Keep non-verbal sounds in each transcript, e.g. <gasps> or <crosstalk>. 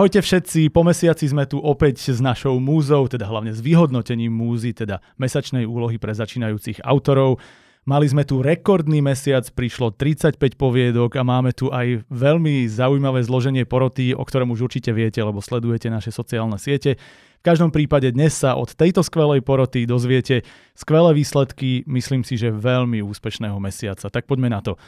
Ahojte všetci, po mesiaci sme tu opäť s našou múzou, teda hlavne s vyhodnotením múzy, teda mesačnej úlohy pre začínajúcich autorov. Mali sme tu rekordný mesiac, prišlo 35 poviedok a máme tu aj veľmi zaujímavé zloženie poroty, o ktorom už určite viete, lebo sledujete naše sociálne siete. V každom prípade dnes sa od tejto skvelej poroty dozviete skvelé výsledky, myslím si, že veľmi úspešného mesiaca. Tak poďme na to.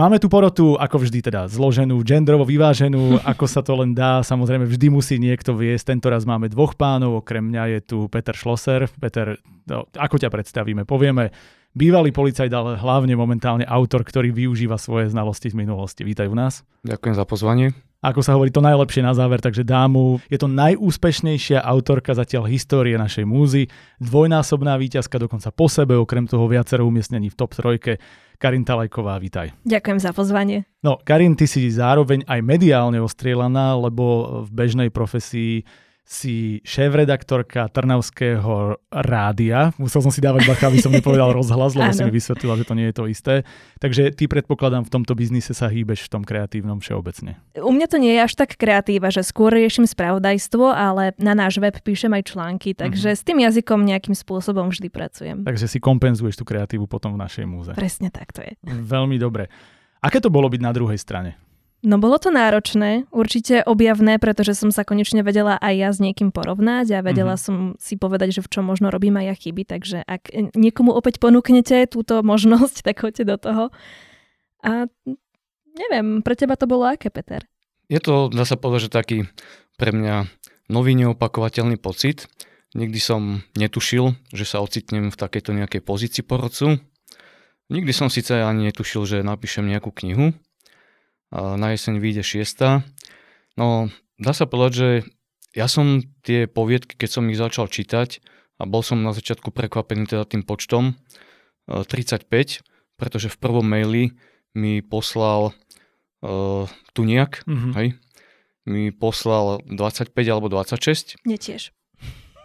Máme tu porotu, ako vždy teda, zloženú, genderovo vyváženú, <laughs> ako sa to len dá. Samozrejme, vždy musí niekto viesť. Tento raz máme dvoch pánov, okrem mňa je tu Peter Schlosser. Peter, no, ako ťa predstavíme? Povieme, bývalý policajt, ale hlavne momentálne autor, ktorý využíva svoje znalosti z minulosti. Vítaj u nás. Ďakujem za pozvanie. Ako sa hovorí, to najlepšie na záver, takže dámu. Je to najúspešnejšia autorka zatiaľ histórie našej múzy, dvojnásobná víťazka dokonca po sebe, okrem toho viacero umiestnení v top trojke. Karin Talajková, vítaj. Ďakujem za pozvanie. No, Karin, ty si zároveň aj mediálne ostrielaná, lebo v bežnej profesii si šéf-redaktorka Trnavského rádia. Musel som si dávať bacha, aby som nepovedal rozhlas, lebo si mi vysvetlila, že to nie je to isté. Takže ty predpokladám v tomto biznise sa hýbeš v tom kreatívnom všeobecne. U mňa to nie je až tak kreatíva, že skôr riešim spravodajstvo, ale na náš web píšem aj články, takže mm-hmm. s tým jazykom nejakým spôsobom vždy pracujem. Takže si kompenzuješ tú kreatívu potom v našej múze. Presne tak to je. Veľmi dobre. Aké to bolo byť na druhej strane? No bolo to náročné, určite objavné, pretože som sa konečne vedela aj ja s niekým porovnať a vedela mm-hmm. som si povedať, že v čom možno robím aj ja chyby, takže ak niekomu opäť ponúknete túto možnosť, <laughs> tak choďte do toho. A neviem, pre teba to bolo aké, Peter? Je to, dá sa povedať, že taký pre mňa nový neopakovateľný pocit. Nikdy som netušil, že sa ocitnem v takejto nejakej pozícii porodcu. Nikdy som síce ani netušil, že napíšem nejakú knihu, na jeseň vyjde šiesta. No, dá sa povedať, že ja som tie poviedky, keď som ich začal čítať, a bol som na začiatku prekvapený teda tým počtom, 35, e, pretože v prvom maili mi poslal uh, Tuniak, mm-hmm. hej, mi poslal 25 alebo 26. Netiež.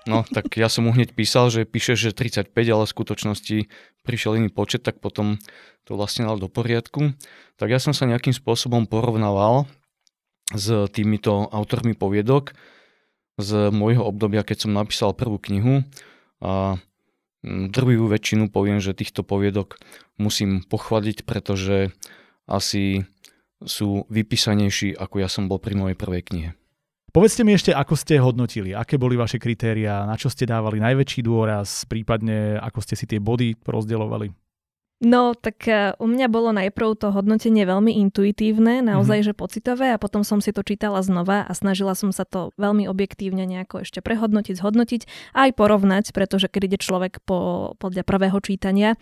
No, tak ja som mu hneď písal, že píše, že 35, ale v skutočnosti prišiel iný počet, tak potom to vlastne dal do poriadku. Tak ja som sa nejakým spôsobom porovnával s týmito autormi poviedok z môjho obdobia, keď som napísal prvú knihu a mm, drvivú väčšinu poviem, že týchto poviedok musím pochváliť, pretože asi sú vypísanejší, ako ja som bol pri mojej prvej knihe. Povedzte mi ešte, ako ste hodnotili, aké boli vaše kritériá, na čo ste dávali najväčší dôraz, prípadne ako ste si tie body rozdeľovali? No, tak uh, u mňa bolo najprv to hodnotenie veľmi intuitívne, naozaj, mm-hmm. že pocitové a potom som si to čítala znova a snažila som sa to veľmi objektívne nejako ešte prehodnotiť, zhodnotiť a aj porovnať, pretože keď ide človek po, podľa prvého čítania,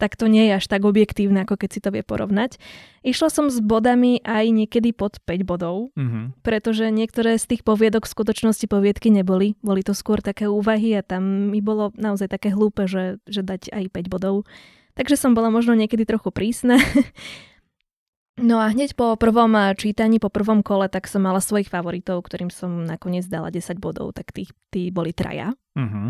tak to nie je až tak objektívne, ako keď si to vie porovnať. Išla som s bodami aj niekedy pod 5 bodov, mm-hmm. pretože niektoré z tých poviedok v skutočnosti poviedky neboli. Boli to skôr také úvahy a tam mi bolo naozaj také hlúpe, že, že dať aj 5 bodov. Takže som bola možno niekedy trochu prísna. <laughs> No a hneď po prvom čítaní, po prvom kole, tak som mala svojich favoritov, ktorým som nakoniec dala 10 bodov, tak tí, tí boli traja. Mm-hmm.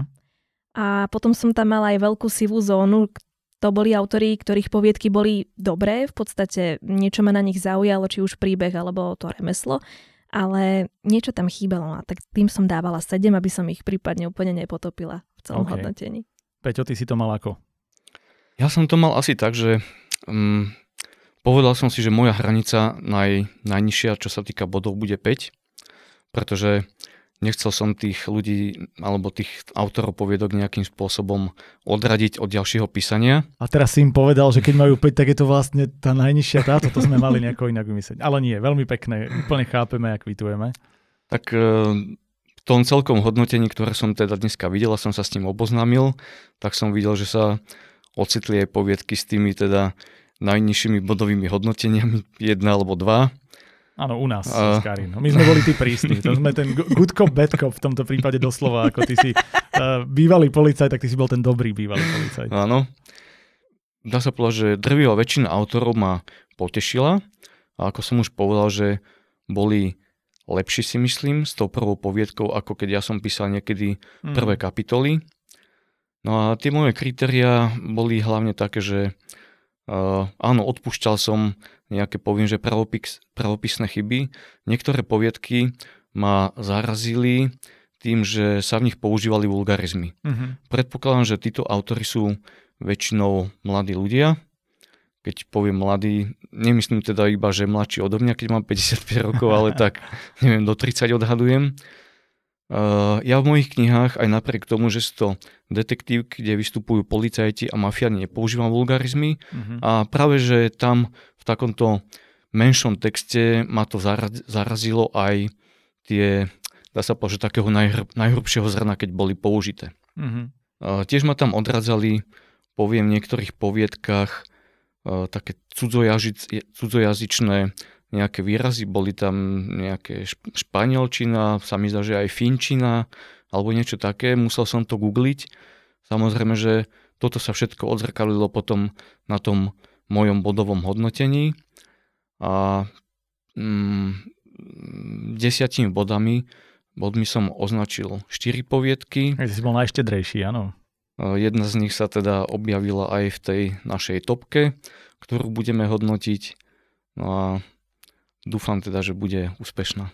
A potom som tam mala aj veľkú sivú zónu, to boli autori, ktorých poviedky boli dobré, v podstate niečo ma na nich zaujalo, či už príbeh alebo to remeslo, ale niečo tam chýbalo a tak tým som dávala 7, aby som ich prípadne úplne nepotopila v celom okay. hodnotení. Peťo, ty si to mal ako? Ja som to mal asi tak, že um, povedal som si, že moja hranica naj, najnižšia, čo sa týka bodov, bude 5, pretože nechcel som tých ľudí alebo tých autorov poviedok nejakým spôsobom odradiť od ďalšieho písania. A teraz si im povedal, že keď majú 5, tak je to vlastne tá najnižšia táto, to sme mali nejako inak vymyslieť. Ale nie, veľmi pekné, úplne chápeme a kvitujeme. Tak e, v tom celkom hodnotení, ktoré som teda dneska videl a som sa s tým oboznámil, tak som videl, že sa ocitli aj poviedky s tými teda najnižšími bodovými hodnoteniami, jedna alebo dva. Áno, u nás uh. Karin. My sme boli tí prísni. To sme ten good cop, bad cop v tomto prípade doslova. Ako ty si uh, bývalý policaj, tak ty si bol ten dobrý bývalý policaj. Áno. Dá sa povedať, že drvivá väčšina autorov ma potešila. A ako som už povedal, že boli lepší si myslím s tou prvou poviedkou, ako keď ja som písal niekedy mm. prvé kapitoly. No a tie moje kritéria boli hlavne také, že áno, odpúšťal som nejaké poviem, že pravopis, pravopisné chyby. Niektoré poviedky ma zarazili tým, že sa v nich používali vulgarizmy. Uh-huh. Predpokladám, že títo autory sú väčšinou mladí ľudia. Keď poviem mladý, nemyslím teda iba, že mladší odo mňa, keď mám <laughs> 55 rokov, ale tak, neviem, do 30 odhadujem. Uh, ja v mojich knihách, aj napriek tomu, že sú to detektívky, kde vystupujú policajti a mafiáni, nepoužívam vulgarizmy Uh-huh. a práve, že tam v takomto menšom texte ma to zara- zarazilo aj tie, dá sa povedať, takého najhr- najhrubšieho zrna, keď boli použité. Uh-huh. Uh, tiež ma tam odradzali, poviem v niektorých poviedkach, uh, také cudzojažic- cudzojazyčné nejaké výrazy, boli tam nejaké šp- španielčina, sa mi zdá, že aj finčina, alebo niečo také, musel som to googliť. Samozrejme, že toto sa všetko odzrkalilo potom na tom mojom bodovom hodnotení a mm, desiatimi bodami bodmi som označil 4 poviedky. Ty si bol najštedrejší, áno. Jedna z nich sa teda objavila aj v tej našej topke, ktorú budeme hodnotiť. No a dúfam teda, že bude úspešná.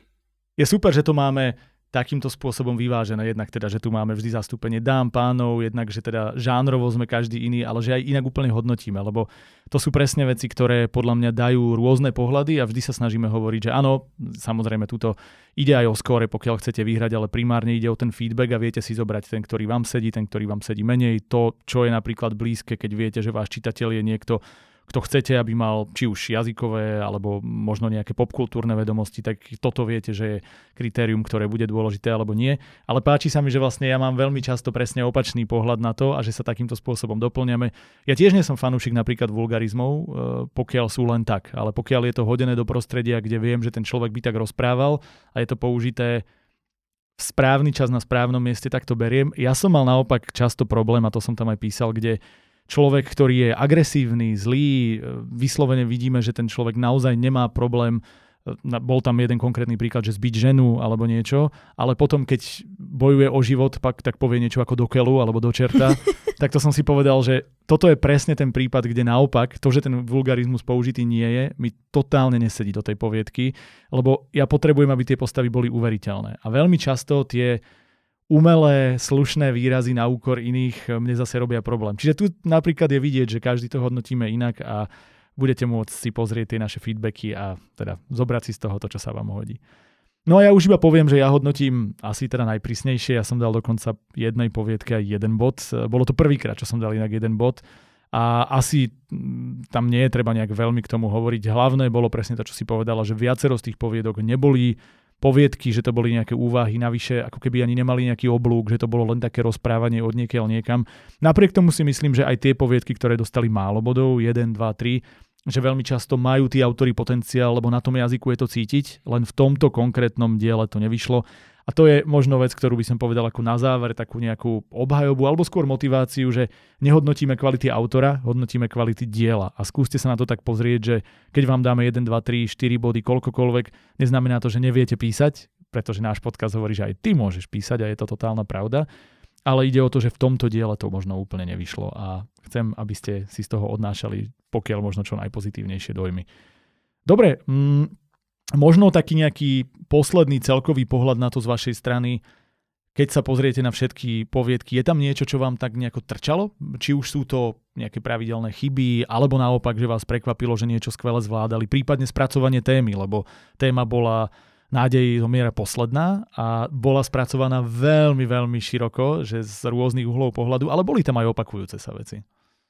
Je super, že to máme takýmto spôsobom vyvážené. Jednak teda, že tu máme vždy zastúpenie dám, pánov, jednak, že teda žánrovo sme každý iný, ale že aj inak úplne hodnotíme, lebo to sú presne veci, ktoré podľa mňa dajú rôzne pohľady a vždy sa snažíme hovoriť, že áno, samozrejme túto ide aj o skóre, pokiaľ chcete vyhrať, ale primárne ide o ten feedback a viete si zobrať ten, ktorý vám sedí, ten, ktorý vám sedí menej, to, čo je napríklad blízke, keď viete, že váš čitateľ je niekto, kto chcete, aby mal či už jazykové alebo možno nejaké popkultúrne vedomosti, tak toto viete, že je kritérium, ktoré bude dôležité alebo nie. Ale páči sa mi, že vlastne ja mám veľmi často presne opačný pohľad na to a že sa takýmto spôsobom doplňame. Ja tiež nie som fanúšik napríklad vulgarizmov, e, pokiaľ sú len tak, ale pokiaľ je to hodené do prostredia, kde viem, že ten človek by tak rozprával a je to použité správny čas na správnom mieste, tak to beriem. Ja som mal naopak často problém, a to som tam aj písal, kde človek, ktorý je agresívny, zlý, vyslovene vidíme, že ten človek naozaj nemá problém bol tam jeden konkrétny príklad, že zbiť ženu alebo niečo, ale potom, keď bojuje o život, pak tak povie niečo ako do kelu alebo do čerta, <laughs> tak to som si povedal, že toto je presne ten prípad, kde naopak to, že ten vulgarizmus použitý nie je, mi totálne nesedí do tej poviedky, lebo ja potrebujem, aby tie postavy boli uveriteľné. A veľmi často tie umelé, slušné výrazy na úkor iných mne zase robia problém. Čiže tu napríklad je vidieť, že každý to hodnotíme inak a budete môcť si pozrieť tie naše feedbacky a teda zobrať si z toho to, čo sa vám hodí. No a ja už iba poviem, že ja hodnotím asi teda najprísnejšie. Ja som dal dokonca jednej poviedke aj jeden bod. Bolo to prvýkrát, čo som dal inak jeden bod. A asi tam nie je treba nejak veľmi k tomu hovoriť. Hlavné bolo presne to, čo si povedala, že viacero z tých poviedok neboli poviedky, že to boli nejaké úvahy navyše, ako keby ani nemali nejaký oblúk, že to bolo len také rozprávanie od niekiaľ niekam. Napriek tomu si myslím, že aj tie poviedky, ktoré dostali málo bodov, 1, 2, 3, že veľmi často majú tí autory potenciál, lebo na tom jazyku je to cítiť, len v tomto konkrétnom diele to nevyšlo. A to je možno vec, ktorú by som povedal ako na záver, takú nejakú obhajobu alebo skôr motiváciu, že nehodnotíme kvality autora, hodnotíme kvality diela. A skúste sa na to tak pozrieť, že keď vám dáme 1, 2, 3, 4 body, koľkokoľvek, neznamená to, že neviete písať, pretože náš podkaz hovorí, že aj ty môžeš písať a je to totálna pravda. Ale ide o to, že v tomto diele to možno úplne nevyšlo a chcem, aby ste si z toho odnášali pokiaľ možno čo najpozitívnejšie dojmy. Dobre, mm, možno taký nejaký posledný celkový pohľad na to z vašej strany, keď sa pozriete na všetky poviedky, je tam niečo, čo vám tak nejako trčalo? Či už sú to nejaké pravidelné chyby, alebo naopak, že vás prekvapilo, že niečo skvele zvládali, prípadne spracovanie témy, lebo téma bola nádej zomiera posledná a bola spracovaná veľmi, veľmi široko, že z rôznych uhlov pohľadu, ale boli tam aj opakujúce sa veci.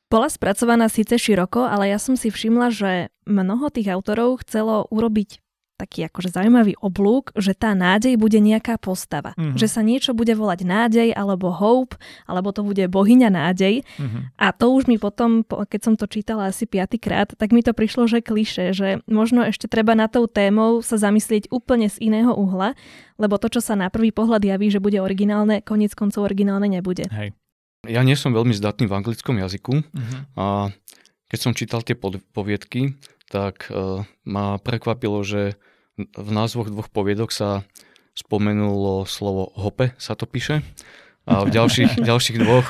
Bola spracovaná síce široko, ale ja som si všimla, že mnoho tých autorov chcelo urobiť taký akože zaujímavý oblúk, že tá nádej bude nejaká postava. Mm-hmm. Že sa niečo bude volať nádej alebo hope, alebo to bude bohyňa nádej. Mm-hmm. A to už mi potom, keď som to čítala asi piatýkrát, tak mi to prišlo, že kliše, že možno ešte treba na tou témou sa zamyslieť úplne z iného uhla, lebo to, čo sa na prvý pohľad javí, že bude originálne, koniec koncov originálne nebude. Hej. Ja nie som veľmi zdatný v anglickom jazyku uh-huh. a keď som čítal tie poviedky, tak uh, ma prekvapilo, že v názvoch dvoch poviedok sa spomenulo slovo hope, sa to píše. A v ďalších, <laughs> ďalších dvoch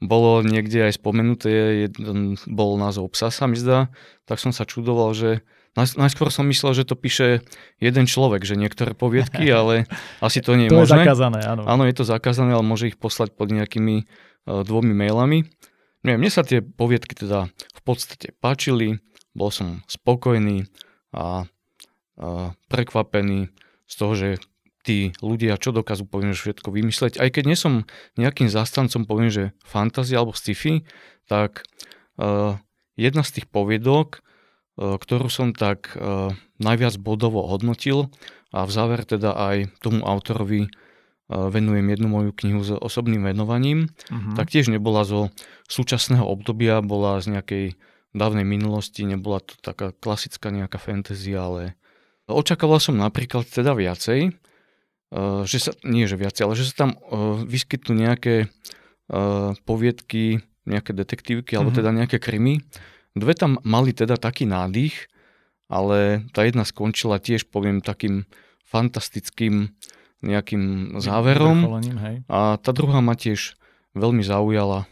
bolo niekde aj spomenuté, jeden bol názov psa, sa mi zdá. Tak som sa čudoval, že Najskôr som myslel, že to píše jeden človek, že niektoré poviedky, <laughs> ale asi to nie je to možné. je zakázané, áno. Áno, je to zakázané, ale môže ich poslať pod nejakými uh, dvomi mailami. Nie, mne sa tie poviedky teda v podstate páčili, bol som spokojný a, a prekvapený z toho, že tí ľudia, čo dokážu, poviem, že všetko vymysleť. Aj keď nie som nejakým zastancom, poviem, že fantázia alebo sci-fi, tak uh, jedna z tých poviedok, uh, ktorú som tak uh, najviac bodovo hodnotil a v záver teda aj tomu autorovi uh, venujem jednu moju knihu s osobným venovaním, uh-huh. tak tiež nebola zo súčasného obdobia, bola z nejakej dávnej minulosti, nebola to taká klasická nejaká fantasy, ale očakával som napríklad teda viacej, uh, že sa, nie že viacej, ale že sa tam uh, vyskytnú nejaké uh, poviedky, nejaké detektívky, alebo mm-hmm. teda nejaké krymy. Dve tam mali teda taký nádych, ale tá jedna skončila tiež, poviem, takým fantastickým nejakým záverom. A tá druhá ma tiež veľmi zaujala.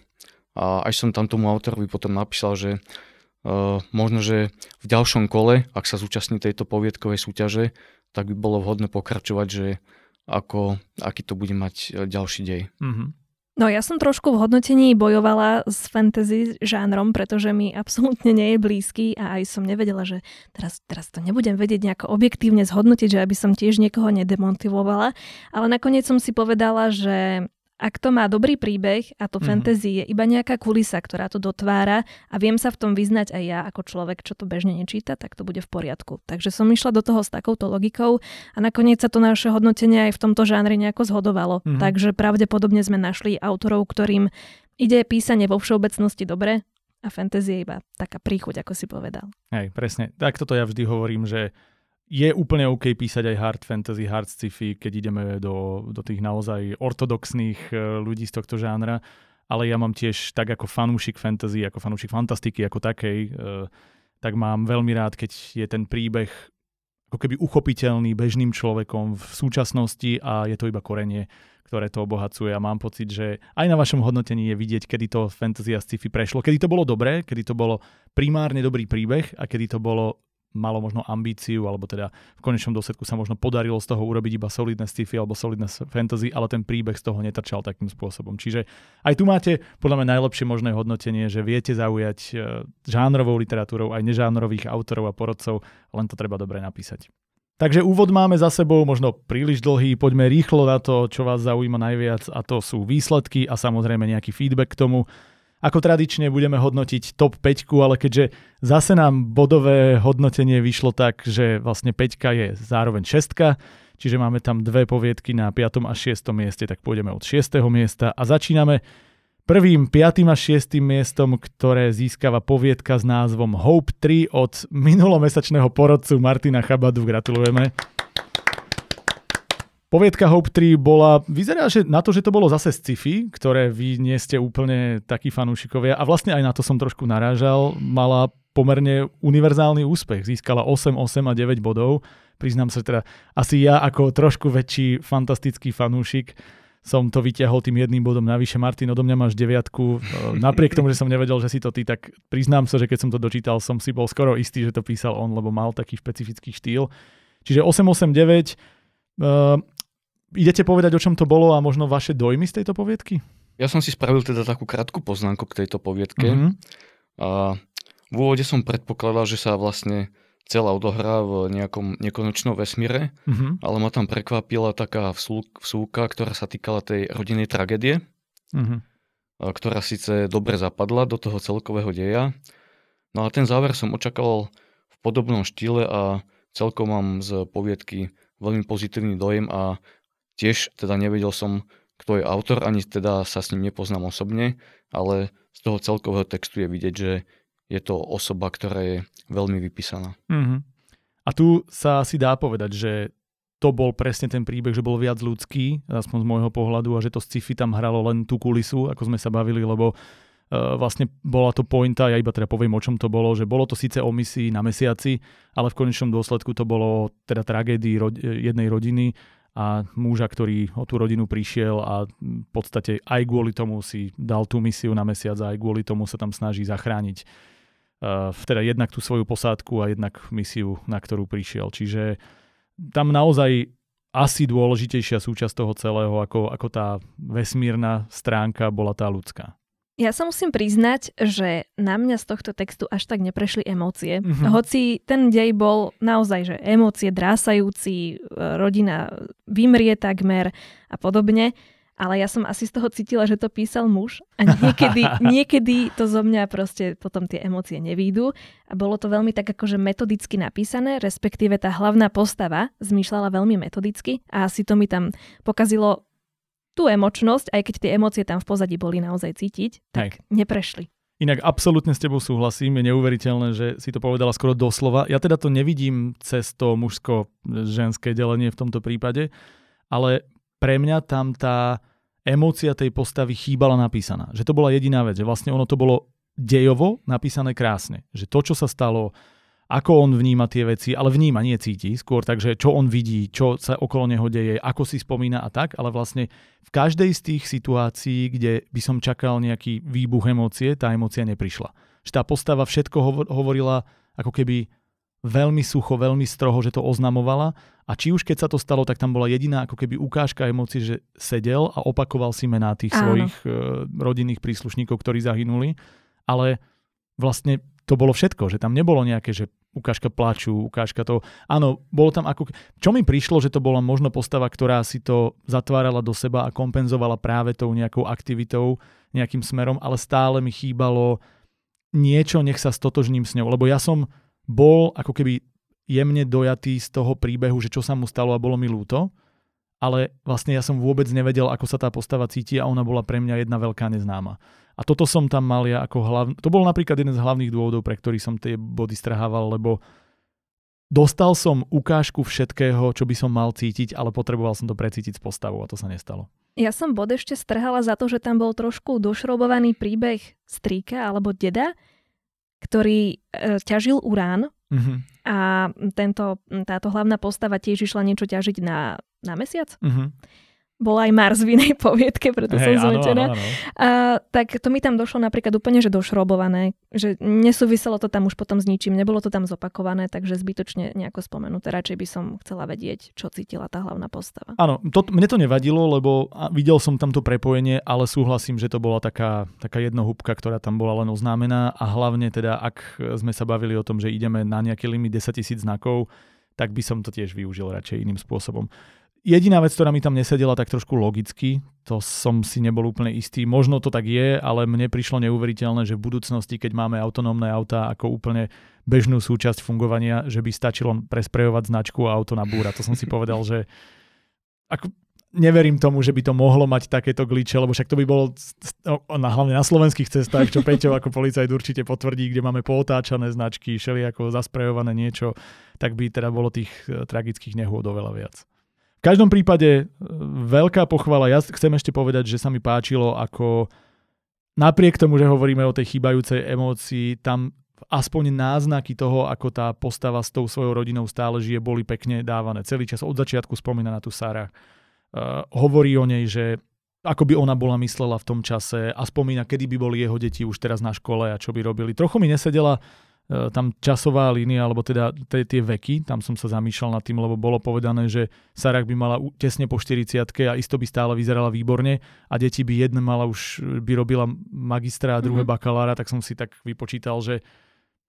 A až som tam tomu autorovi potom napísal, že možno, že v ďalšom kole, ak sa zúčastní tejto poviedkovej súťaže, tak by bolo vhodné pokračovať, že ako, aký to bude mať e, ďalší dej. Mm-hmm. No ja som trošku v hodnotení bojovala s fantasy žánrom, pretože mi absolútne nie je blízky a aj som nevedela, že teraz, teraz to nebudem vedieť nejako objektívne zhodnotiť, že aby som tiež niekoho nedemotivovala, ale nakoniec som si povedala, že ak to má dobrý príbeh a to mm-hmm. fantasy je iba nejaká kulisa, ktorá to dotvára a viem sa v tom vyznať aj ja ako človek, čo to bežne nečíta, tak to bude v poriadku. Takže som išla do toho s takouto logikou a nakoniec sa to naše hodnotenie aj v tomto žánri nejako zhodovalo. Mm-hmm. Takže pravdepodobne sme našli autorov, ktorým ide písanie vo všeobecnosti dobre a fantasy je iba taká príchuť, ako si povedal. Hej, presne. Tak toto ja vždy hovorím, že je úplne OK písať aj hard fantasy, hard sci-fi, keď ideme do, do tých naozaj ortodoxných e, ľudí z tohto žánra, ale ja mám tiež tak ako fanúšik fantasy, ako fanúšik fantastiky ako takej, e, tak mám veľmi rád, keď je ten príbeh ako keby uchopiteľný bežným človekom v súčasnosti a je to iba korenie, ktoré to obohacuje. A mám pocit, že aj na vašom hodnotení je vidieť, kedy to fantasy a sci-fi prešlo, kedy to bolo dobré, kedy to bolo primárne dobrý príbeh a kedy to bolo malo možno ambíciu, alebo teda v konečnom dôsledku sa možno podarilo z toho urobiť iba solidné sci-fi alebo solidné fantasy, ale ten príbeh z toho netrčal takým spôsobom. Čiže aj tu máte podľa mňa najlepšie možné hodnotenie, že viete zaujať e, žánrovou literatúrou aj nežánrových autorov a porodcov, len to treba dobre napísať. Takže úvod máme za sebou, možno príliš dlhý, poďme rýchlo na to, čo vás zaujíma najviac a to sú výsledky a samozrejme nejaký feedback k tomu. Ako tradične budeme hodnotiť top 5, ale keďže zase nám bodové hodnotenie vyšlo tak, že vlastne 5 je zároveň 6, čiže máme tam dve poviedky na 5. a 6. mieste, tak pôjdeme od 6. miesta a začíname prvým 5. a 6. miestom, ktoré získava poviedka s názvom Hope 3 od <laughs> minulomesačného porodcu Martina Chabadu. Gratulujeme. Poviedka Hope 3 bola, vyzerá, že na to, že to bolo zase sci-fi, ktoré vy nie ste úplne takí fanúšikovia a vlastne aj na to som trošku narážal, mala pomerne univerzálny úspech. Získala 8, 8 a 9 bodov. Priznám sa teda, asi ja ako trošku väčší fantastický fanúšik som to vyťahol tým jedným bodom navyše. Martin, odo mňa máš deviatku. Napriek tomu, že som nevedel, že si to ty, tak priznám sa, že keď som to dočítal, som si bol skoro istý, že to písal on, lebo mal taký špecifický štýl. Čiže 889 Uh, idete povedať, o čom to bolo a možno vaše dojmy z tejto poviedky? Ja som si spravil teda takú krátku poznámku k tejto poviedke. Mm-hmm. A v úvode som predpokladal, že sa vlastne celá odohrá v nejakom nekonečnom vesmíre, mm-hmm. ale ma tam prekvapila taká vsúka, ktorá sa týkala tej rodinnej tragédie, mm-hmm. ktorá síce dobre zapadla do toho celkového deja. No a ten záver som očakával v podobnom štýle a celkom mám z poviedky veľmi pozitívny dojem a Tiež teda nevedel som, kto je autor, ani teda sa s ním nepoznám osobne, ale z toho celkového textu je vidieť, že je to osoba, ktorá je veľmi vypísaná. Mm-hmm. A tu sa asi dá povedať, že to bol presne ten príbeh, že bol viac ľudský, aspoň z môjho pohľadu, a že to sci-fi tam hralo len tú kulisu, ako sme sa bavili, lebo vlastne bola to pointa, ja iba teda poviem, o čom to bolo, že bolo to síce o misii na mesiaci, ale v konečnom dôsledku to bolo teda tragédii ro- jednej rodiny, a muža, ktorý o tú rodinu prišiel a v podstate aj kvôli tomu si dal tú misiu na mesiac a aj kvôli tomu sa tam snaží zachrániť uh, teda jednak tú svoju posádku a jednak misiu, na ktorú prišiel. Čiže tam naozaj asi dôležitejšia súčasť toho celého, ako, ako tá vesmírna stránka bola tá ľudská. Ja sa musím priznať, že na mňa z tohto textu až tak neprešli emócie. Mhm. Hoci ten dej bol naozaj, že emócie drásajúci, e, rodina vymrie takmer a podobne, ale ja som asi z toho cítila, že to písal muž a niekedy, <laughs> niekedy to zo mňa proste potom tie emócie nevídu a bolo to veľmi tak akože metodicky napísané, respektíve tá hlavná postava zmýšľala veľmi metodicky a asi to mi tam pokazilo tú emočnosť, aj keď tie emócie tam v pozadí boli naozaj cítiť, tak Hej. neprešli. Inak absolútne s tebou súhlasím, je neuveriteľné, že si to povedala skoro doslova. Ja teda to nevidím cez to mužsko-ženské delenie v tomto prípade, ale pre mňa tam tá emócia tej postavy chýbala napísaná. Že to bola jediná vec, že vlastne ono to bolo dejovo napísané krásne. Že to, čo sa stalo, ako on vníma tie veci, ale vníma, nie cíti, skôr takže čo on vidí, čo sa okolo neho deje, ako si spomína a tak, ale vlastne v každej z tých situácií, kde by som čakal nejaký výbuch emócie, tá emócia neprišla. Že tá postava všetko hovorila ako keby veľmi sucho, veľmi stroho, že to oznamovala a či už keď sa to stalo, tak tam bola jediná ako keby ukážka emócií, že sedel a opakoval si mená tých Áno. svojich uh, rodinných príslušníkov, ktorí zahynuli, ale vlastne to bolo všetko, že tam nebolo nejaké, že ukážka plaču, ukážka to. Áno, bolo tam ako... Čo mi prišlo, že to bola možno postava, ktorá si to zatvárala do seba a kompenzovala práve tou nejakou aktivitou, nejakým smerom, ale stále mi chýbalo niečo, nech sa stotožním s ňou. Lebo ja som bol ako keby jemne dojatý z toho príbehu, že čo sa mu stalo a bolo mi ľúto, ale vlastne ja som vôbec nevedel, ako sa tá postava cíti a ona bola pre mňa jedna veľká neznáma. A toto som tam mal ja ako hlavný... To bol napríklad jeden z hlavných dôvodov, pre ktorý som tie body strahával, lebo dostal som ukážku všetkého, čo by som mal cítiť, ale potreboval som to precítiť z postavu a to sa nestalo. Ja som bod ešte strhala za to, že tam bol trošku došrobovaný príbeh strýka alebo deda, ktorý e, ťažil urán uh-huh. a tento, táto hlavná postava tiež išla niečo ťažiť na, na mesiac. Uh-huh bola aj Mars v inej <laughs> poviedke, preto hey, som zmetená. A, tak to mi tam došlo napríklad úplne, že došrobované, že nesúviselo to tam už potom s ničím, nebolo to tam zopakované, takže zbytočne nejako spomenuté. Radšej by som chcela vedieť, čo cítila tá hlavná postava. Áno, to, mne to nevadilo, lebo videl som tam to prepojenie, ale súhlasím, že to bola taká, taká jednohúbka, ktorá tam bola len oznámená a hlavne teda, ak sme sa bavili o tom, že ideme na nejaký limit 10 tisíc znakov, tak by som to tiež využil radšej iným spôsobom. Jediná vec, ktorá mi tam nesedela tak trošku logicky, to som si nebol úplne istý. Možno to tak je, ale mne prišlo neuveriteľné, že v budúcnosti, keď máme autonómne autá ako úplne bežnú súčasť fungovania, že by stačilo presprejovať značku a auto na búra. To som si povedal, že ako, neverím tomu, že by to mohlo mať takéto gliče, lebo však to by bolo na, hlavne na slovenských cestách, čo Peťo ako policajt určite potvrdí, kde máme pootáčané značky, šeli ako zasprejované niečo, tak by teda bolo tých eh, tragických nehôd oveľa viac. V každom prípade e, veľká pochvala. Ja chcem ešte povedať, že sa mi páčilo, ako napriek tomu, že hovoríme o tej chýbajúcej emócii, tam aspoň náznaky toho, ako tá postava s tou svojou rodinou stále žije, boli pekne dávané. Celý čas od začiatku spomína na tú Sara. Uh, hovorí o nej, že ako by ona bola myslela v tom čase a spomína, kedy by boli jeho deti už teraz na škole a čo by robili. Trochu mi nesedela E, tam časová línia, alebo teda tie veky, tam som sa zamýšľal nad tým, lebo bolo povedané, že Sarah by mala tesne po 40 a isto by stále vyzerala výborne a deti by jedna mala už, by robila magistra a druhé mm-hmm. bakalára, tak som si tak vypočítal, že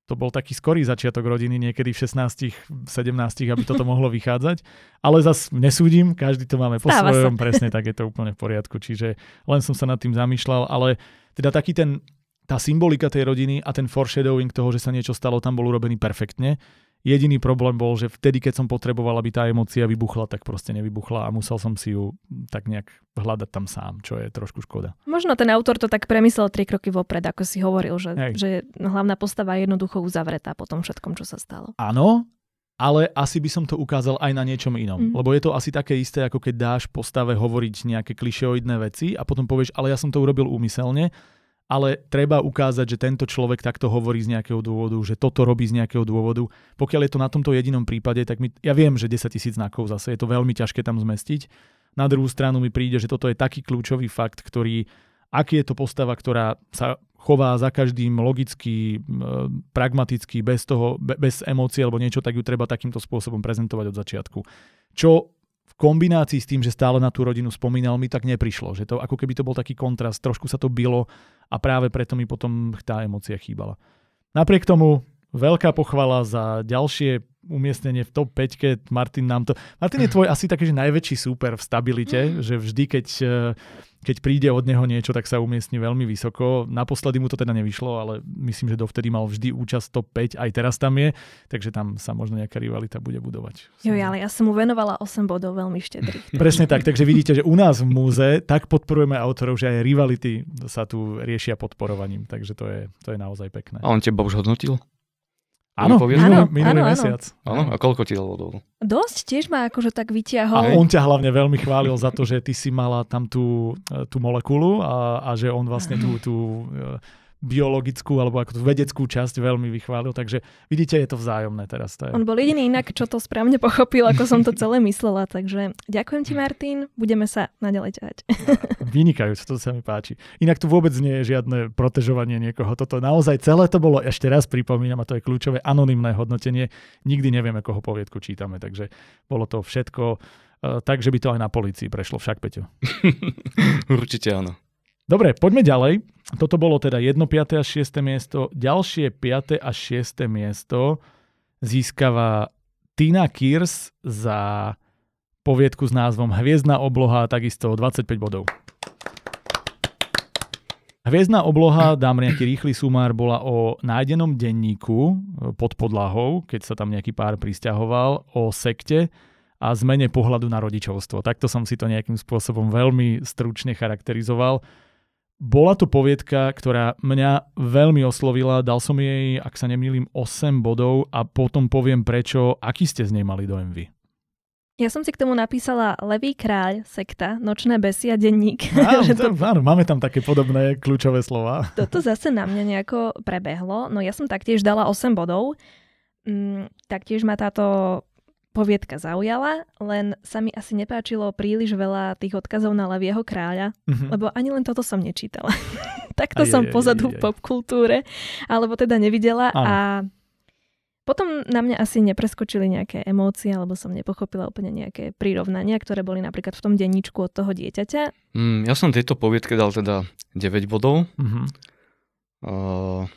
to bol taký skorý začiatok rodiny, niekedy v 16, 17, aby toto <laughs> mohlo vychádzať. Ale zas nesúdim, každý to máme po Stáva svojom, sa. presne tak je to úplne v poriadku. Čiže len som sa nad tým zamýšľal, ale teda taký ten tá symbolika tej rodiny a ten foreshadowing toho, že sa niečo stalo, tam bol urobený perfektne. Jediný problém bol, že vtedy, keď som potreboval, aby tá emócia vybuchla, tak proste nevybuchla a musel som si ju tak nejak hľadať tam sám, čo je trošku škoda. Možno ten autor to tak premyslel tri kroky vopred, ako si hovoril, že, že hlavná postava je jednoducho uzavretá po tom všetkom, čo sa stalo. Áno, ale asi by som to ukázal aj na niečom inom. Mm. Lebo je to asi také isté, ako keď dáš postave hovoriť nejaké klišeoidné veci a potom povieš, ale ja som to urobil úmyselne ale treba ukázať, že tento človek takto hovorí z nejakého dôvodu, že toto robí z nejakého dôvodu. Pokiaľ je to na tomto jedinom prípade, tak mi, ja viem, že 10 tisíc znakov zase je to veľmi ťažké tam zmestiť. Na druhú stranu mi príde, že toto je taký kľúčový fakt, ktorý, ak je to postava, ktorá sa chová za každým logicky, pragmaticky, bez toho, bez emócií alebo niečo, tak ju treba takýmto spôsobom prezentovať od začiatku. Čo kombinácii s tým, že stále na tú rodinu spomínal, mi tak neprišlo. Že to ako keby to bol taký kontrast, trošku sa to bylo a práve preto mi potom tá emócia chýbala. Napriek tomu veľká pochvala za ďalšie umiestnenie v top 5. Martin nám to... Martin je tvoj asi taký, že najväčší súper v stabilite, mm. že vždy, keď, eh, keď príde od neho niečo, tak sa umiestni veľmi vysoko. Naposledy mu to teda nevyšlo, ale myslím, že dovtedy mal vždy účasť top 5, aj teraz tam je, takže tam sa možno nejaká rivalita bude budovať. Jo, ale ja som mu venovala 8 bodov veľmi štedrých. <laughs> Presne tak, takže vidíte, že u nás v múze tak podporujeme autorov, že aj rivality sa tu riešia podporovaním, takže to je, to je naozaj pekné. A on teba už hodnotil? Áno, minulý, minulý áno, mesiac. Áno, a koľko ti dalo dolu? Dosť, tiež ma akože tak vyťahol. A on ťa hlavne veľmi chválil za to, že ty si mala tam tú, tú molekulu a, a že on vlastne tú, tú biologickú alebo ako tú vedeckú časť veľmi vychválil, takže vidíte, je to vzájomné teraz. To je... On bol jediný inak, čo to správne pochopil, ako som to celé myslela, takže ďakujem ti Martin, budeme sa naďalej ťahať. <laughs> Vynikajúce, to sa mi páči. Inak tu vôbec nie je žiadne protežovanie niekoho, toto naozaj celé to bolo, ešte raz pripomínam, a to je kľúčové, anonymné hodnotenie, nikdy nevieme, koho poviedku čítame, takže bolo to všetko uh, tak, že by to aj na policii prešlo, však Peťo. <laughs> Určite áno. Dobre, poďme ďalej. Toto bolo teda 1. 5. a 6. miesto. Ďalšie 5. a 6. miesto získava Tina Kirs za poviedku s názvom Hviezdna obloha, takisto 25 bodov. Hviezdna obloha, dám nejaký rýchly sumár, bola o nájdenom denníku pod podlahou, keď sa tam nejaký pár pristahoval, o sekte a zmene pohľadu na rodičovstvo. Takto som si to nejakým spôsobom veľmi stručne charakterizoval. Bola to poviedka, ktorá mňa veľmi oslovila, dal som jej, ak sa nemýlim, 8 bodov a potom poviem prečo, aký ste z nej mali dojem vy. Ja som si k tomu napísala Levý kráľ, sekta, nočné besy a denník. Áno, <laughs> to... áno, máme tam také podobné kľúčové slova. Toto zase na mňa nejako prebehlo. No ja som taktiež dala 8 bodov. Mm, taktiež ma táto poviedka zaujala, len sa mi asi nepáčilo príliš veľa tých odkazov na Levieho kráľa, mm-hmm. lebo ani len toto som nečítala. <laughs> Takto aj, som aj, pozadu aj, aj. v popkultúre, alebo teda nevidela ano. a potom na mňa asi nepreskočili nejaké emócie, alebo som nepochopila úplne nejaké prirovnania, ktoré boli napríklad v tom denníčku od toho dieťaťa. Mm, ja som tejto poviedke dal teda 9 bodov. Mm-hmm. Uh,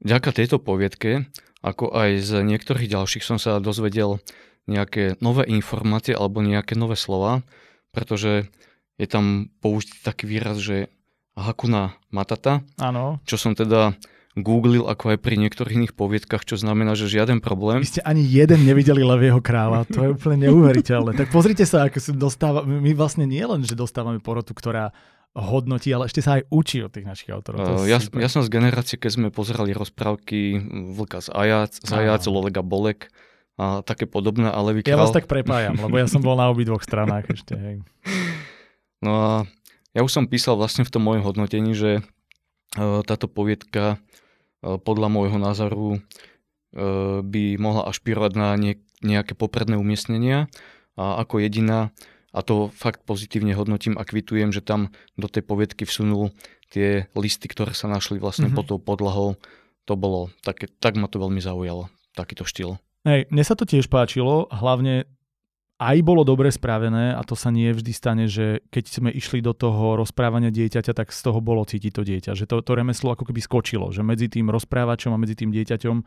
ďaká tejto poviedke ako aj z niektorých ďalších som sa dozvedel nejaké nové informácie alebo nejaké nové slova, pretože je tam použitý taký výraz, že Hakuna Matata, Áno. čo som teda googlil ako aj pri niektorých iných poviedkach, čo znamená, že žiaden problém. Vy ste ani jeden nevideli Levieho kráľa, to je úplne neuveriteľné. tak pozrite sa, ako sa dostáva, my vlastne nie len, že dostávame porotu, ktorá hodnotí, ale ešte sa aj učí od tých našich autorov. Uh, ja, ja som z generácie, keď sme pozerali rozprávky Vlka z Ajac, z Ajac, Lolega Bolek a také podobné, ale vykral... Ja vás tak prepájam, lebo ja som bol na obidvoch stranách ešte. Hej. No a ja už som písal vlastne v tom mojom hodnotení, že uh, táto poviedka uh, podľa môjho názoru uh, by mohla ašpirovať na nie, nejaké popredné umiestnenia a ako jediná a to fakt pozitívne hodnotím a kvitujem, že tam do tej poviedky vsunul tie listy, ktoré sa našli vlastne mm-hmm. pod tou podlahou. To bolo, také, tak ma to veľmi zaujalo, takýto štýl. Hej, mne sa to tiež páčilo, hlavne aj bolo dobre spravené a to sa nie vždy stane, že keď sme išli do toho rozprávania dieťaťa, tak z toho bolo cítiť to dieťa, že to, to remeslo ako keby skočilo, že medzi tým rozprávačom a medzi tým dieťaťom uh,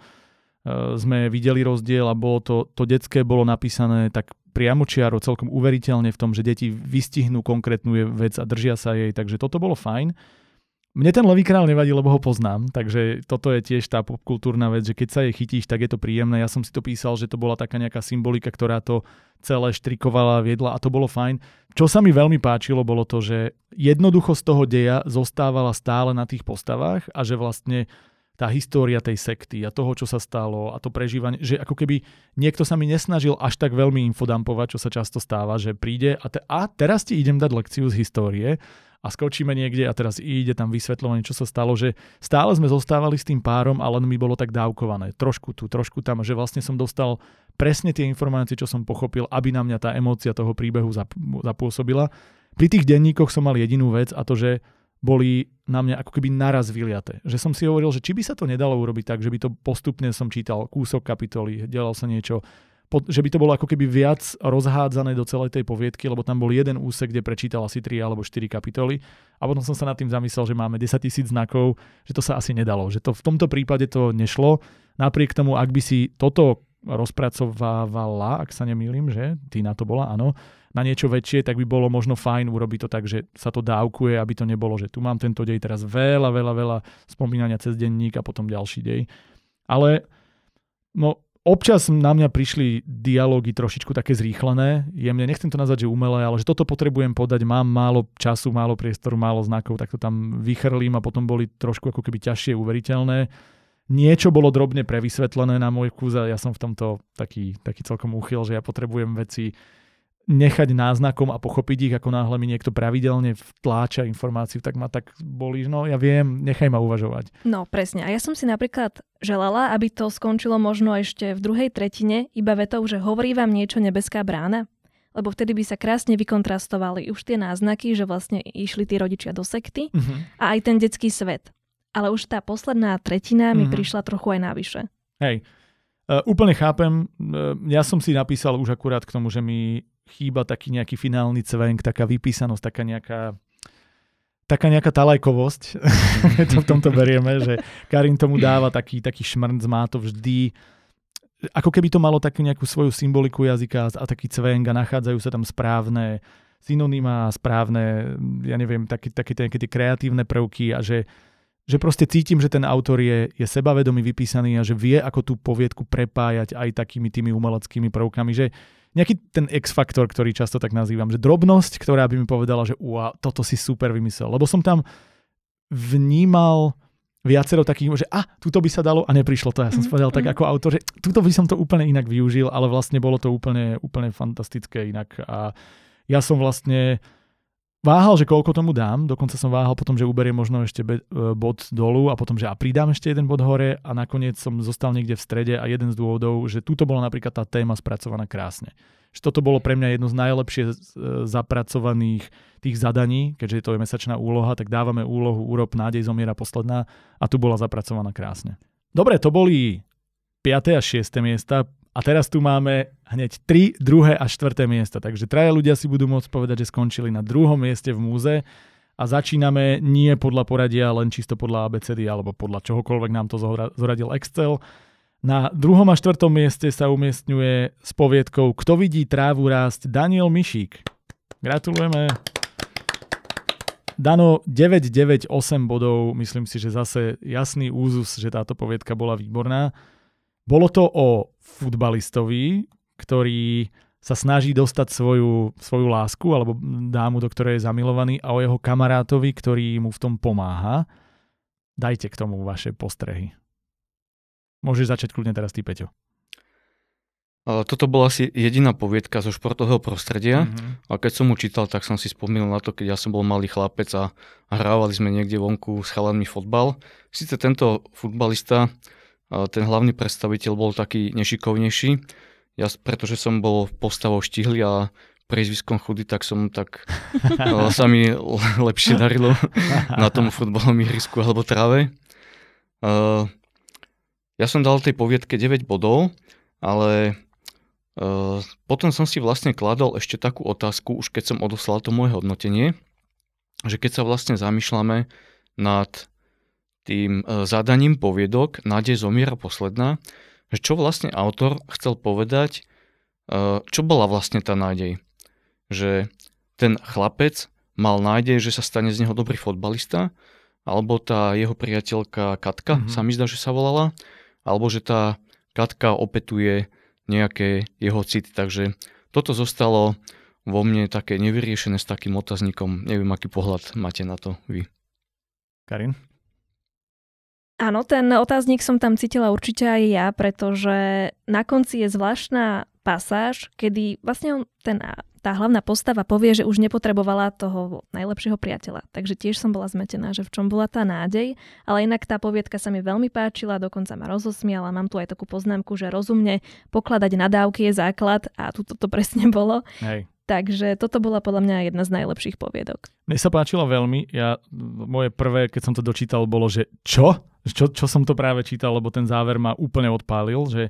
sme videli rozdiel a bolo to, to detské bolo napísané tak priamočiaro, celkom uveriteľne v tom, že deti vystihnú konkrétnu vec a držia sa jej, takže toto bolo fajn. Mne ten Levý král nevadí, lebo ho poznám, takže toto je tiež tá popkultúrna vec, že keď sa jej chytíš, tak je to príjemné. Ja som si to písal, že to bola taká nejaká symbolika, ktorá to celé štrikovala, viedla a to bolo fajn. Čo sa mi veľmi páčilo, bolo to, že jednoducho z toho deja zostávala stále na tých postavách a že vlastne tá história tej sekty a toho, čo sa stalo a to prežívanie, že ako keby niekto sa mi nesnažil až tak veľmi infodampovať, čo sa často stáva, že príde a, te, a teraz ti idem dať lekciu z histórie a skočíme niekde a teraz ide tam vysvetľovanie, čo sa stalo, že stále sme zostávali s tým párom, ale mi bolo tak dávkované. Trošku tu, trošku tam, že vlastne som dostal presne tie informácie, čo som pochopil, aby na mňa tá emócia toho príbehu zapôsobila. Pri tých denníkoch som mal jedinú vec a to, že boli na mňa ako keby naraz vyliate. Že som si hovoril, že či by sa to nedalo urobiť tak, že by to postupne som čítal kúsok kapitoly, delal sa niečo, že by to bolo ako keby viac rozhádzané do celej tej poviedky, lebo tam bol jeden úsek, kde prečítal asi 3 alebo 4 kapitoly a potom som sa nad tým zamyslel, že máme 10 tisíc znakov, že to sa asi nedalo, že to v tomto prípade to nešlo. Napriek tomu, ak by si toto rozpracovávala, ak sa nemýlim, že ty na to bola, áno, na niečo väčšie, tak by bolo možno fajn urobiť to tak, že sa to dávkuje, aby to nebolo, že tu mám tento dej teraz veľa, veľa, veľa spomínania cez denník a potom ďalší dej. Ale no, občas na mňa prišli dialógy trošičku také zrýchlené. Jemne, nechcem to nazvať, že umelé, ale že toto potrebujem podať, mám málo času, málo priestoru, málo znakov, tak to tam vychrlím a potom boli trošku ako keby ťažšie uveriteľné. Niečo bolo drobne prevysvetlené na môj kus a ja som v tomto taký, taký celkom uchyl, že ja potrebujem veci nechať náznakom a pochopiť ich, ako náhle mi niekto pravidelne vtláča informáciu, tak ma tak bolí, no ja viem, nechaj ma uvažovať. No presne, a ja som si napríklad želala, aby to skončilo možno ešte v druhej tretine, iba vetou, že hovorí vám niečo nebeská brána, lebo vtedy by sa krásne vykontrastovali už tie náznaky, že vlastne išli tí rodičia do sekty uh-huh. a aj ten detský svet. Ale už tá posledná tretina uh-huh. mi mhm. prišla trochu aj navyše. Hej, uh, úplne chápem. Uh, ja som si napísal už akurát k tomu, že mi chýba taký nejaký finálny cvenk, taká vypísanosť, taká nejaká taká nejaká talajkovosť, <laughs> to v tomto berieme, že Karin tomu dáva taký, taký šmrnc, má to vždy, ako keby to malo takú nejakú svoju symboliku jazyka a taký cvenk a nachádzajú sa tam správne synonyma, správne, ja neviem, také, také, také tie kreatívne prvky a že, že proste cítim, že ten autor je, je sebavedomý, vypísaný a že vie, ako tú poviedku prepájať aj takými tými umeleckými prvkami, že nejaký ten X-faktor, ktorý často tak nazývam, že drobnosť, ktorá by mi povedala, že wow, toto si super vymyslel. Lebo som tam vnímal viacero takých, že a, tuto by sa dalo a neprišlo to. Ja som mm-hmm. povedal tak mhm. ako autor, že tuto by som to úplne inak využil, ale vlastne bolo to úplne, úplne fantastické inak. A ja som vlastne váhal, že koľko tomu dám, dokonca som váhal potom, že uberiem možno ešte e, bod dolu a potom, že a pridám ešte jeden bod hore a nakoniec som zostal niekde v strede a jeden z dôvodov, že túto bola napríklad tá téma spracovaná krásne. Že toto bolo pre mňa jedno z najlepšie e, zapracovaných tých zadaní, keďže to je mesačná úloha, tak dávame úlohu Úrob nádej zomiera posledná a tu bola zapracovaná krásne. Dobre, to boli 5. a 6. miesta. A teraz tu máme hneď 3, druhé a 4. miesta. Takže traja ľudia si budú môcť povedať, že skončili na druhom mieste v múze a začíname nie podľa poradia, len čisto podľa ABCD alebo podľa čohokoľvek nám to zoradil Excel. Na druhom a štvrtom mieste sa umiestňuje s poviedkou Kto vidí trávu rásť Daniel Mišík. Gratulujeme. Dano 998 bodov, myslím si, že zase jasný úzus, že táto poviedka bola výborná. Bolo to o futbalistovi, ktorý sa snaží dostať svoju, svoju lásku alebo dámu, do ktorej je zamilovaný a o jeho kamarátovi, ktorý mu v tom pomáha. Dajte k tomu vaše postrehy. Môžeš začať kľudne teraz ty, Peťo. Toto bola asi jediná poviedka zo športového prostredia mm-hmm. a keď som mu čítal, tak som si spomínal na to, keď ja som bol malý chlapec a hrávali sme niekde vonku s chalanmi fotbal. Sice tento futbalista ten hlavný predstaviteľ bol taký nešikovnejší. Ja, pretože som bol postavou štihli a priezviskom chudý, tak som tak <laughs> sa mi lepšie darilo <laughs> na tom futbalovom ihrisku alebo tráve. Ja som dal tej poviedke 9 bodov, ale potom som si vlastne kladol ešte takú otázku, už keď som odoslal to moje hodnotenie, že keď sa vlastne zamýšľame nad tým e, zadaním poviedok Nádej zomiera posledná, že čo vlastne autor chcel povedať, e, čo bola vlastne tá nádej. Že ten chlapec mal nádej, že sa stane z neho dobrý fotbalista, alebo tá jeho priateľka Katka, mm-hmm. sa mi zdá, že sa volala, alebo že tá Katka opetuje nejaké jeho city. Takže toto zostalo vo mne také nevyriešené s takým otazníkom. Neviem, aký pohľad máte na to vy. Karin? Áno, ten otáznik som tam cítila určite aj ja, pretože na konci je zvláštna pasáž, kedy vlastne ten, tá hlavná postava povie, že už nepotrebovala toho najlepšieho priateľa. Takže tiež som bola zmetená, že v čom bola tá nádej, ale inak tá poviedka sa mi veľmi páčila, dokonca ma rozosmiala. Mám tu aj takú poznámku, že rozumne pokladať nadávky je základ a tu to presne bolo. Hej. Takže toto bola podľa mňa jedna z najlepších poviedok. Mne sa páčila veľmi. Ja, moje prvé, keď som to dočítal, bolo, že čo? čo? Čo som to práve čítal, lebo ten záver ma úplne odpálil, že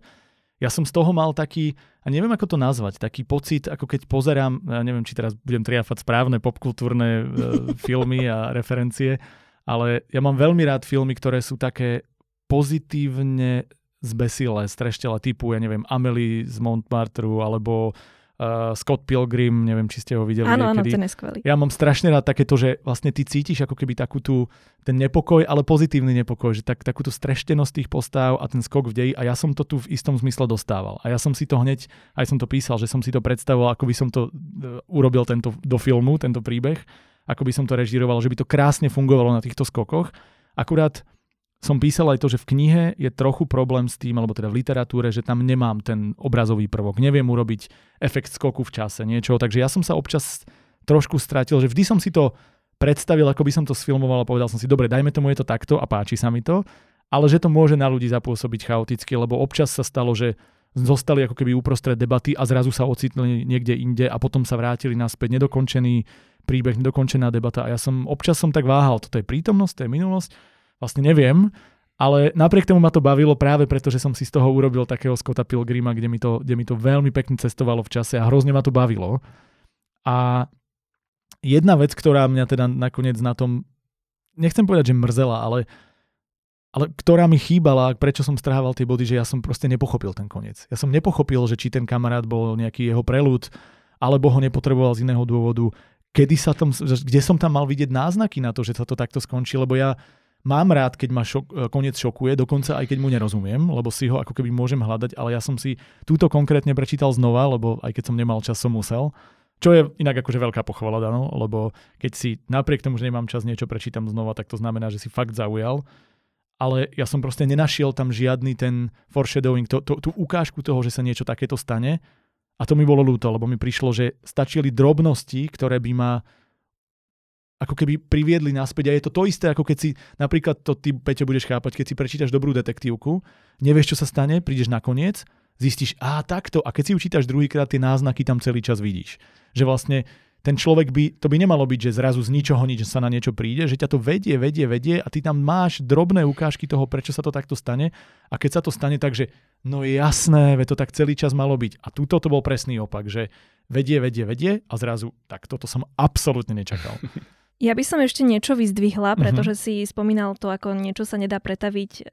ja som z toho mal taký, a neviem ako to nazvať, taký pocit, ako keď pozerám, ja neviem, či teraz budem triafať správne popkultúrne e, <laughs> filmy a referencie, ale ja mám veľmi rád filmy, ktoré sú také pozitívne zbesilé, streštele typu, ja neviem, Amelie z Montmartre alebo uh, Scott Pilgrim, neviem, či ste ho videli Áno, áno, ten je skvelý. Ja mám strašne rád takéto, že vlastne ty cítiš ako keby takú tú, ten nepokoj, ale pozitívny nepokoj, že tak, takúto streštenosť tých postáv a ten skok v deji a ja som to tu v istom zmysle dostával. A ja som si to hneď, aj som to písal, že som si to predstavoval, ako by som to uh, urobil tento, do filmu, tento príbeh, ako by som to režíroval, že by to krásne fungovalo na týchto skokoch. Akurát som písal aj to, že v knihe je trochu problém s tým, alebo teda v literatúre, že tam nemám ten obrazový prvok. Neviem urobiť efekt skoku v čase, niečo. Takže ja som sa občas trošku stratil, že vždy som si to predstavil, ako by som to sfilmoval a povedal som si, dobre, dajme tomu, je to takto a páči sa mi to, ale že to môže na ľudí zapôsobiť chaoticky, lebo občas sa stalo, že zostali ako keby uprostred debaty a zrazu sa ocitli niekde inde a potom sa vrátili naspäť nedokončený príbeh, nedokončená debata a ja som občas som tak váhal, toto je prítomnosť, to je minulosť vlastne neviem, ale napriek tomu ma to bavilo práve preto, že som si z toho urobil takého Scotta Pilgrima, kde mi to, kde mi to veľmi pekne cestovalo v čase a hrozne ma to bavilo. A jedna vec, ktorá mňa teda nakoniec na tom, nechcem povedať, že mrzela, ale, ale ktorá mi chýbala, prečo som strhával tie body, že ja som proste nepochopil ten koniec. Ja som nepochopil, že či ten kamarát bol nejaký jeho prelud, alebo ho nepotreboval z iného dôvodu, kedy sa tam, kde som tam mal vidieť náznaky na to, že sa to takto skončí, lebo ja Mám rád, keď ma šok, e, koniec šokuje, dokonca aj keď mu nerozumiem, lebo si ho ako keby môžem hľadať, ale ja som si túto konkrétne prečítal znova, lebo aj keď som nemal čas, som musel. Čo je inak akože veľká pochvala, Dano, lebo keď si napriek tomu, že nemám čas, niečo prečítam znova, tak to znamená, že si fakt zaujal. Ale ja som proste nenašiel tam žiadny ten foreshadowing, to, to, tú ukážku toho, že sa niečo takéto stane. A to mi bolo ľúto, lebo mi prišlo, že stačili drobnosti, ktoré by ma ako keby priviedli naspäť. A je to to isté, ako keď si, napríklad to ty, Peťo, budeš chápať, keď si prečítaš dobrú detektívku, nevieš, čo sa stane, prídeš na koniec, zistíš, a takto. A keď si učítaš druhýkrát, tie náznaky tam celý čas vidíš. Že vlastne ten človek by, to by nemalo byť, že zrazu z ničoho nič sa na niečo príde, že ťa to vedie, vedie, vedie a ty tam máš drobné ukážky toho, prečo sa to takto stane. A keď sa to stane tak, že no jasné, ve to tak celý čas malo byť. A túto to bol presný opak, že vedie, vedie, vedie a zrazu, tak toto som absolútne nečakal. <laughs> Ja by som ešte niečo vyzdvihla, mhm. pretože uh-huh. si spomínal to, ako niečo sa nedá pretaviť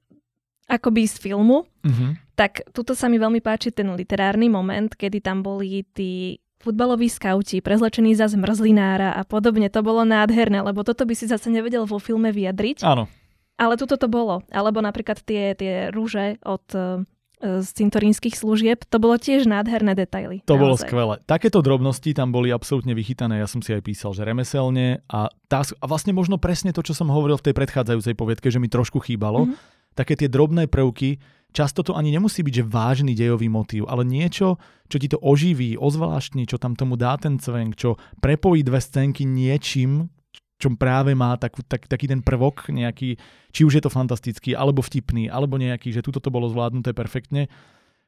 akoby z filmu. Uh-huh. Tak tuto sa mi veľmi páči ten literárny moment, kedy tam boli tí futbaloví skauti, prezlečení za zmrzlinára a podobne. To bolo nádherné, lebo toto by si zase nevedel vo filme vyjadriť. Áno. Ale tuto to bolo. Alebo napríklad tie, tie rúže od z cintorínskych služieb. To bolo tiež nádherné detaily. To naozaj. bolo skvelé. Takéto drobnosti tam boli absolútne vychytané. Ja som si aj písal, že remeselne a, tá, a vlastne možno presne to, čo som hovoril v tej predchádzajúcej poviedke, že mi trošku chýbalo. Mm-hmm. Také tie drobné prvky, často to ani nemusí byť, že vážny dejový motív, ale niečo, čo ti to oživí, ozvláštni, čo tam tomu dá ten cvenk, čo prepojí dve scénky niečím, čo práve má takú, tak, taký ten prvok nejaký, či už je to fantastický, alebo vtipný, alebo nejaký, že tuto to bolo zvládnuté perfektne.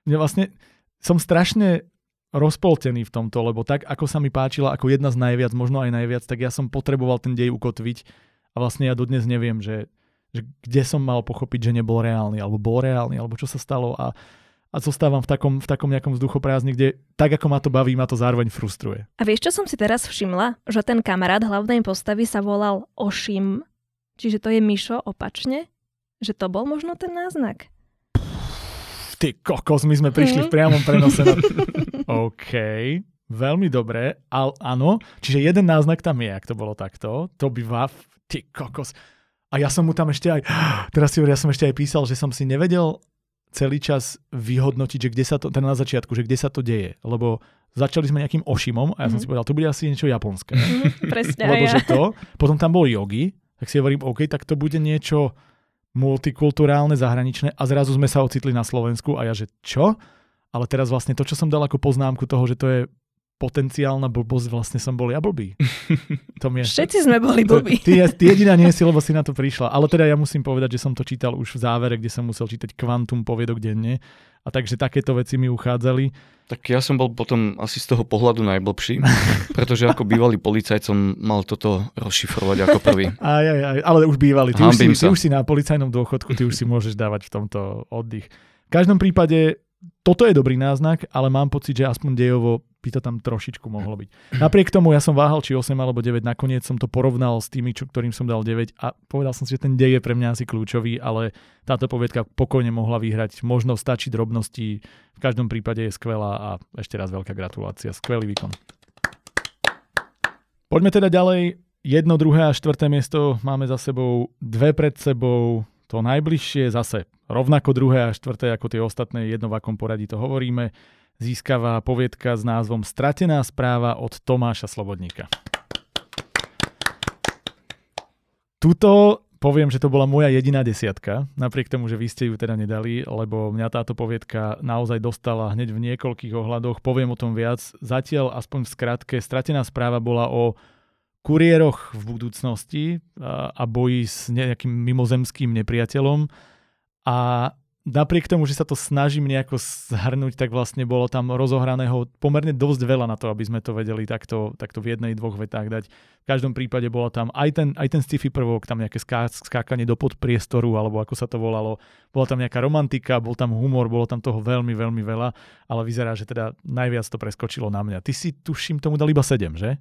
Ja vlastne som strašne rozpoltený v tomto, lebo tak, ako sa mi páčila ako jedna z najviac, možno aj najviac, tak ja som potreboval ten dej ukotviť a vlastne ja dodnes neviem, že, že kde som mal pochopiť, že nebol reálny, alebo bol reálny, alebo čo sa stalo a a zostávam v takom, v takom nejakom vzduchoprázdni, kde tak ako ma to baví, ma to zároveň frustruje. A vieš, čo som si teraz všimla? Že ten kamarát hlavnej postavy sa volal Ošim, čiže to je Mišo opačne? Že to bol možno ten náznak? Ty kokos, my sme prišli mm. v priamom prenose. Na... <laughs> OK, veľmi dobré, ale áno, čiže jeden náznak tam je, ak to bolo takto, to by vav, ty kokos. A ja som mu tam ešte aj, <gasps> teraz si ja som ešte aj písal, že som si nevedel celý čas vyhodnotiť, že kde sa to, teda na začiatku, že kde sa to deje. Lebo začali sme nejakým ošimom a ja som mhm. si povedal, to bude asi niečo japonské. Mm-hmm, presne. Lebo ja. že to, potom tam bol yogi, tak si hovorím, OK, tak to bude niečo multikulturálne, zahraničné a zrazu sme sa ocitli na Slovensku a ja, že čo? Ale teraz vlastne to, čo som dal ako poznámku toho, že to je potenciálna blbosť, vlastne som bol ja blbý. <laughs> To mi je, Všetci sme boli blbí. Ty, ty jediná nie si, lebo si na to prišla. Ale teda ja musím povedať, že som to čítal už v závere, kde som musel čítať kvantum poviedok denne A takže takéto veci mi uchádzali. Tak ja som bol potom asi z toho pohľadu najblbší, <laughs> pretože ako bývalý policajt som mal toto rozšifrovať ako prvý. <laughs> Aj, aj, aj, ale už bývalý. Ty už, si, ty už si na policajnom dôchodku, ty už si môžeš dávať v tomto oddych. V každom prípade toto je dobrý náznak, ale mám pocit, že aspoň dejovo by to tam trošičku mohlo byť. Napriek tomu ja som váhal, či 8 alebo 9, nakoniec som to porovnal s tými, čo, ktorým som dal 9 a povedal som si, že ten dej je pre mňa asi kľúčový, ale táto poviedka pokojne mohla vyhrať. Možno stačí drobnosti, v každom prípade je skvelá a ešte raz veľká gratulácia. Skvelý výkon. Poďme teda ďalej. Jedno, druhé a štvrté miesto máme za sebou, dve pred sebou, to najbližšie zase rovnako druhé a štvrté ako tie ostatné, jedno v akom poradí to hovoríme, získava poviedka s názvom Stratená správa od Tomáša Slobodníka. Tuto poviem, že to bola moja jediná desiatka, napriek tomu, že vy ste ju teda nedali, lebo mňa táto poviedka naozaj dostala hneď v niekoľkých ohľadoch. Poviem o tom viac. Zatiaľ, aspoň v skratke, stratená správa bola o kuriéroch v budúcnosti a boji s nejakým mimozemským nepriateľom. A napriek tomu, že sa to snažím nejako zhrnúť, tak vlastne bolo tam rozohraného pomerne dosť veľa na to, aby sme to vedeli takto, takto v jednej, dvoch vetách dať. V každom prípade bola tam aj ten, aj ten sci-fi prvok, tam nejaké ská, skákanie do podpriestoru, alebo ako sa to volalo. Bola tam nejaká romantika, bol tam humor, bolo tam toho veľmi, veľmi veľa, ale vyzerá, že teda najviac to preskočilo na mňa. Ty si, tuším, tomu dal iba 7, že?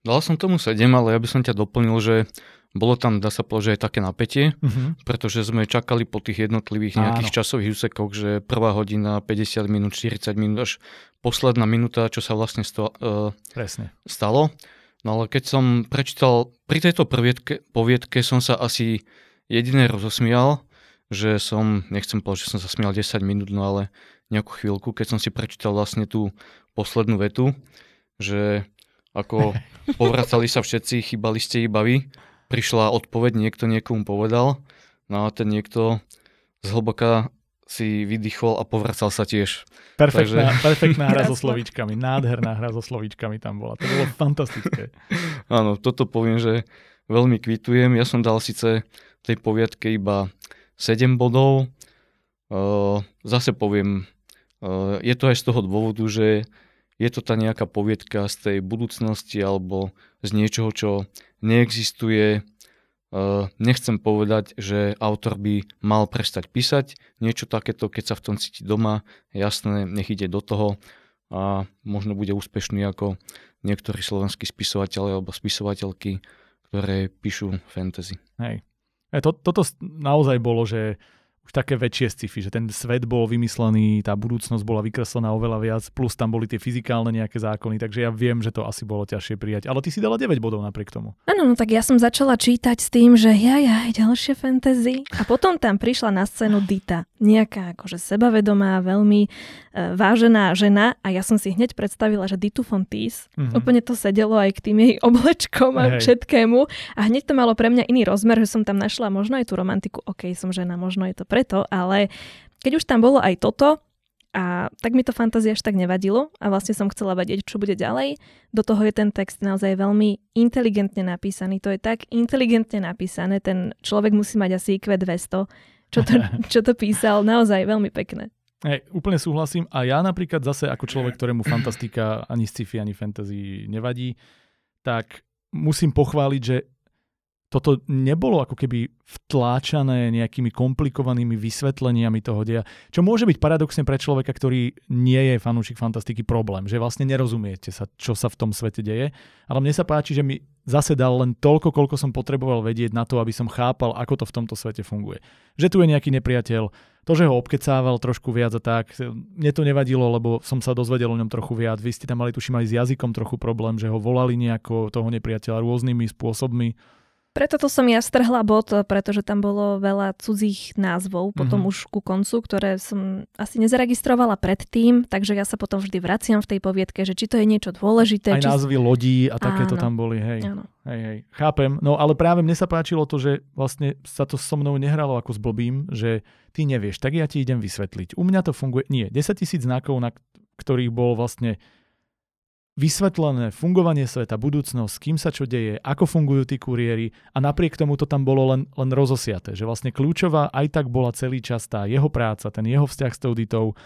Dal som tomu 7, ale ja by som ťa doplnil, že bolo tam, dá sa povedať, aj také napätie, uh-huh. pretože sme čakali po tých jednotlivých nejakých Áno. časových úsekoch, že prvá hodina, 50 minút, 40 minút, až posledná minúta, čo sa vlastne sto, uh, Presne. stalo. No ale keď som prečítal, pri tejto prvietke, poviedke som sa asi jediné rozosmial, že som, nechcem povedať, že som sa smial 10 minút, no ale nejakú chvíľku, keď som si prečítal vlastne tú poslednú vetu, že ako <laughs> povracali sa všetci, chýbali ste iba vy. Prišla odpoveď, niekto niekomu povedal, no a ten niekto zhlboka si vydýchol a povracal sa tiež. Perfektná, Takže... perfektná hra so slovíčkami, nádherná hra so slovíčkami tam bola. To bolo fantastické. <laughs> Áno, toto poviem, že veľmi kvitujem. Ja som dal síce tej poviatke iba 7 bodov. Zase poviem, je to aj z toho dôvodu, že je to tá nejaká poviedka z tej budúcnosti alebo z niečoho, čo neexistuje. Nechcem povedať, že autor by mal prestať písať. Niečo takéto, keď sa v tom cíti doma, jasné, nech ide do toho a možno bude úspešný ako niektorí slovenskí spisovateľi alebo spisovateľky, ktoré píšu fantasy. Hej. E, to, toto naozaj bolo, že už také väčšie sci-fi, že ten svet bol vymyslený, tá budúcnosť bola vykreslená oveľa viac, plus tam boli tie fyzikálne nejaké zákony, takže ja viem, že to asi bolo ťažšie prijať. Ale ty si dala 9 bodov napriek tomu. Áno, no tak ja som začala čítať s tým, že ja, ja, ďalšie fantasy. A potom tam prišla na scénu Dita, nejaká akože sebavedomá, veľmi e, vážená žena a ja som si hneď predstavila, že Ditu Fontis, mm-hmm. úplne to sedelo aj k tým jej oblečkom a Hej. všetkému a hneď to malo pre mňa iný rozmer, že som tam našla možno aj tú romantiku, ok, som žena, možno je to preto, ale keď už tam bolo aj toto, a tak mi to fantázia až tak nevadilo a vlastne som chcela vedieť, čo bude ďalej. Do toho je ten text naozaj veľmi inteligentne napísaný. To je tak inteligentne napísané, ten človek musí mať asi IQ 200, čo to, <laughs> čo to písal. Naozaj veľmi pekné. Hej, úplne súhlasím. A ja napríklad zase ako človek, ktorému fantastika ani sci-fi, ani fantasy nevadí, tak musím pochváliť, že toto nebolo ako keby vtláčané nejakými komplikovanými vysvetleniami toho deja, čo môže byť paradoxne pre človeka, ktorý nie je fanúšik fantastiky problém, že vlastne nerozumiete sa, čo sa v tom svete deje, ale mne sa páči, že mi zase dal len toľko, koľko som potreboval vedieť na to, aby som chápal, ako to v tomto svete funguje. Že tu je nejaký nepriateľ, to, že ho obkecával trošku viac a tak, mne to nevadilo, lebo som sa dozvedel o ňom trochu viac. Vy ste tam mali, tuším, aj s jazykom trochu problém, že ho volali nejako toho nepriateľa rôznymi spôsobmi. Preto to som ja strhla bod, pretože tam bolo veľa cudzích názvov, potom mm-hmm. už ku koncu, ktoré som asi nezaregistrovala predtým, takže ja sa potom vždy vraciam v tej poviedke, že či to je niečo dôležité. Aj či... názvy lodí a takéto tam boli, hej. Áno. Hej, hej. Chápem, no ale práve mne sa páčilo to, že vlastne sa to so mnou nehralo ako s blbým, že ty nevieš, tak ja ti idem vysvetliť. U mňa to funguje, nie, 10 tisíc znakov, na ktorých bol vlastne vysvetlené fungovanie sveta, budúcnosť, kým sa čo deje, ako fungujú tí kuriéri a napriek tomu to tam bolo len, len rozosiaté, že vlastne kľúčová aj tak bola celý čas tá jeho práca, ten jeho vzťah s tou ditou,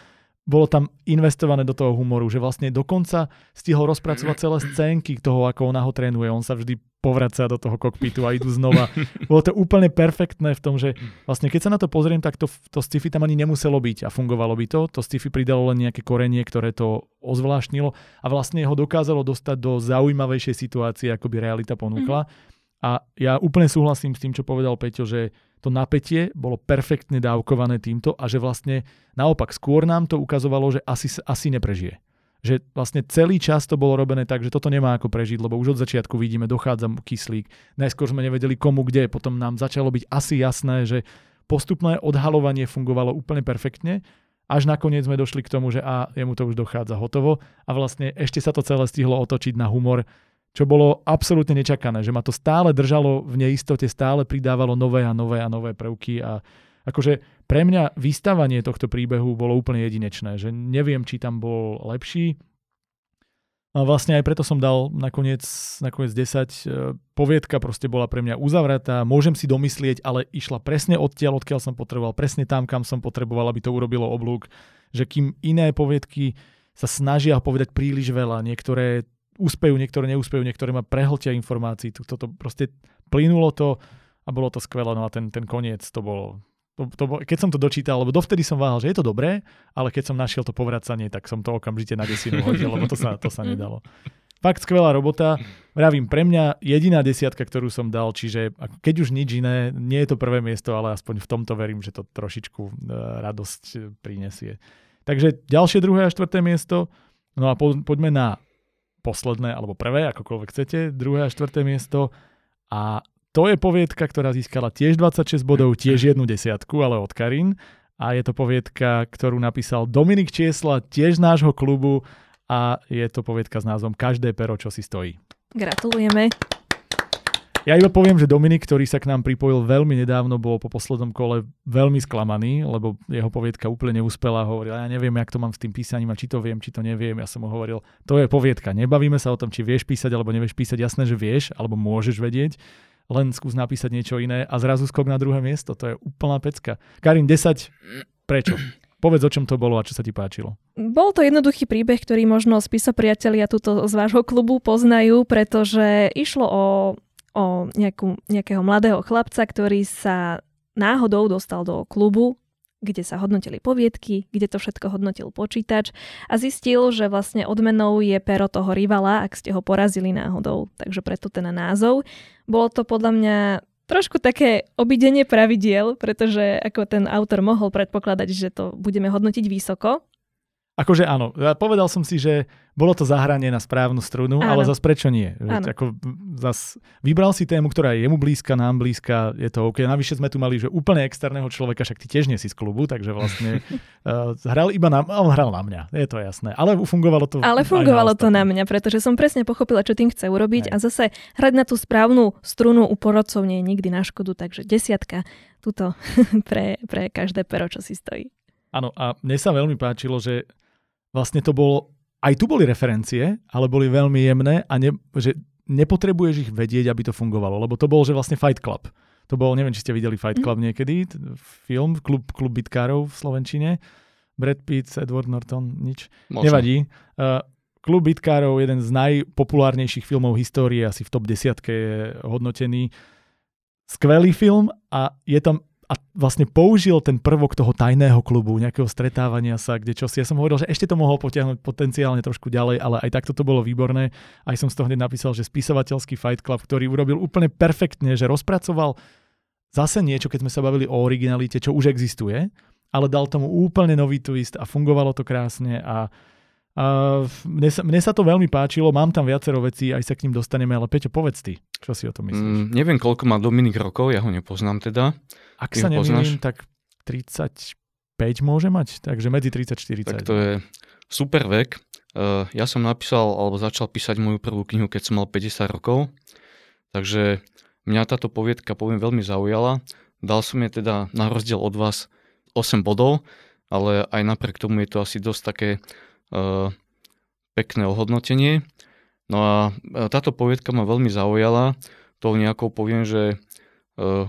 bolo tam investované do toho humoru, že vlastne dokonca stihol rozpracovať celé <clears throat> scénky toho, ako ona ho trénuje. On sa vždy povracia do toho kokpitu a idú znova. Bolo to úplne perfektné v tom, že vlastne keď sa na to pozriem, tak to, to sci-fi tam ani nemuselo byť a fungovalo by to. To sci-fi pridalo len nejaké korenie, ktoré to ozvláštnilo a vlastne ho dokázalo dostať do zaujímavejšej situácie, ako by realita ponúkla. Mm-hmm. A ja úplne súhlasím s tým, čo povedal Peťo, že to napätie bolo perfektne dávkované týmto a že vlastne naopak skôr nám to ukazovalo, že asi, asi neprežije. Že vlastne celý čas to bolo robené tak, že toto nemá ako prežiť, lebo už od začiatku vidíme, dochádza kyslík. Najskôr sme nevedeli komu kde, potom nám začalo byť asi jasné, že postupné odhalovanie fungovalo úplne perfektne, až nakoniec sme došli k tomu, že a jemu to už dochádza hotovo a vlastne ešte sa to celé stihlo otočiť na humor, čo bolo absolútne nečakané, že ma to stále držalo v neistote, stále pridávalo nové a nové a nové prvky a akože pre mňa vystávanie tohto príbehu bolo úplne jedinečné, že neviem, či tam bol lepší. A vlastne aj preto som dal nakoniec, nakoniec 10. E, poviedka proste bola pre mňa uzavretá, môžem si domyslieť, ale išla presne odtiaľ, odkiaľ som potreboval, presne tam, kam som potreboval, aby to urobilo oblúk, že kým iné poviedky sa snažia povedať príliš veľa, niektoré úspejú, niektoré neúspejú, niektoré ma prehltia informácií. Toto proste plynulo to a bolo to skvelé. No a ten, ten koniec to bolo, to, to keď som to dočítal, lebo dovtedy som váhal, že je to dobré, ale keď som našiel to povracanie, tak som to okamžite na desinu hodil, lebo to sa, to sa nedalo. Fakt skvelá robota. Vravím, pre mňa jediná desiatka, ktorú som dal, čiže keď už nič iné, nie je to prvé miesto, ale aspoň v tomto verím, že to trošičku uh, radosť e, prinesie. Takže ďalšie druhé a štvrté miesto. No a po, poďme na posledné alebo prvé, akokoľvek chcete, druhé a štvrté miesto. A to je poviedka, ktorá získala tiež 26 bodov, tiež jednu desiatku, ale od Karin. A je to poviedka, ktorú napísal Dominik Čiesla, tiež nášho klubu a je to poviedka s názvom Každé pero, čo si stojí. Gratulujeme. Ja iba poviem, že Dominik, ktorý sa k nám pripojil veľmi nedávno, bol po poslednom kole veľmi sklamaný, lebo jeho poviedka úplne neúspela. Hovoril, ja neviem, jak to mám s tým písaním a či to viem, či to neviem. Ja som mu hovoril, to je poviedka. Nebavíme sa o tom, či vieš písať alebo nevieš písať. Jasné, že vieš alebo môžeš vedieť. Len skús napísať niečo iné a zrazu skok na druhé miesto. To je úplná pecka. Karin, 10. Prečo? Povedz, o čom to bolo a čo sa ti páčilo. Bol to jednoduchý príbeh, ktorý možno spisopriatelia tuto z vášho klubu poznajú, pretože išlo o o nejakú, nejakého mladého chlapca, ktorý sa náhodou dostal do klubu, kde sa hodnotili poviedky, kde to všetko hodnotil počítač a zistil, že vlastne odmenou je pero toho rivala, ak ste ho porazili náhodou. Takže preto ten názov. Bolo to podľa mňa trošku také obidenie pravidiel, pretože ako ten autor mohol predpokladať, že to budeme hodnotiť vysoko, Akože áno, ja povedal som si, že bolo to zahranie na správnu strunu, áno. ale zase prečo nie? Ako zas, vybral si tému, ktorá je jemu blízka, nám blízka, je to OK. Navyše sme tu mali, že úplne externého človeka, však ty tiež nie si z klubu, takže vlastne uh, <laughs> hral iba na, on hral na mňa, je to jasné. Ale fungovalo to Ale fungovalo na to na mňa, pretože som presne pochopila, čo tým chce urobiť Aj. a zase hrať na tú správnu strunu u porodcov nie je nikdy na škodu, takže desiatka tuto <laughs> pre, pre každé pero, čo si stojí. Áno, a mne sa veľmi páčilo, že vlastne to bolo, aj tu boli referencie, ale boli veľmi jemné a ne, že nepotrebuješ ich vedieť, aby to fungovalo, lebo to bol, že vlastne Fight Club. To bol, neviem, či ste videli Fight Club mm. niekedy, film, klub, klub bitkárov v Slovenčine. Brad Pitt, Edward Norton, nič. Možno. Nevadí. Uh, klub bitkárov, jeden z najpopulárnejších filmov histórie, asi v top desiatke je hodnotený. Skvelý film a je tam a vlastne použil ten prvok toho tajného klubu, nejakého stretávania sa, kde čo si. Ja som hovoril, že ešte to mohol potiahnuť potenciálne trošku ďalej, ale aj takto to bolo výborné. Aj som z toho hneď napísal, že spisovateľský Fight Club, ktorý urobil úplne perfektne, že rozpracoval zase niečo, keď sme sa bavili o originalite, čo už existuje, ale dal tomu úplne nový twist a fungovalo to krásne a a mne, sa, mne sa to veľmi páčilo, mám tam viacero vecí, aj sa k ním dostaneme, ale Peťo, povedz ty, čo si o tom myslíš? Mm, neviem, koľko má Dominik rokov, ja ho nepoznám teda. Ak Ty sa nemýlim, tak 35 môže mať, takže medzi 30 40. Tak to je super vek. Uh, ja som napísal, alebo začal písať moju prvú knihu, keď som mal 50 rokov, takže mňa táto poviedka, poviem, veľmi zaujala. Dal som jej teda na rozdiel od vás 8 bodov, ale aj napriek tomu je to asi dosť také pekné ohodnotenie. No a uh, táto poviedka ma veľmi zaujala. To nejakou poviem, že uh,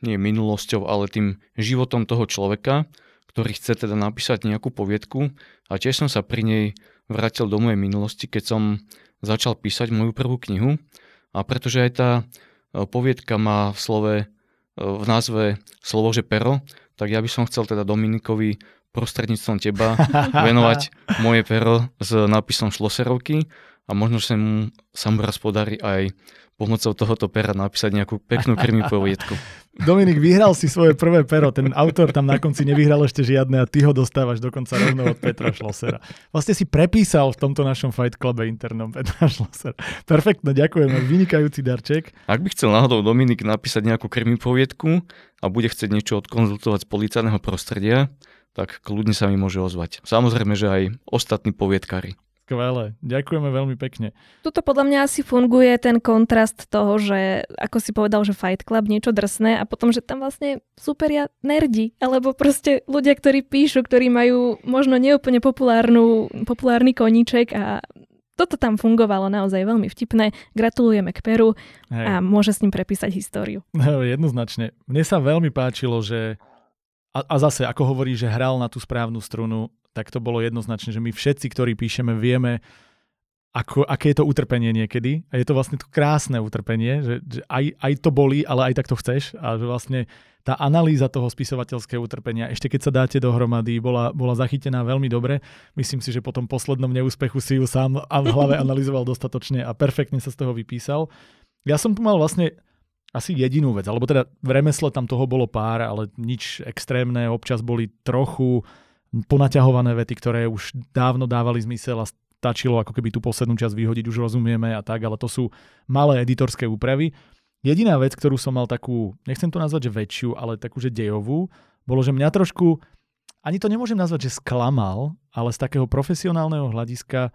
nie minulosťou, ale tým životom toho človeka, ktorý chce teda napísať nejakú poviedku a tiež som sa pri nej vrátil do mojej minulosti, keď som začal písať moju prvú knihu a pretože aj tá e, poviedka má v slove, e, v názve slovo, že pero, tak ja by som chcel teda Dominikovi prostredníctvom teba <laughs> venovať moje pero s nápisom Šloserovky a možno sa mu, sa mu raz podarí aj pomocou tohoto pera napísať nejakú peknú krmi poviedku. <laughs> Dominik, vyhral si svoje prvé pero, ten autor tam na konci nevyhral ešte žiadne a ty ho dostávaš dokonca rovno od Petra Šlosera. Vlastne si prepísal v tomto našom Fight Clube internom Petra Šlosera. Perfektne, ďakujeme, vynikajúci darček. Ak by chcel náhodou Dominik napísať nejakú krmi poviedku a bude chcieť niečo odkonzultovať z policajného prostredia, tak kľudne sa mi môže ozvať. Samozrejme, že aj ostatní poviedkári. Skvelé, ďakujeme veľmi pekne. Tuto podľa mňa asi funguje ten kontrast toho, že ako si povedal, že Fight Club, niečo drsné a potom, že tam vlastne superia nerdi, alebo proste ľudia, ktorí píšu, ktorí majú možno neúplne populárnu, populárny koníček a toto tam fungovalo naozaj veľmi vtipné. Gratulujeme k Peru Hej. a môže s ním prepísať históriu. No, <laughs> jednoznačne. Mne sa veľmi páčilo, že a, a zase, ako hovorí, že hral na tú správnu strunu, tak to bolo jednoznačne, že my všetci, ktorí píšeme, vieme, ako, aké je to utrpenie niekedy. A je to vlastne to krásne utrpenie, že, že aj, aj to bolí, ale aj tak to chceš. A že vlastne tá analýza toho spisovateľského utrpenia, ešte keď sa dáte dohromady, bola, bola zachytená veľmi dobre. Myslím si, že po tom poslednom neúspechu si ju sám v hlave <laughs> analyzoval dostatočne a perfektne sa z toho vypísal. Ja som tu mal vlastne asi jedinú vec, alebo teda v remesle tam toho bolo pár, ale nič extrémne, občas boli trochu ponaťahované vety, ktoré už dávno dávali zmysel a stačilo ako keby tú poslednú časť vyhodiť, už rozumieme a tak, ale to sú malé editorské úpravy. Jediná vec, ktorú som mal takú, nechcem to nazvať, že väčšiu, ale takú, že dejovú, bolo, že mňa trošku, ani to nemôžem nazvať, že sklamal, ale z takého profesionálneho hľadiska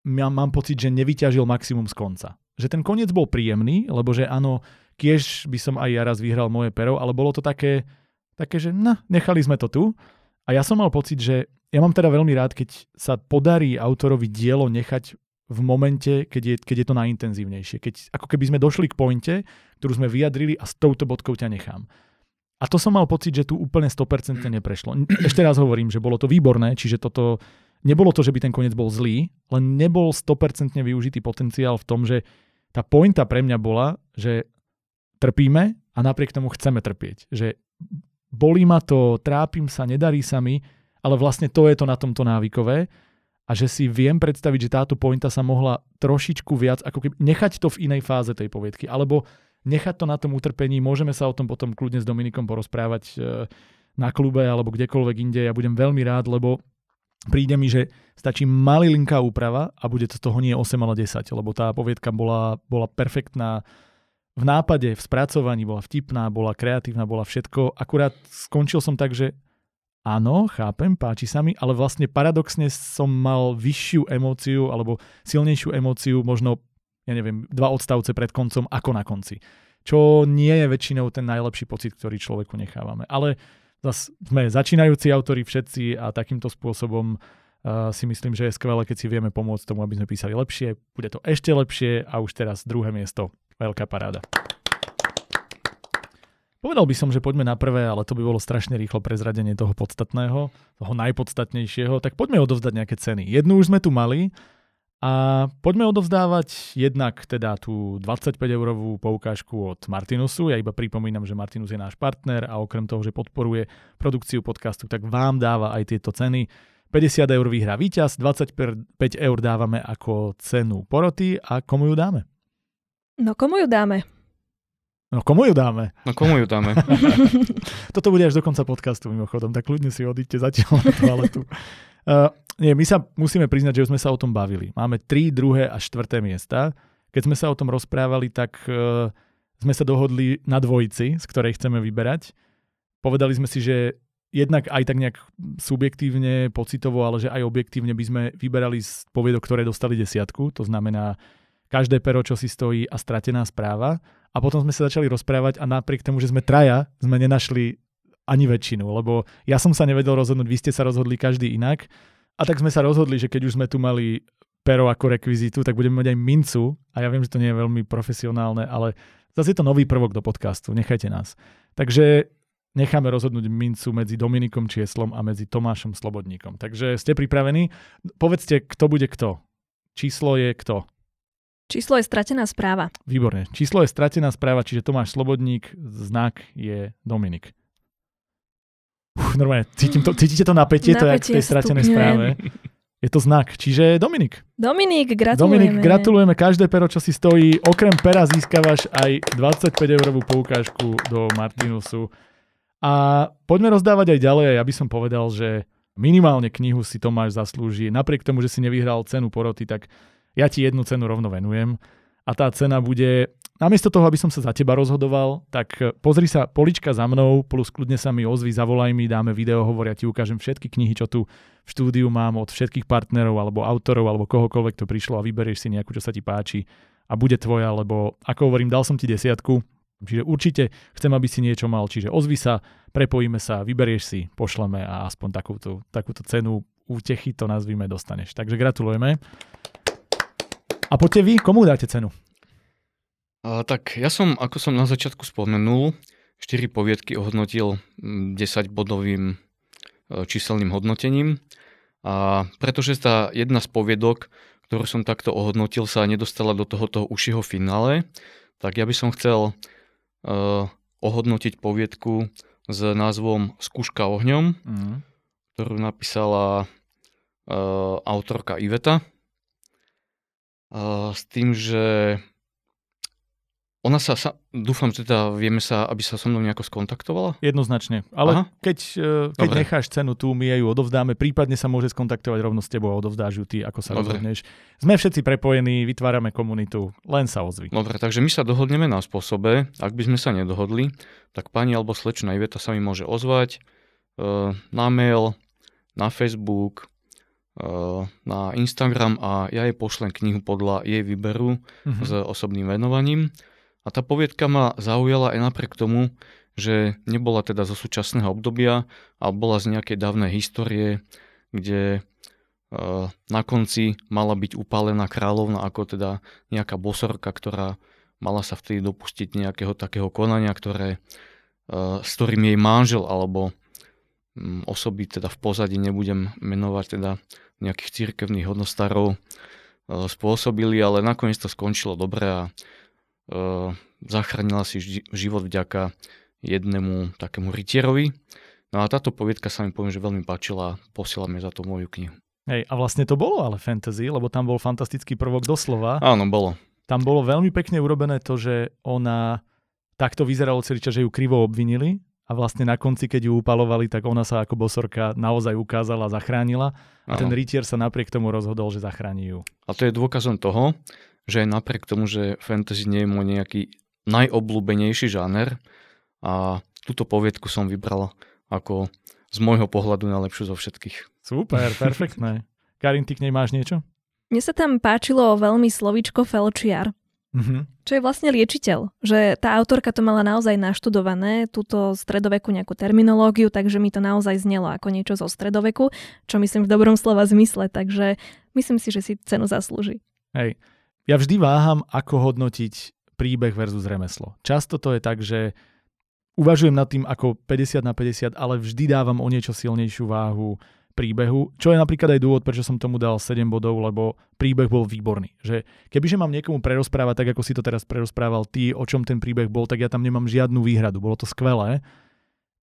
ja mám pocit, že nevyťažil maximum z konca. Že ten koniec bol príjemný, lebo že áno, kiež by som aj ja raz vyhral moje pero, ale bolo to také, také že no, nechali sme to tu. A ja som mal pocit, že ja mám teda veľmi rád, keď sa podarí autorovi dielo nechať v momente, keď je, keď je to najintenzívnejšie. Keď ako keby sme došli k pointe, ktorú sme vyjadrili a s touto bodkou ťa nechám. A to som mal pocit, že tu úplne 100% neprešlo. Ešte raz hovorím, že bolo to výborné, čiže toto nebolo to, že by ten koniec bol zlý, len nebol 100% využitý potenciál v tom, že tá pointa pre mňa bola, že trpíme a napriek tomu chceme trpieť. Že bolí ma to, trápim sa, nedarí sa mi, ale vlastne to je to na tomto návykové. A že si viem predstaviť, že táto pointa sa mohla trošičku viac, ako keby nechať to v inej fáze tej poviedky, alebo nechať to na tom utrpení, môžeme sa o tom potom kľudne s Dominikom porozprávať e, na klube alebo kdekoľvek inde, ja budem veľmi rád, lebo príde mi, že stačí malilinká úprava a bude to z toho nie 8, ale 10, lebo tá poviedka bola, bola perfektná, v nápade, v spracovaní bola vtipná, bola kreatívna, bola všetko. Akurát skončil som tak, že áno, chápem, páči sa mi, ale vlastne paradoxne som mal vyššiu emóciu alebo silnejšiu emóciu možno, ja neviem, dva odstavce pred koncom ako na konci. Čo nie je väčšinou ten najlepší pocit, ktorý človeku nechávame. Ale zase sme začínajúci autori všetci a takýmto spôsobom uh, si myslím, že je skvelé, keď si vieme pomôcť tomu, aby sme písali lepšie. Bude to ešte lepšie a už teraz druhé miesto Veľká paráda. Povedal by som, že poďme na prvé, ale to by bolo strašne rýchlo prezradenie toho podstatného, toho najpodstatnejšieho. Tak poďme odovzdať nejaké ceny. Jednu už sme tu mali a poďme odovzdávať jednak teda tú 25-eurovú poukážku od Martinusu. Ja iba pripomínam, že Martinus je náš partner a okrem toho, že podporuje produkciu podcastu, tak vám dáva aj tieto ceny. 50 eur vyhrá víťaz, 25 eur dávame ako cenu poroty a komu ju dáme? No komu ju dáme? No komu ju dáme? No komu ju dáme? <laughs> Toto bude až do konca podcastu mimochodom, tak ľudne si odíďte zatiaľ na toaletu. Uh, <laughs> nie, my sa musíme priznať, že už sme sa o tom bavili. Máme tri, druhé a štvrté miesta. Keď sme sa o tom rozprávali, tak uh, sme sa dohodli na dvojici, z ktorej chceme vyberať. Povedali sme si, že jednak aj tak nejak subjektívne, pocitovo, ale že aj objektívne by sme vyberali z poviedok, ktoré dostali desiatku. To znamená každé pero, čo si stojí a stratená správa. A potom sme sa začali rozprávať a napriek tomu, že sme traja, sme nenašli ani väčšinu, lebo ja som sa nevedel rozhodnúť, vy ste sa rozhodli každý inak. A tak sme sa rozhodli, že keď už sme tu mali pero ako rekvizitu, tak budeme mať aj mincu. A ja viem, že to nie je veľmi profesionálne, ale zase je to nový prvok do podcastu, nechajte nás. Takže necháme rozhodnúť mincu medzi Dominikom Čieslom a medzi Tomášom Slobodníkom. Takže ste pripravení? Povedzte, kto bude kto. Číslo je kto? Číslo je stratená správa. Výborne. Číslo je stratená správa, čiže Tomáš Slobodník, znak je Dominik. Uf, normálne, cítim to, cítite to napätie, napätie to je v tej stratenej správe. Je to znak, čiže Dominik. Dominik, gratulujeme. Dominik, gratulujeme. Každé pero, čo si stojí, okrem pera získavaš aj 25 eurovú poukážku do Martinusu. A poďme rozdávať aj ďalej. Ja by som povedal, že minimálne knihu si Tomáš zaslúži. Napriek tomu, že si nevyhral cenu poroty, tak ja ti jednu cenu rovno venujem. A tá cena bude Namiesto toho, aby som sa za teba rozhodoval, tak e, pozri sa polička za mnou, plus kľudne sa mi ozvi, zavolaj mi, dáme video, hovoria ti ukážem všetky knihy, čo tu v štúdiu mám od všetkých partnerov alebo autorov alebo kohokoľvek to prišlo a vyberieš si nejakú, čo sa ti páči a bude tvoja, lebo ako hovorím, dal som ti desiatku, čiže určite chcem, aby si niečo mal, čiže ozvi sa, prepojíme sa, vyberieš si, pošleme a aspoň takúto, takúto cenu útechy to nazvime dostaneš. Takže gratulujeme. A poďte vy, komu dáte cenu? A, tak ja som, ako som na začiatku spomenul, 4 poviedky ohodnotil 10-bodovým mm, e, číselným hodnotením. A pretože tá jedna z poviedok, ktorú som takto ohodnotil, sa nedostala do tohoto užšieho finále, tak ja by som chcel uh, ohodnotiť poviedku s názvom Skúška ohňom, mm. ktorú napísala uh, autorka Iveta. Uh, s tým, že ona sa, sa, dúfam, že teda vieme sa, aby sa so mnou nejako skontaktovala? Jednoznačne. Ale Aha. keď, e, keď necháš cenu tu, my ju odovzdáme, prípadne sa môže skontaktovať rovno s tebou a odovzdáš ju ty, ako sa Dobre. rozhodneš. Sme všetci prepojení, vytvárame komunitu, len sa ozvi. Dobre, takže my sa dohodneme na spôsobe. Ak by sme sa nedohodli, tak pani alebo slečna Iveta sa mi môže ozvať uh, na mail, na Facebook, na Instagram a ja jej pošlem knihu podľa jej výberu uh-huh. s osobným venovaním a tá poviedka ma zaujala aj napriek tomu, že nebola teda zo súčasného obdobia, ale bola z nejakej dávnej histórie, kde na konci mala byť upálená kráľovna ako teda nejaká bosorka, ktorá mala sa vtedy dopustiť nejakého takého konania, ktoré, s ktorým jej manžel alebo osoby teda v pozadí nebudem menovať teda nejakých církevných hodnostárov uh, spôsobili, ale nakoniec to skončilo dobre a uh, zachránila si život vďaka jednému takému rytierovi. No a táto poviedka sa mi poviem, že veľmi páčila a posielame za to moju knihu. Hej, a vlastne to bolo ale fantasy, lebo tam bol fantastický prvok doslova. Áno, bolo. Tam bolo veľmi pekne urobené to, že ona takto vyzeralo celý čas, že ju krivo obvinili a vlastne na konci, keď ju upalovali, tak ona sa ako bosorka naozaj ukázala, zachránila a ano. ten rytier sa napriek tomu rozhodol, že zachráni ju. A to je dôkazom toho, že napriek tomu, že fantasy nie je môj nejaký najobľúbenejší žáner a túto poviedku som vybral ako z môjho pohľadu najlepšiu zo všetkých. Super, <laughs> perfektné. Karin, ty k nej máš niečo? Mne sa tam páčilo veľmi slovičko felčiar. Mm-hmm. Čo je vlastne liečiteľ. Že tá autorka to mala naozaj naštudované, túto stredoveku nejakú terminológiu, takže mi to naozaj znelo ako niečo zo stredoveku, čo myslím v dobrom slova zmysle, takže myslím si, že si cenu zaslúži. Hej, ja vždy váham, ako hodnotiť príbeh versus remeslo. Často to je tak, že uvažujem nad tým ako 50 na 50, ale vždy dávam o niečo silnejšiu váhu príbehu, čo je napríklad aj dôvod, prečo som tomu dal 7 bodov, lebo príbeh bol výborný. Že kebyže mám niekomu prerozprávať tak, ako si to teraz prerozprával ty, o čom ten príbeh bol, tak ja tam nemám žiadnu výhradu. Bolo to skvelé.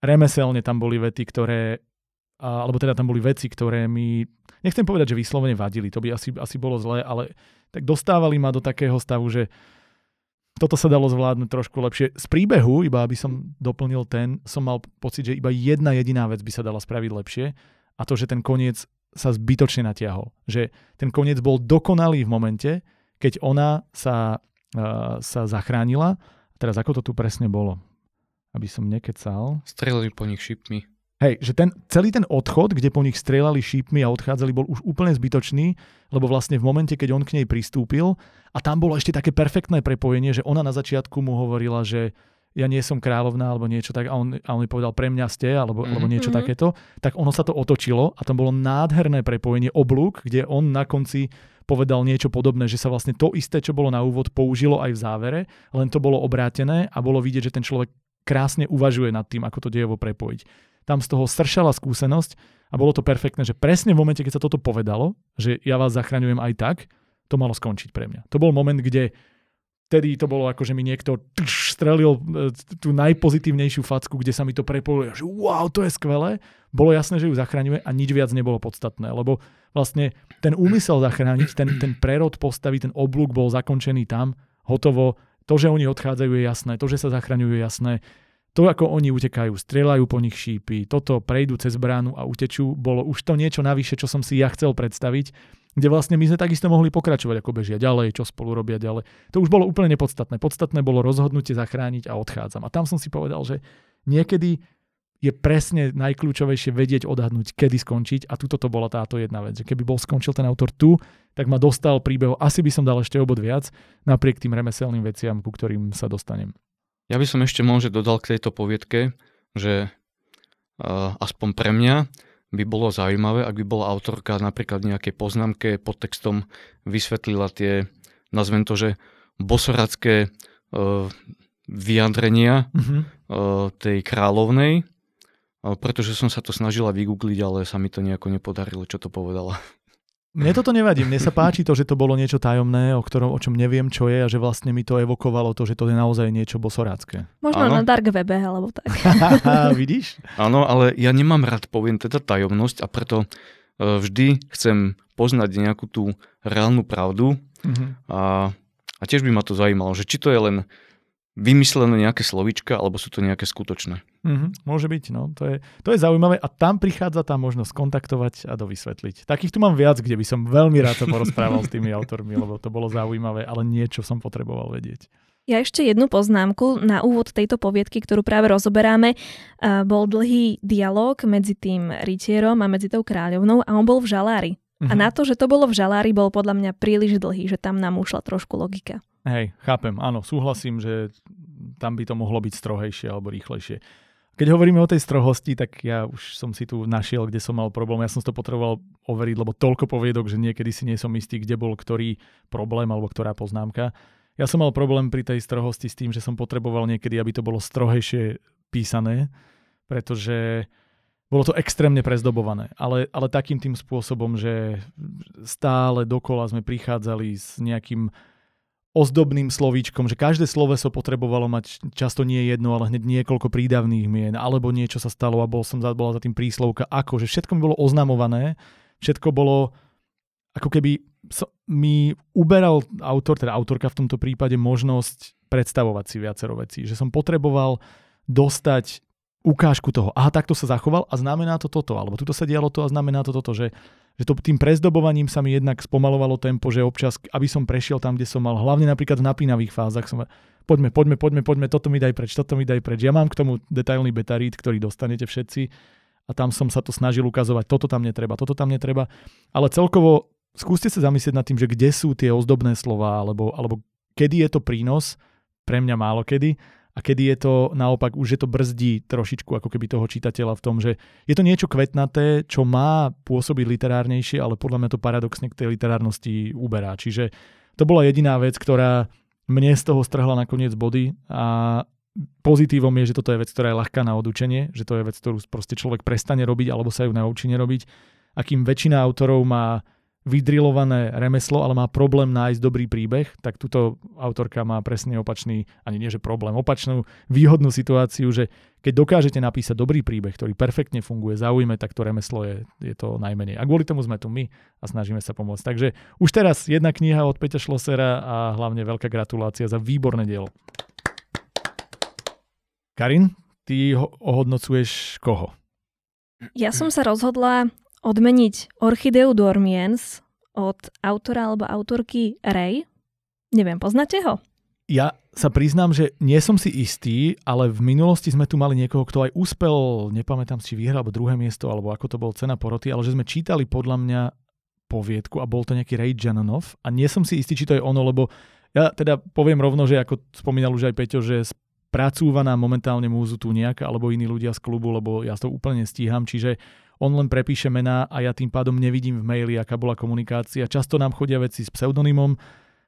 Remeselne tam boli vety, ktoré alebo teda tam boli veci, ktoré mi, nechcem povedať, že vyslovene vadili, to by asi, asi bolo zlé, ale tak dostávali ma do takého stavu, že toto sa dalo zvládnuť trošku lepšie. Z príbehu, iba aby som doplnil ten, som mal pocit, že iba jedna jediná vec by sa dala spraviť lepšie a to, že ten koniec sa zbytočne natiahol. Že ten koniec bol dokonalý v momente, keď ona sa, uh, sa zachránila. Teraz ako to tu presne bolo? Aby som nekecal. Strelili po nich šipmi. Hej, že ten, celý ten odchod, kde po nich strieľali šípmi a odchádzali, bol už úplne zbytočný, lebo vlastne v momente, keď on k nej pristúpil, a tam bolo ešte také perfektné prepojenie, že ona na začiatku mu hovorila, že ja nie som kráľovná alebo niečo tak, a on, a on mi povedal, pre mňa ste, alebo, mm-hmm. alebo niečo mm-hmm. takéto, tak ono sa to otočilo a tam bolo nádherné prepojenie oblúk, kde on na konci povedal niečo podobné, že sa vlastne to isté, čo bolo na úvod, použilo aj v závere, len to bolo obrátené a bolo vidieť, že ten človek krásne uvažuje nad tým, ako to dejovo prepojiť. Tam z toho sršala skúsenosť a bolo to perfektné, že presne v momente, keď sa toto povedalo, že ja vás zachraňujem aj tak, to malo skončiť pre mňa. To bol moment, kde vtedy to bolo ako, že mi niekto strelil e, tú najpozitívnejšiu facku, kde sa mi to prepojilo, že wow, to je skvelé. Bolo jasné, že ju zachraňuje a nič viac nebolo podstatné, lebo vlastne ten úmysel zachrániť, ten, ten prerod postavy, ten oblúk bol zakončený tam, hotovo. To, že oni odchádzajú je jasné, to, že sa zachraňujú je jasné. To, ako oni utekajú, strieľajú po nich šípy, toto prejdú cez bránu a utečú, bolo už to niečo navyše, čo som si ja chcel predstaviť kde vlastne my sme takisto mohli pokračovať, ako bežia ďalej, čo spolu robia ďalej. To už bolo úplne nepodstatné. Podstatné bolo rozhodnutie zachrániť a odchádzam. A tam som si povedal, že niekedy je presne najkľúčovejšie vedieť odhadnúť, kedy skončiť a tuto to bola táto jedna vec, že keby bol skončil ten autor tu, tak ma dostal príbeh, asi by som dal ešte obod viac, napriek tým remeselným veciam, ku ktorým sa dostanem. Ja by som ešte možno dodal k tejto poviedke, že uh, aspoň pre mňa by bolo zaujímavé, ak by bola autorka napríklad nejakej poznámke pod textom vysvetlila tie, nazvem to, že bosoracké uh, vyjadrenia uh-huh. uh, tej kráľovnej, uh, pretože som sa to snažila vygoogliť, ale sa mi to nejako nepodarilo, čo to povedala. Mne toto nevadí, mne sa páči to, že to bolo niečo tajomné, o, ktorom, o čom neviem, čo je a že vlastne mi to evokovalo to, že to je naozaj niečo bosorácké. Možno ano. na dark webe alebo tak. Vidíš? Áno, ale ja nemám rád, poviem teda tajomnosť a preto e, vždy chcem poznať nejakú tú reálnu pravdu uh-huh. a, a tiež by ma to zaujímalo, že či to je len vymyslené nejaké slovička, alebo sú to nejaké skutočné. Mm-hmm, môže byť, no. To je, to je zaujímavé a tam prichádza tá možnosť kontaktovať a dovysvetliť. Takých tu mám viac, kde by som veľmi rád sa porozprával s tými autormi, lebo to bolo zaujímavé, ale niečo som potreboval vedieť. Ja ešte jednu poznámku na úvod tejto poviedky, ktorú práve rozoberáme. Bol dlhý dialog medzi tým rytierom a medzi tou kráľovnou a on bol v žalári. Uh-huh. A mhm. na to, že to bolo v žalári, bol podľa mňa príliš dlhý, že tam nám ušla trošku logika. Hej, chápem, áno, súhlasím, že tam by to mohlo byť strohejšie alebo rýchlejšie. Keď hovoríme o tej strohosti, tak ja už som si tu našiel, kde som mal problém. Ja som to potreboval overiť, lebo toľko poviedok, že niekedy si nie som istý, kde bol ktorý problém alebo ktorá poznámka. Ja som mal problém pri tej strohosti s tým, že som potreboval niekedy, aby to bolo strohejšie písané, pretože bolo to extrémne prezdobované, ale, ale takým tým spôsobom, že stále dokola sme prichádzali s nejakým ozdobným slovíčkom, že každé sloveso potrebovalo mať často nie jedno, ale hneď niekoľko prídavných mien, alebo niečo sa stalo a bol som za, bola za tým príslovka ako, že všetko mi bolo oznamované, všetko bolo ako keby mi uberal autor, teda autorka v tomto prípade možnosť predstavovať si viacero vecí, že som potreboval dostať ukážku toho, aha, takto sa zachoval a znamená to toto, alebo tuto sa dialo to a znamená to toto, že že to tým prezdobovaním sa mi jednak spomalovalo tempo, že občas, aby som prešiel tam, kde som mal, hlavne napríklad v napínavých fázach, som poďme, poďme, poďme, poďme, toto mi daj preč, toto mi daj preč. Ja mám k tomu detailný betarít, ktorý dostanete všetci a tam som sa to snažil ukazovať, toto tam netreba, toto tam netreba, ale celkovo skúste sa zamyslieť nad tým, že kde sú tie ozdobné slova, alebo, alebo kedy je to prínos, pre mňa málo kedy, a kedy je to naopak, už je to brzdí trošičku ako keby toho čitateľa v tom, že je to niečo kvetnaté, čo má pôsobiť literárnejšie, ale podľa mňa to paradoxne k tej literárnosti uberá. Čiže to bola jediná vec, ktorá mne z toho strhla nakoniec body a pozitívom je, že toto je vec, ktorá je ľahká na odučenie, že to je vec, ktorú proste človek prestane robiť alebo sa ju naučí nerobiť. Akým väčšina autorov má vydrilované remeslo, ale má problém nájsť dobrý príbeh, tak túto autorka má presne opačný, ani nie že problém, opačnú výhodnú situáciu, že keď dokážete napísať dobrý príbeh, ktorý perfektne funguje, zaujme, tak to remeslo je, je to najmenej. A kvôli tomu sme tu my a snažíme sa pomôcť. Takže už teraz jedna kniha od Peťa Šlosera a hlavne veľká gratulácia za výborné dielo. Karin, ty ho ohodnocuješ koho? Ja som sa rozhodla odmeniť Orchideu Dormiens od autora alebo autorky Ray. Neviem, poznáte ho? Ja sa priznám, že nie som si istý, ale v minulosti sme tu mali niekoho, kto aj úspel, nepamätám si, či vyhral alebo druhé miesto, alebo ako to bol cena poroty, ale že sme čítali podľa mňa poviedku a bol to nejaký Ray Janonov a nie som si istý, či to je ono, lebo ja teda poviem rovno, že ako spomínal už aj Peťo, že spracúvaná momentálne múzu tu nejaká alebo iní ľudia z klubu, lebo ja to úplne stíham, čiže on len prepíše mená a ja tým pádom nevidím v maili, aká bola komunikácia. Často nám chodia veci s pseudonymom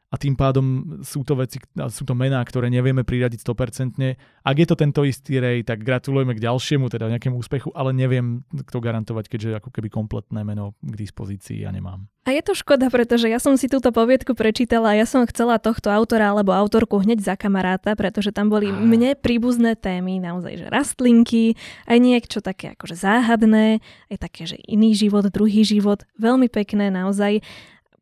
a tým pádom sú to veci, sú to mená, ktoré nevieme priradiť 100%. Ak je to tento istý rej, tak gratulujeme k ďalšiemu, teda nejakému úspechu, ale neviem to garantovať, keďže ako keby kompletné meno k dispozícii ja nemám. A je to škoda, pretože ja som si túto poviedku prečítala a ja som chcela tohto autora alebo autorku hneď za kamaráta, pretože tam boli mne príbuzné témy, naozaj, že rastlinky, aj niečo také akože záhadné, aj také, že iný život, druhý život, veľmi pekné naozaj.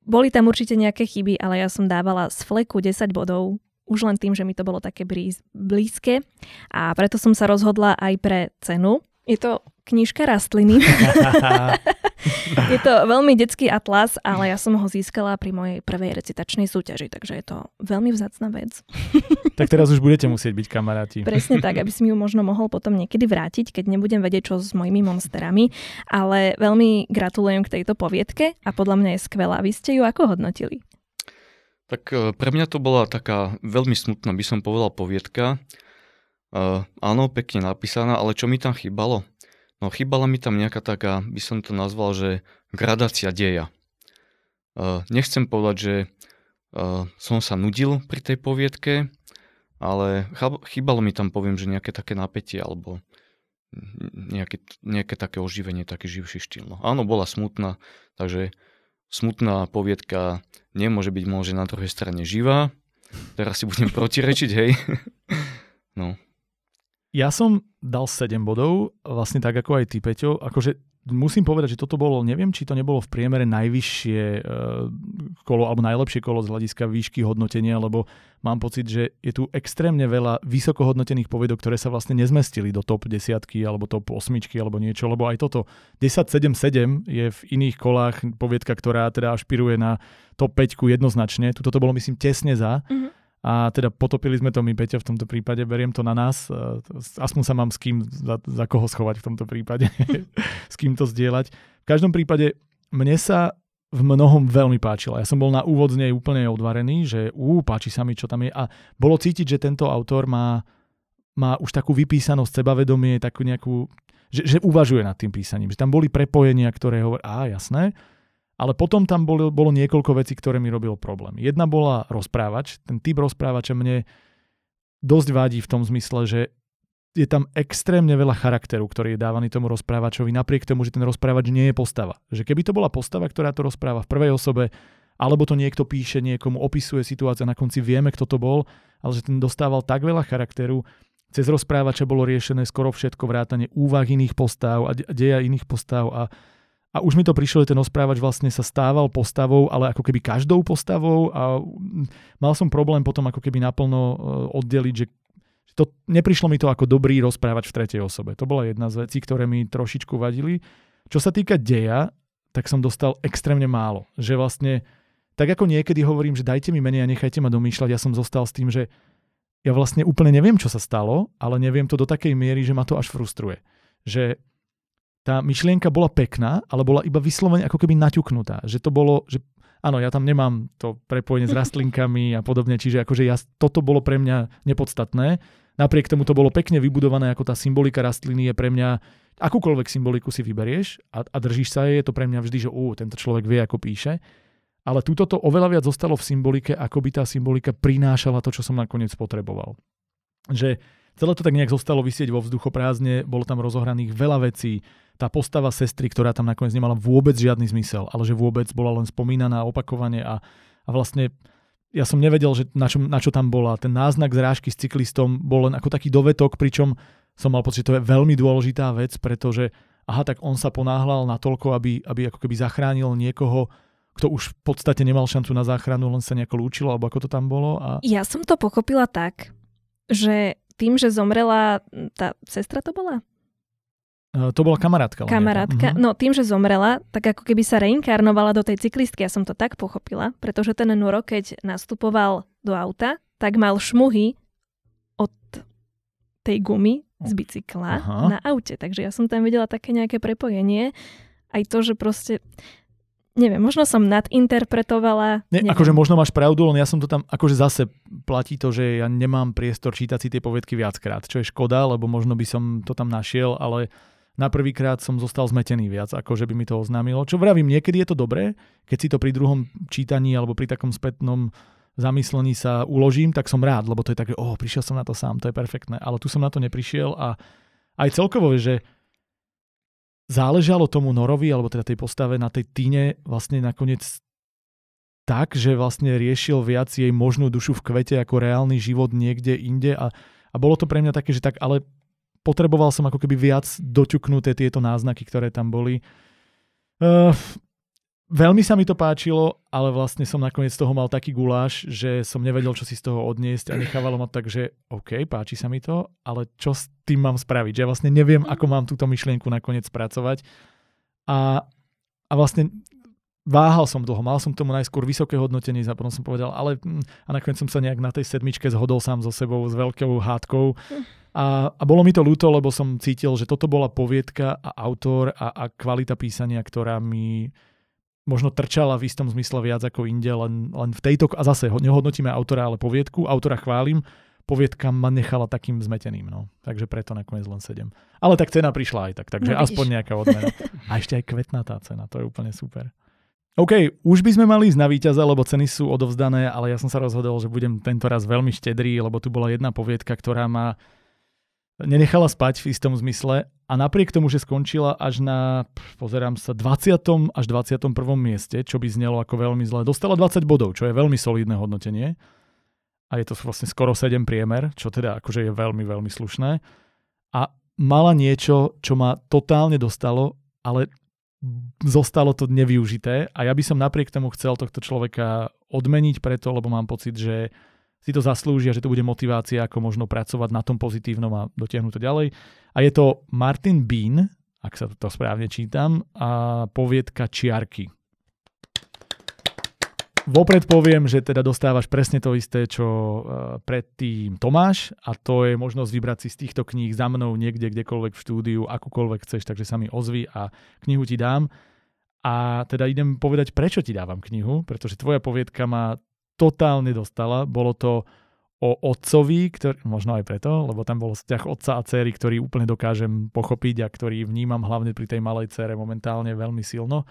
Boli tam určite nejaké chyby, ale ja som dávala z fleku 10 bodov, už len tým, že mi to bolo také blízke a preto som sa rozhodla aj pre cenu. Je to knižka rastliny. <laughs> je to veľmi detský atlas, ale ja som ho získala pri mojej prvej recitačnej súťaži, takže je to veľmi vzácna vec. tak teraz už budete musieť byť kamaráti. Presne tak, aby si mi ju možno mohol potom niekedy vrátiť, keď nebudem vedieť, čo s mojimi monsterami. Ale veľmi gratulujem k tejto poviedke a podľa mňa je skvelá. Vy ste ju ako hodnotili? Tak e, pre mňa to bola taká veľmi smutná, by som povedal, poviedka. Uh, áno, pekne napísaná, ale čo mi tam chýbalo? No chýbala mi tam nejaká taká, by som to nazval, že gradácia deja. Uh, nechcem povedať, že uh, som sa nudil pri tej poviedke, ale chýbalo mi tam, poviem, že nejaké také napätie alebo nejaké, nejaké také oživenie, taký živší štýl. No, áno, bola smutná, takže smutná poviedka nemôže byť môže na druhej strane živá. Teraz si budem <laughs> protirečiť, hej. <laughs> no. Ja som dal 7 bodov, vlastne tak ako aj ty, Peťo. Akože musím povedať, že toto bolo, neviem, či to nebolo v priemere najvyššie uh, kolo, alebo najlepšie kolo z hľadiska výšky hodnotenia, lebo mám pocit, že je tu extrémne veľa vysoko hodnotených povedok, ktoré sa vlastne nezmestili do top desiatky alebo top osmičky alebo niečo, lebo aj toto 10-7-7 je v iných kolách poviedka, ktorá teda ašpiruje na top 5 jednoznačne. Tuto to bolo, myslím, tesne za. Mm-hmm a teda potopili sme to my, Peťo, v tomto prípade, beriem to na nás. E, aspoň sa mám s kým, za, za koho schovať v tomto prípade, <laughs> s kým to zdieľať. V každom prípade, mne sa v mnohom veľmi páčila. Ja som bol na úvod z nej úplne odvarený, že ú, páči sa mi, čo tam je. A bolo cítiť, že tento autor má, má už takú vypísanosť, sebavedomie, takú nejakú, že, že uvažuje nad tým písaním. Že tam boli prepojenia, ktoré hovorí, á, jasné, ale potom tam bolo, bolo niekoľko vecí, ktoré mi robilo problém. Jedna bola rozprávač. Ten typ rozprávača mne dosť vadí v tom zmysle, že je tam extrémne veľa charakteru, ktorý je dávaný tomu rozprávačovi, napriek tomu, že ten rozprávač nie je postava. Že keby to bola postava, ktorá to rozpráva v prvej osobe, alebo to niekto píše, niekomu opisuje situáciu na konci vieme, kto to bol, ale že ten dostával tak veľa charakteru, cez rozprávača bolo riešené skoro všetko vrátanie úvah iných postav a deja iných postav a a už mi to prišlo, že ten rozprávač vlastne sa stával postavou, ale ako keby každou postavou a mal som problém potom ako keby naplno e, oddeliť, že to, neprišlo mi to ako dobrý rozprávač v tretej osobe. To bola jedna z vecí, ktoré mi trošičku vadili. Čo sa týka deja, tak som dostal extrémne málo. Že vlastne, tak ako niekedy hovorím, že dajte mi menej a nechajte ma domýšľať, ja som zostal s tým, že ja vlastne úplne neviem, čo sa stalo, ale neviem to do takej miery, že ma to až frustruje. Že tá myšlienka bola pekná, ale bola iba vyslovene ako keby naťuknutá. Že to bolo, že áno, ja tam nemám to prepojenie s <laughs> rastlinkami a podobne, čiže akože ja, toto bolo pre mňa nepodstatné. Napriek tomu to bolo pekne vybudované, ako tá symbolika rastliny je pre mňa, akúkoľvek symboliku si vyberieš a, a držíš sa jej, je to pre mňa vždy, že ú, tento človek vie, ako píše. Ale túto to oveľa viac zostalo v symbolike, ako by tá symbolika prinášala to, čo som nakoniec potreboval. Že celé to tak nejak zostalo vysieť vo vzduchoprázdne, bolo tam rozohraných veľa vecí, tá postava sestry, ktorá tam nakoniec nemala vôbec žiadny zmysel, ale že vôbec bola len spomínaná opakovane a, a vlastne ja som nevedel, že na, čo, na čo tam bola. Ten náznak zrážky s cyklistom bol len ako taký dovetok, pričom som mal pocit, že to je veľmi dôležitá vec, pretože aha, tak on sa ponáhľal natoľko, aby, aby ako keby zachránil niekoho, kto už v podstate nemal šancu na záchranu, len sa nejako lúčilo, alebo ako to tam bolo. A... Ja som to pochopila tak, že tým, že zomrela, tá sestra to bola? To bola kamarátka. Kamarátka. Uh-huh. No tým, že zomrela, tak ako keby sa reinkarnovala do tej cyklistky. Ja som to tak pochopila, pretože ten Nuro, keď nastupoval do auta, tak mal šmuhy od tej gumy z bicykla Aha. na aute. Takže ja som tam videla také nejaké prepojenie. Aj to, že proste neviem, možno som nadinterpretovala. Nie, akože možno máš pravdu, len ja som to tam, akože zase platí to, že ja nemám priestor čítať si tie povedky viackrát, čo je škoda, lebo možno by som to tam našiel, ale na prvýkrát som zostal zmetený viac, ako že by mi to oznámilo. Čo vravím, niekedy je to dobré, keď si to pri druhom čítaní alebo pri takom spätnom zamyslení sa uložím, tak som rád, lebo to je také, oh, prišiel som na to sám, to je perfektné. Ale tu som na to neprišiel a aj celkovo, že záležalo tomu Norovi, alebo teda tej postave na tej Tine vlastne nakoniec tak, že vlastne riešil viac jej možnú dušu v kvete ako reálny život niekde inde a, a bolo to pre mňa také, že tak, ale potreboval som ako keby viac doťuknuté tieto náznaky, ktoré tam boli. Uh, veľmi sa mi to páčilo, ale vlastne som nakoniec z toho mal taký guláš, že som nevedel, čo si z toho odniesť a nechávalo ma tak, že OK, páči sa mi to, ale čo s tým mám spraviť? Že ja vlastne neviem, ako mám túto myšlienku nakoniec spracovať. A, a vlastne váhal som dlho, mal som tomu najskôr vysoké hodnotenie, a potom som povedal, ale hm, a nakoniec som sa nejak na tej sedmičke zhodol sám so sebou s veľkou hádkou. A, a bolo mi to ľúto, lebo som cítil, že toto bola poviedka a autor a, a kvalita písania, ktorá mi možno trčala v istom zmysle viac ako inde, len, len v tejto, a zase nehodnotíme autora, ale poviedku, autora chválim, poviedka ma nechala takým zmeteným, no. Takže preto nakoniec len 7. Ale tak cena prišla aj tak, takže no, aspoň nejaká odmena. A ešte aj kvetná tá cena, to je úplne super. OK, už by sme mali ísť na víťaza, lebo ceny sú odovzdané, ale ja som sa rozhodol, že budem tento raz veľmi štedrý, lebo tu bola jedna poviedka, ktorá ma nenechala spať v istom zmysle a napriek tomu, že skončila až na, pozerám sa, 20. až 21. mieste, čo by znelo ako veľmi zle, dostala 20 bodov, čo je veľmi solidné hodnotenie a je to vlastne skoro 7 priemer, čo teda akože je veľmi, veľmi slušné a mala niečo, čo ma totálne dostalo, ale zostalo to nevyužité a ja by som napriek tomu chcel tohto človeka odmeniť preto, lebo mám pocit, že si to zaslúžia, že to bude motivácia, ako možno pracovať na tom pozitívnom a dotiahnuť to ďalej. A je to Martin Bean, ak sa to správne čítam, a poviedka Čiarky. Vopred poviem, že teda dostávaš presne to isté, čo uh, predtým Tomáš a to je možnosť vybrať si z týchto kníh za mnou niekde, kdekoľvek v štúdiu, akúkoľvek chceš, takže sa mi ozvi a knihu ti dám. A teda idem povedať, prečo ti dávam knihu, pretože tvoja poviedka ma totálne dostala. Bolo to o otcovi, ktorý, možno aj preto, lebo tam bol vzťah otca a céry, ktorý úplne dokážem pochopiť a ktorý vnímam hlavne pri tej malej cére momentálne veľmi silno.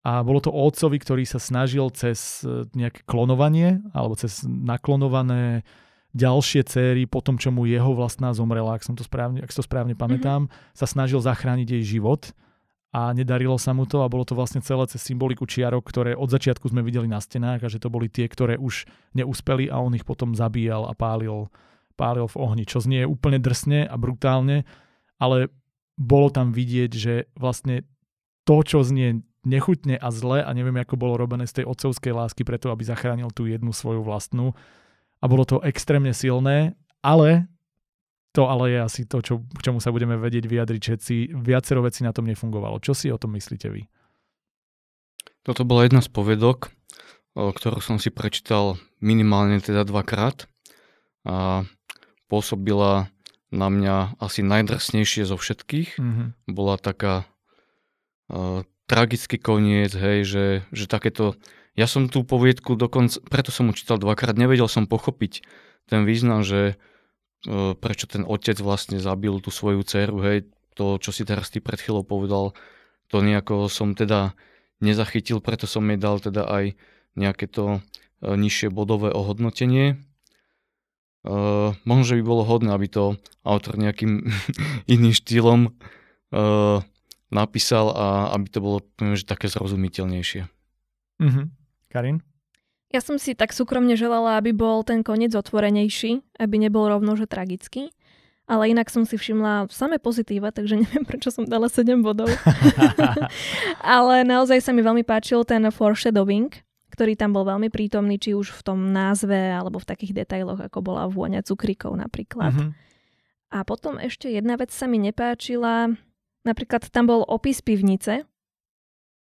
A bolo to o otcovi, ktorý sa snažil cez e, nejaké klonovanie alebo cez naklonované ďalšie céry po tom, čo mu jeho vlastná zomrela, ak, som to správne, ak to správne mhm. pamätám, mm-hmm. sa snažil zachrániť jej život a nedarilo sa mu to a bolo to vlastne celé cez symboliku čiarok, ktoré od začiatku sme videli na stenách a že to boli tie, ktoré už neúspeli a on ich potom zabíjal a pálil, pálil v ohni, čo znie úplne drsne a brutálne, ale bolo tam vidieť, že vlastne to, čo znie nechutne a zle a neviem, ako bolo robené z tej otcovskej lásky preto, aby zachránil tú jednu svoju vlastnú. A bolo to extrémne silné, ale to ale je asi to, čo, k čomu sa budeme vedieť vyjadriť všetci. Viacero vecí na tom nefungovalo. Čo si o tom myslíte vy? Toto bola jedna z povedok, ktorú som si prečítal minimálne teda dvakrát a pôsobila na mňa asi najdrsnejšie zo všetkých. Mm-hmm. Bola taká tragický koniec, hej, že, že takéto... Ja som tú poviedku dokonca, preto som čítal dvakrát, nevedel som pochopiť ten význam, že e, prečo ten otec vlastne zabil tú svoju dceru, hej, to, čo si teraz ty pred chvíľou povedal, to nejako som teda nezachytil, preto som jej dal teda aj nejaké to e, nižšie bodové ohodnotenie. E, možno, že by bolo hodné, aby to autor nejakým <laughs> iným štýlom e, napísal a aby to bolo že také zrozumiteľnejšie. Mm-hmm. Karin? Ja som si tak súkromne želala, aby bol ten koniec otvorenejší, aby nebol rovno, že tragický. Ale inak som si všimla samé pozitíva, takže <laughs> neviem, prečo som dala 7 bodov. <laughs> Ale naozaj sa mi veľmi páčil ten foreshadowing, ktorý tam bol veľmi prítomný, či už v tom názve, alebo v takých detailoch, ako bola vôňa cukrikov napríklad. Mm-hmm. A potom ešte jedna vec sa mi nepáčila, Napríklad tam bol opis pivnice,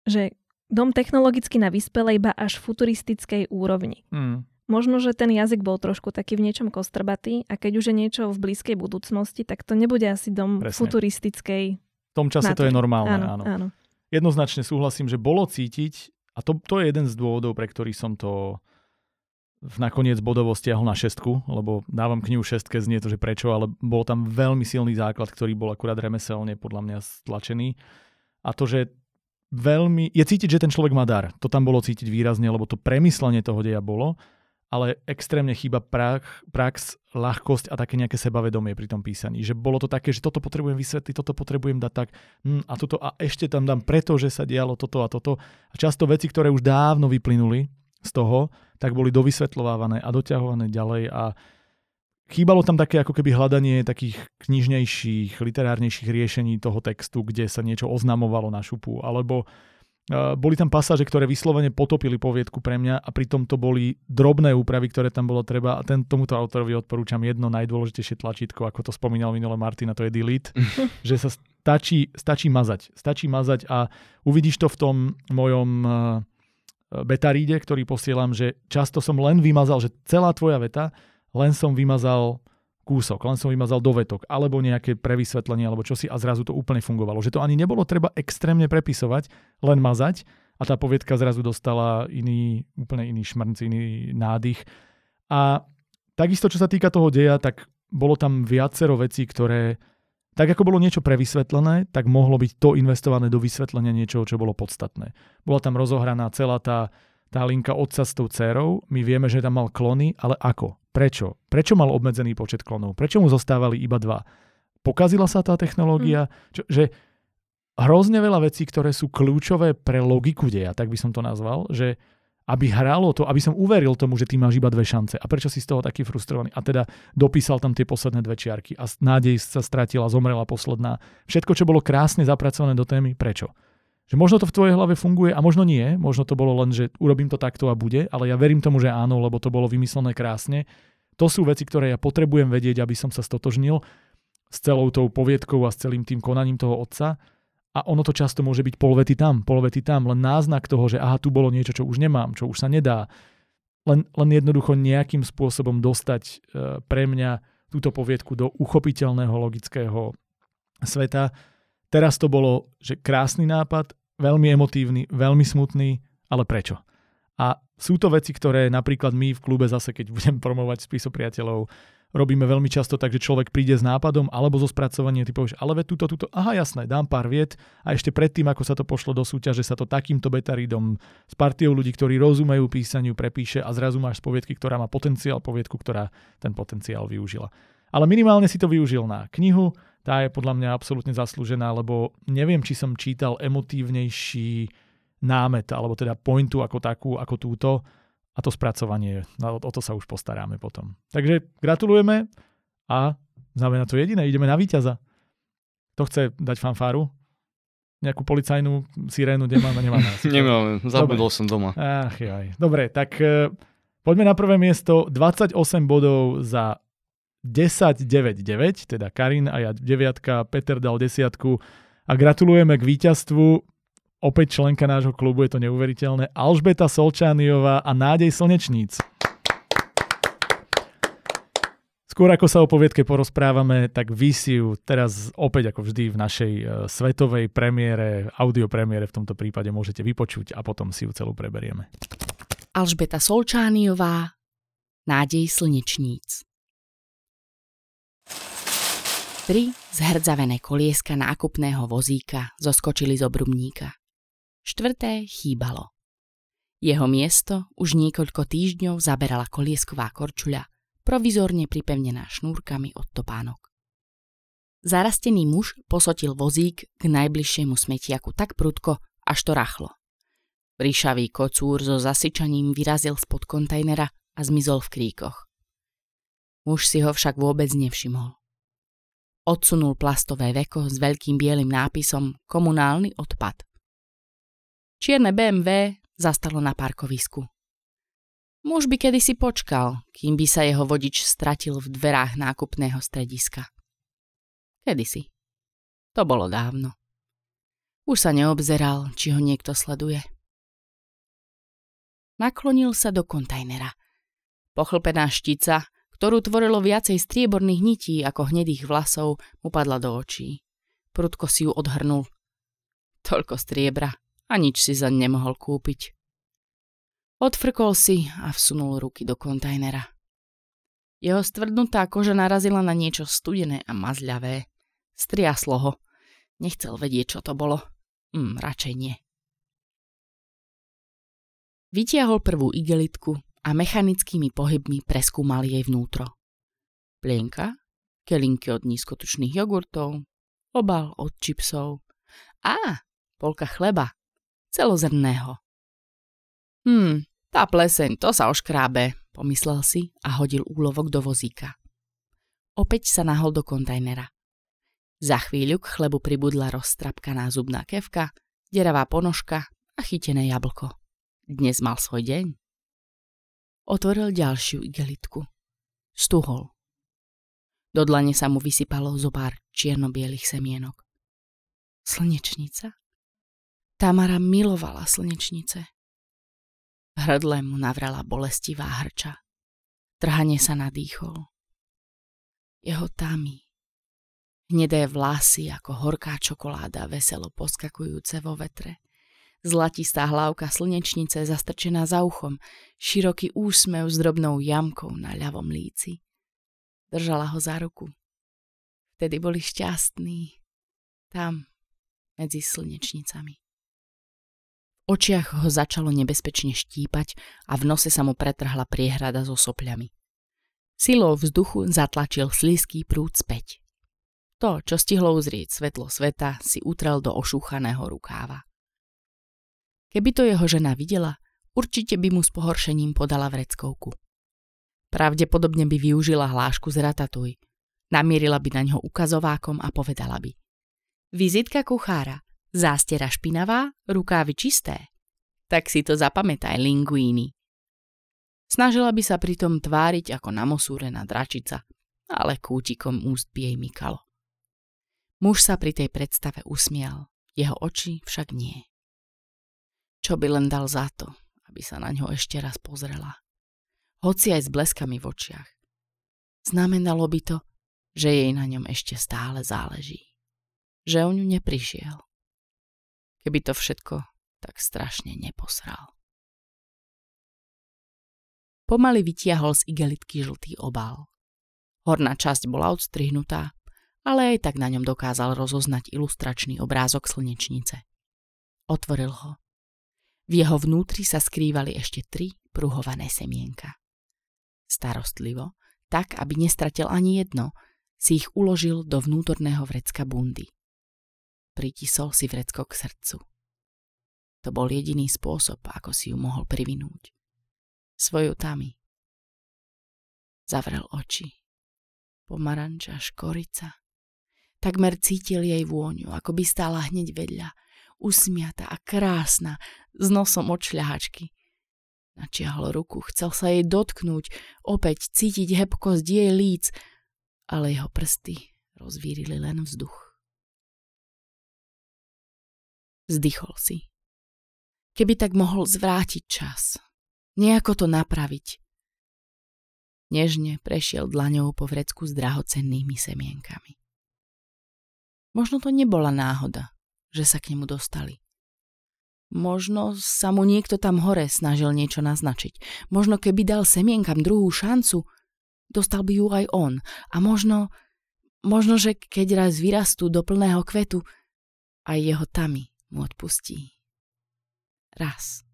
že dom technologicky na vyspelej iba až futuristickej úrovni. Mm. Možno, že ten jazyk bol trošku taký v niečom kostrbatý a keď už je niečo v blízkej budúcnosti, tak to nebude asi dom Presne. futuristickej V tom čase natúry. to je normálne, áno, áno. áno. Jednoznačne súhlasím, že bolo cítiť, a to, to je jeden z dôvodov, pre ktorý som to nakoniec bodovo stiahol na šestku, lebo dávam knihu šestke, znie to, že prečo, ale bol tam veľmi silný základ, ktorý bol akurát remeselne podľa mňa stlačený. A to, že veľmi... Je cítiť, že ten človek má dar. To tam bolo cítiť výrazne, lebo to premyslenie toho deja bolo. ale extrémne chýba prax, prax, ľahkosť a také nejaké sebavedomie pri tom písaní. Že bolo to také, že toto potrebujem vysvetliť, toto potrebujem dať tak hm, a toto a ešte tam dám preto, že sa dialo toto a toto. A často veci, ktoré už dávno vyplynuli z toho, tak boli dovysvetľovávané a doťahované ďalej a chýbalo tam také ako keby hľadanie takých knižnejších, literárnejších riešení toho textu, kde sa niečo oznamovalo na šupu, alebo boli tam pasáže, ktoré vyslovene potopili poviedku pre mňa a pritom to boli drobné úpravy, ktoré tam bolo treba a ten, tomuto autorovi odporúčam jedno najdôležitejšie tlačítko, ako to spomínal minule Martina, to je delete, <laughs> že sa stačí, stačí mazať. Stačí mazať a uvidíš to v tom mojom uh, betaríde, ktorý posielam, že často som len vymazal, že celá tvoja veta, len som vymazal kúsok, len som vymazal dovetok, alebo nejaké prevysvetlenie, alebo čosi a zrazu to úplne fungovalo. Že to ani nebolo treba extrémne prepisovať, len mazať a tá povietka zrazu dostala iný, úplne iný šmrnc, iný nádych. A takisto, čo sa týka toho deja, tak bolo tam viacero vecí, ktoré tak ako bolo niečo prevysvetlené, tak mohlo byť to investované do vysvetlenia niečoho, čo bolo podstatné. Bola tam rozohraná celá tá, tá linka otca s tou dcerou. My vieme, že tam mal klony, ale ako? Prečo? Prečo mal obmedzený počet klonov? Prečo mu zostávali iba dva? Pokazila sa tá technológia? Mm. Čo, že hrozne veľa vecí, ktoré sú kľúčové pre logiku deja, tak by som to nazval, že aby hralo to, aby som uveril tomu, že ty máš iba dve šance. A prečo si z toho taký frustrovaný? A teda dopísal tam tie posledné dve čiarky a nádej sa stratila, zomrela posledná. Všetko, čo bolo krásne zapracované do témy, prečo? Že možno to v tvojej hlave funguje a možno nie, možno to bolo len, že urobím to takto a bude, ale ja verím tomu, že áno, lebo to bolo vymyslené krásne to sú veci, ktoré ja potrebujem vedieť, aby som sa stotožnil s celou tou poviedkou a s celým tým konaním toho otca. A ono to často môže byť polvety tam, polvety tam, len náznak toho, že aha, tu bolo niečo, čo už nemám, čo už sa nedá. Len, len jednoducho nejakým spôsobom dostať e, pre mňa túto poviedku do uchopiteľného logického sveta. Teraz to bolo, že krásny nápad, veľmi emotívny, veľmi smutný, ale prečo? A sú to veci, ktoré napríklad my v klube zase, keď budem promovať spisu priateľov, robíme veľmi často tak, že človek príde s nápadom alebo zo spracovania, ty povieš, ale túto, túto, aha jasné, dám pár viet. A ešte predtým, ako sa to pošlo do súťaže, sa to takýmto betaridom s partiou ľudí, ktorí rozumejú písaniu, prepíše a zrazu máš poviedky, ktorá má potenciál, poviedku, ktorá ten potenciál využila. Ale minimálne si to využil na knihu, tá je podľa mňa absolútne zaslúžená, lebo neviem, či som čítal emotívnejší námet, alebo teda pointu ako takú, ako túto a to spracovanie, no, o to sa už postaráme potom. Takže gratulujeme a znamená to jediné, ideme na víťaza. To chce dať fanfáru? Nejakú policajnú sirénu, kde máme? Nemáme. Nemáme, <laughs> zabudol som doma. Ach jaj. Dobre, tak uh, poďme na prvé miesto. 28 bodov za 10-9-9, teda Karin a ja 9, Peter dal desiatku a gratulujeme k víťazstvu opäť členka nášho klubu, je to neuveriteľné, Alžbeta Solčániová a Nádej Slnečníc. Skôr ako sa o poviedke porozprávame, tak vy si ju teraz opäť ako vždy v našej uh, svetovej premiére, audio premiére v tomto prípade môžete vypočuť a potom si ju celú preberieme. Alžbeta Solčániová, Nádej Slnečníc. Tri zhrdzavené kolieska nákupného vozíka zoskočili z obrubníka. Štvrté chýbalo. Jeho miesto už niekoľko týždňov zaberala koliesková korčuľa, provizorne pripevnená šnúrkami od topánok. Zarastený muž posotil vozík k najbližšiemu smetiaku tak prudko, až to rachlo. Príšavý kocúr so zasyčaním vyrazil spod kontajnera a zmizol v kríkoch. Muž si ho však vôbec nevšimol. Odsunul plastové veko s veľkým bielým nápisom Komunálny odpad. Čierne BMW zastalo na parkovisku. Muž by kedysi počkal, kým by sa jeho vodič stratil v dverách nákupného strediska. Kedysi. To bolo dávno. Už sa neobzeral, či ho niekto sleduje. Naklonil sa do kontajnera. Pochlpená štica, ktorú tvorilo viacej strieborných nití ako hnedých vlasov, mu padla do očí. Prudko si ju odhrnul. Toľko striebra, a nič si za nemohol kúpiť. Odfrkol si a vsunul ruky do kontajnera. Jeho stvrdnutá koža narazila na niečo studené a mazľavé. Striaslo ho. Nechcel vedieť, čo to bolo. Hm, radšej nie. Vytiahol prvú igelitku a mechanickými pohybmi preskúmal jej vnútro. Plienka, kelinky od nízkotučných jogurtov, obal od čipsov a polka chleba, celozrného. Hmm, tá pleseň, to sa oškrábe, pomyslel si a hodil úlovok do vozíka. Opäť sa nahol do kontajnera. Za chvíľu k chlebu pribudla roztrapkaná zubná kevka, deravá ponožka a chytené jablko. Dnes mal svoj deň. Otvoril ďalšiu igelitku. Stuhol. Do dlane sa mu vysypalo zo pár čierno-bielých semienok. Slnečnica? Tamara milovala slnečnice. Hrdle mu navrala bolestivá hrča. Trhane sa nadýchol. Jeho tamy. Hnedé vlasy ako horká čokoláda veselo poskakujúce vo vetre. Zlatistá hlavka slnečnice zastrčená za uchom, široký úsmev s drobnou jamkou na ľavom líci. Držala ho za ruku. Vtedy boli šťastní. Tam, medzi slnečnicami. Očiach ho začalo nebezpečne štípať a v nose sa mu pretrhla priehrada so sopľami. Silou vzduchu zatlačil slízký prúd späť. To, čo stihlo uzrieť svetlo sveta, si utrel do ošúchaného rukáva. Keby to jeho žena videla, určite by mu s pohoršením podala vreckovku. Pravdepodobne by využila hlášku z ratatuj. Namierila by na ňo ukazovákom a povedala by. Vizitka kuchára. Zástera špinavá, rukávy čisté. Tak si to zapamätaj, linguíny. Snažila by sa pritom tváriť ako namosúrená dračica, ale kútikom úst by jej mykalo. Muž sa pri tej predstave usmial, jeho oči však nie. Čo by len dal za to, aby sa na ňo ešte raz pozrela hoci aj s bleskami v očiach. Znamenalo by to, že jej na ňom ešte stále záleží. Že o ňu neprišiel. Keby to všetko tak strašne neposral. Pomaly vytiahol z igelitky žltý obal. Horná časť bola odstrihnutá, ale aj tak na ňom dokázal rozoznať ilustračný obrázok slnečnice. Otvoril ho. V jeho vnútri sa skrývali ešte tri pruhované semienka. Starostlivo, tak aby nestratil ani jedno, si ich uložil do vnútorného vrecka bundy. Pritisol si vrecko k srdcu. To bol jediný spôsob, ako si ju mohol privinúť. Svoju tami. Zavrel oči. Pomaranča, škorica. Takmer cítil jej vôňu, ako by stála hneď vedľa, usmiata a krásna, s nosom od šľahačky. Načiahol ruku, chcel sa jej dotknúť, opäť cítiť hebkosť jej líc, ale jeho prsty rozvírili len vzduch. Zdychol si. Keby tak mohol zvrátiť čas, nejako to napraviť. Nežne prešiel dlaňou po vrecku s drahocennými semienkami. Možno to nebola náhoda, že sa k nemu dostali. Možno sa mu niekto tam hore snažil niečo naznačiť. Možno keby dal semienkam druhú šancu, dostal by ju aj on. A možno, možno, že keď raz vyrastú do plného kvetu, aj jeho tami mu odpustí. Raz.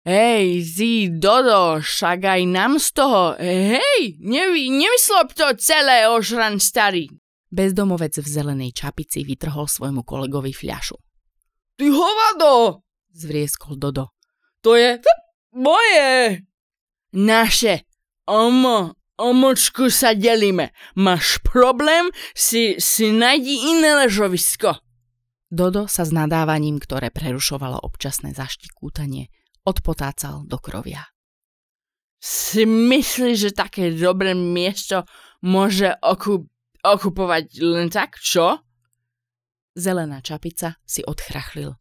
Hej, zi, Dodo, však aj nám z toho, hej, nevy, nemyslop to celé, ožran starý. Bezdomovec v zelenej čapici vytrhol svojmu kolegovi fľašu. Ty hovado! Zvrieskol Dodo. To je moje! Naše. Omo, omočku sa delíme. Máš problém? Si, si najdi iné ležovisko. Dodo sa s nadávaním, ktoré prerušovalo občasné zaštikútanie, odpotácal do krovia. Si myslíš, že také dobré miesto môže okup- okupovať len tak, čo? Zelená čapica si odchrachlil.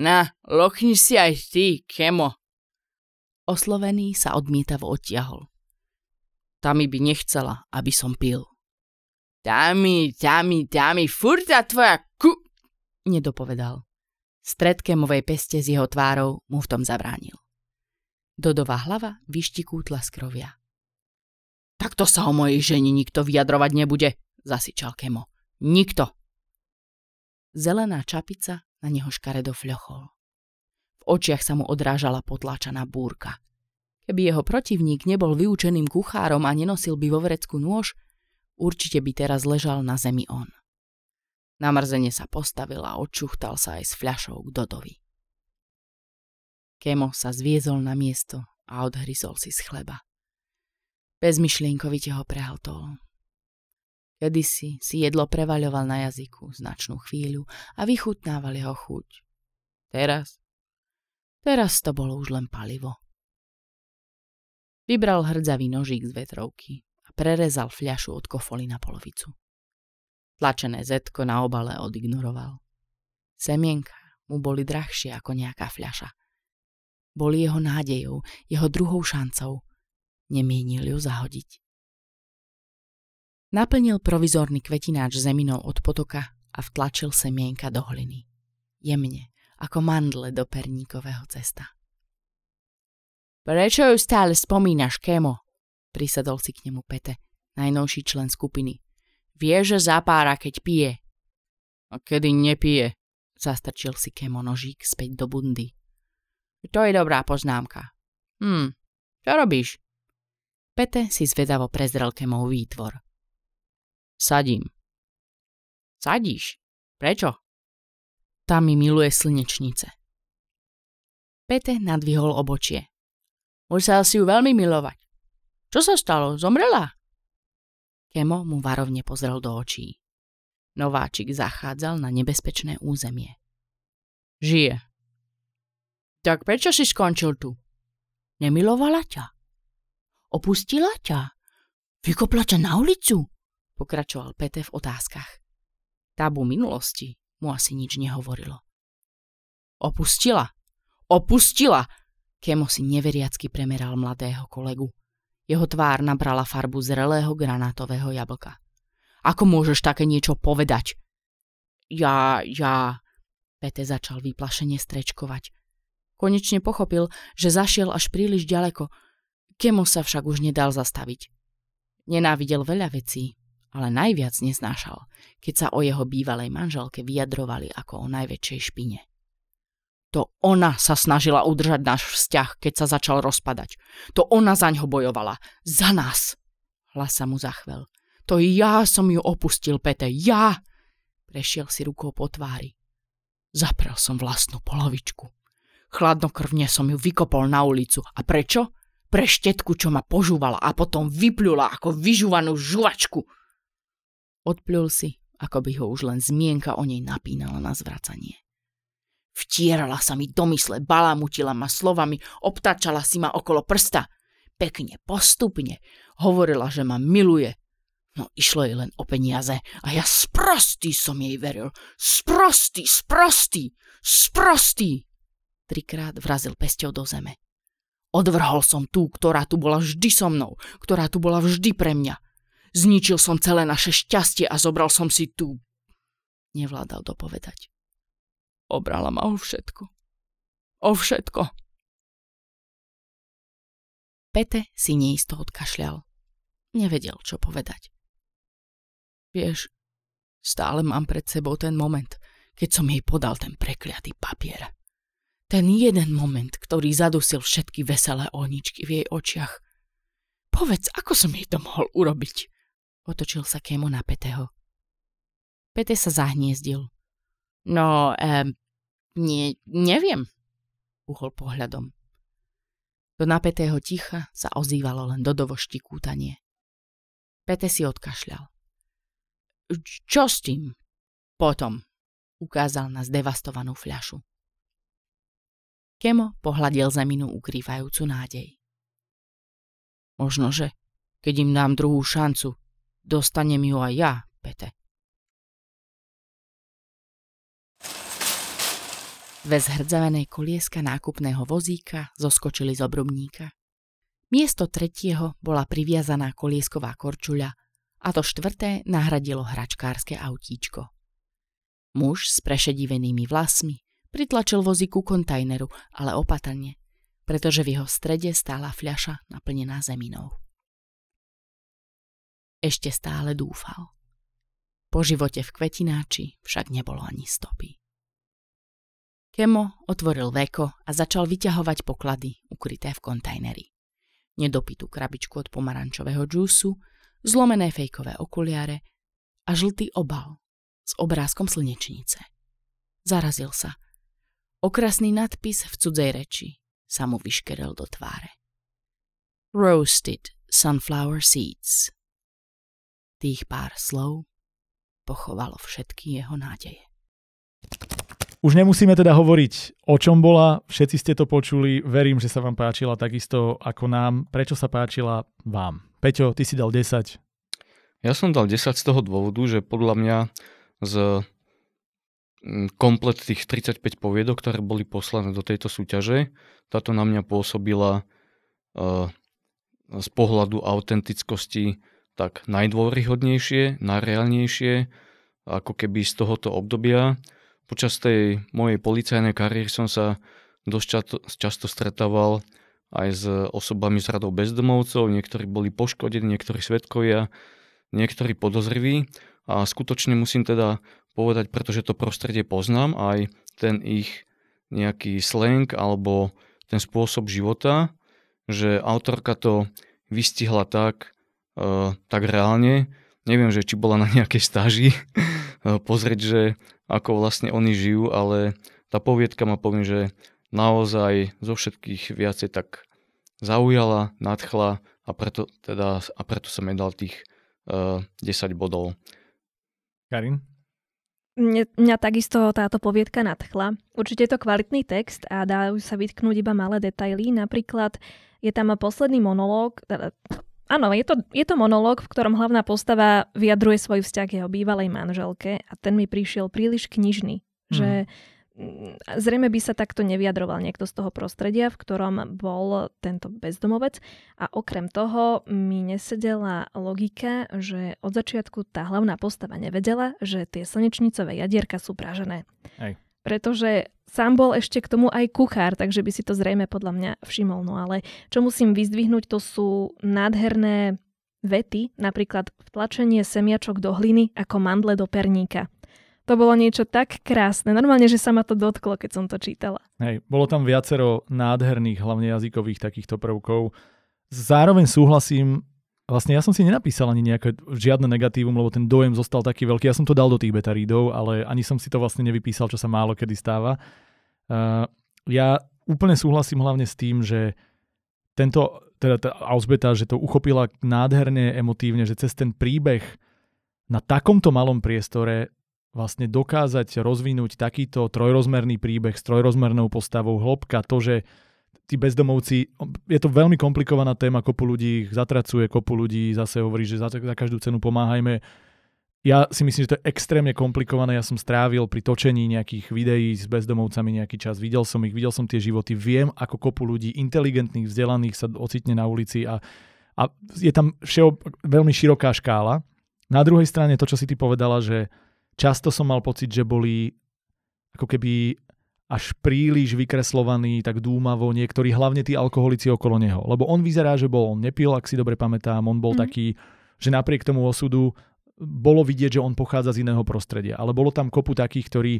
Na, lokni si aj ty, kemo. Oslovený sa odmietavo odtiahol. Tami by nechcela, aby som pil. Tami, tami, tami, furta tvoja. Nedopovedal. Stred kemovej peste z jeho tvárou mu v tom zabránil. Dodová hlava vyštikútla z krovia. Takto sa o mojej ženi nikto vyjadrovať nebude, zasičal Kemo. Nikto. Zelená čapica na neho škaredo fľochol. V očiach sa mu odrážala potláčaná búrka. Keby jeho protivník nebol vyučeným kuchárom a nenosil by vo vrecku nôž, určite by teraz ležal na zemi on. Namrzene sa postavil a odčuchtal sa aj s fľašou k Dodovi. Kemo sa zviezol na miesto a odhryzol si z chleba. Bezmyšlienkovite ho prehltol. Kedysi si jedlo prevaľoval na jazyku značnú chvíľu a vychutnával jeho chuť. Teraz? Teraz to bolo už len palivo. Vybral hrdzavý nožík z vetrovky a prerezal fľašu od kofoly na polovicu. Tlačené zetko na obale odignoroval. Semienka mu boli drahšie ako nejaká fľaša. Boli jeho nádejou, jeho druhou šancou. Nemienil ju zahodiť. Naplnil provizorný kvetináč zeminou od potoka a vtlačil semienka do hliny. Jemne, ako mandle do perníkového cesta. Prečo ju stále spomínaš, Kemo? Prisadol si k nemu Pete, najnovší člen skupiny. Vie, že zapára, keď pije. A kedy nepije? Zastrčil si Kemo späť do bundy. To je dobrá poznámka. Hm, čo robíš? Pete si zvedavo prezrel Kemov výtvor. Sadím. Sadíš? Prečo? Tam mi miluje slnečnice. Pete nadvihol obočie. Musel si ju veľmi milovať. Čo sa stalo? Zomrela? Kemo mu varovne pozrel do očí. Nováčik zachádzal na nebezpečné územie. Žije. Tak prečo si skončil tu? Nemilovala ťa? Opustila ťa? Vykopla ťa na ulicu? Pokračoval Pete v otázkach. Tabu minulosti mu asi nič nehovorilo. Opustila. Opustila! Kemo si neveriacky premeral mladého kolegu. Jeho tvár nabrala farbu zrelého granátového jablka. Ako môžeš také niečo povedať? Ja, ja... Pete začal vyplašene strečkovať. Konečne pochopil, že zašiel až príliš ďaleko. Kemo sa však už nedal zastaviť. Nenávidel veľa vecí, ale najviac neznášal, keď sa o jeho bývalej manželke vyjadrovali ako o najväčšej špine. To ona sa snažila udržať náš vzťah, keď sa začal rozpadať. To ona za ňo bojovala. Za nás. Hlas sa mu zachvel. To ja som ju opustil, Pete. Ja! Prešiel si rukou po tvári. Zaprel som vlastnú polovičku. Chladnokrvne som ju vykopol na ulicu. A prečo? Pre štetku, čo ma požúvala a potom vyplula ako vyžúvanú žuvačku. Odplul si, ako by ho už len zmienka o nej napínala na zvracanie. Vtierala sa mi do mysle, balamutila ma slovami, obtačala si ma okolo prsta. Pekne, postupne. Hovorila, že ma miluje. No išlo jej len o peniaze a ja sprostý som jej veril. Sprostý, sprostý, sprostý. Trikrát vrazil pesťou do zeme. Odvrhol som tú, ktorá tu bola vždy so mnou, ktorá tu bola vždy pre mňa. Zničil som celé naše šťastie a zobral som si tú... Nevládal dopovedať. Obrala ma o všetko. O všetko. Pete si neisto odkašľal. Nevedel, čo povedať. Vieš, stále mám pred sebou ten moment, keď som jej podal ten prekliatý papier. Ten jeden moment, ktorý zadusil všetky veselé ohničky v jej očiach. Povedz, ako som jej to mohol urobiť? Otočil sa Kemo na Peteho. Pete sa zahniezdil. No, eh, nie, neviem, uhol pohľadom. Do napätého ticha sa ozývalo len Dodovo štikútanie. Pete si odkašľal. Čo s tým? Potom, ukázal na zdevastovanú fľašu. Kemo pohľadil zeminu ukrývajúcu nádej. Možnože, keď im dám druhú šancu, dostanem ju aj ja, Pete. Dve zhrdzavené kolieska nákupného vozíka zoskočili z obrubníka. Miesto tretieho bola priviazaná koliesková korčuľa a to štvrté nahradilo hračkárske autíčko. Muž s prešedivenými vlasmi pritlačil vozíku kontajneru, ale opatrne, pretože v jeho strede stála fľaša naplnená zeminou. Ešte stále dúfal. Po živote v kvetináči však nebolo ani stopy. Kemo otvoril veko a začal vyťahovať poklady ukryté v kontajneri. Nedopitú krabičku od pomarančového džúsu, zlomené fejkové okuliare a žltý obal s obrázkom slnečnice. Zarazil sa. Okrasný nadpis v cudzej reči sa mu vyškerel do tváre. Roasted sunflower seeds. Tých pár slov pochovalo všetky jeho nádeje. Už nemusíme teda hovoriť, o čom bola, všetci ste to počuli, verím, že sa vám páčila takisto ako nám. Prečo sa páčila vám? Peťo, ty si dal 10. Ja som dal 10 z toho dôvodu, že podľa mňa z mm, komplet tých 35 poviedok, ktoré boli poslané do tejto súťaže, táto na mňa pôsobila uh, z pohľadu autentickosti tak najdôveryhodnejšie, najreálnejšie, ako keby z tohoto obdobia Počas tej mojej policajnej kariéry som sa dosť často, často stretával aj s osobami z radou bezdomovcov, niektorí boli poškodení, niektorí svetkovia, niektorí podozriví a skutočne musím teda povedať, pretože to prostredie poznám, aj ten ich nejaký slang alebo ten spôsob života, že autorka to vystihla tak, uh, tak reálne. Neviem, že či bola na nejakej stáži <laughs> pozrieť, že ako vlastne oni žijú, ale tá poviedka ma poviem, že naozaj zo všetkých viacej tak zaujala, nadchla a preto, teda, a preto som jej dal tých uh, eh, 10 bodov. Karin? Mne, mňa takisto táto poviedka nadchla. Určite je to kvalitný text a dajú sa vytknúť iba malé detaily. Napríklad je tam posledný monológ, teda Áno, je to, je to monológ, v ktorom hlavná postava vyjadruje svoj vzťah jeho bývalej manželke a ten mi prišiel príliš knižný, mm. že mm, zrejme by sa takto nevyjadroval niekto z toho prostredia, v ktorom bol tento bezdomovec a okrem toho mi nesedela logika, že od začiatku tá hlavná postava nevedela, že tie slnečnicové jadierka sú pražené. Hej pretože sám bol ešte k tomu aj kuchár, takže by si to zrejme podľa mňa všimol. No ale čo musím vyzdvihnúť, to sú nádherné vety, napríklad vtlačenie semiačok do hliny ako mandle do perníka. To bolo niečo tak krásne. Normálne, že sa ma to dotklo, keď som to čítala. Hej, bolo tam viacero nádherných, hlavne jazykových takýchto prvkov. Zároveň súhlasím Vlastne ja som si nenapísal ani nejaké žiadne negatívum, lebo ten dojem zostal taký veľký. Ja som to dal do tých beta readov, ale ani som si to vlastne nevypísal, čo sa málo kedy stáva. Uh, ja úplne súhlasím hlavne s tým, že tento, teda tá Ausbeta, že to uchopila nádherne emotívne, že cez ten príbeh na takomto malom priestore vlastne dokázať rozvinúť takýto trojrozmerný príbeh s trojrozmernou postavou, hĺbka, to, že tí bezdomovci, je to veľmi komplikovaná téma, kopu ľudí ich zatracuje, kopu ľudí zase hovorí, že za, za každú cenu pomáhajme. Ja si myslím, že to je extrémne komplikované. Ja som strávil pri točení nejakých videí s bezdomovcami nejaký čas. Videl som ich, videl som tie životy. Viem, ako kopu ľudí inteligentných, vzdelaných sa ocitne na ulici a, a je tam všeo, veľmi široká škála. Na druhej strane to, čo si ty povedala, že často som mal pocit, že boli ako keby až príliš vykreslovaný, tak dúmavo, niektorí, hlavne tí alkoholici okolo neho. Lebo on vyzerá, že bol, on nepil, ak si dobre pamätám, on bol mm. taký, že napriek tomu osudu bolo vidieť, že on pochádza z iného prostredia. Ale bolo tam kopu takých, ktorí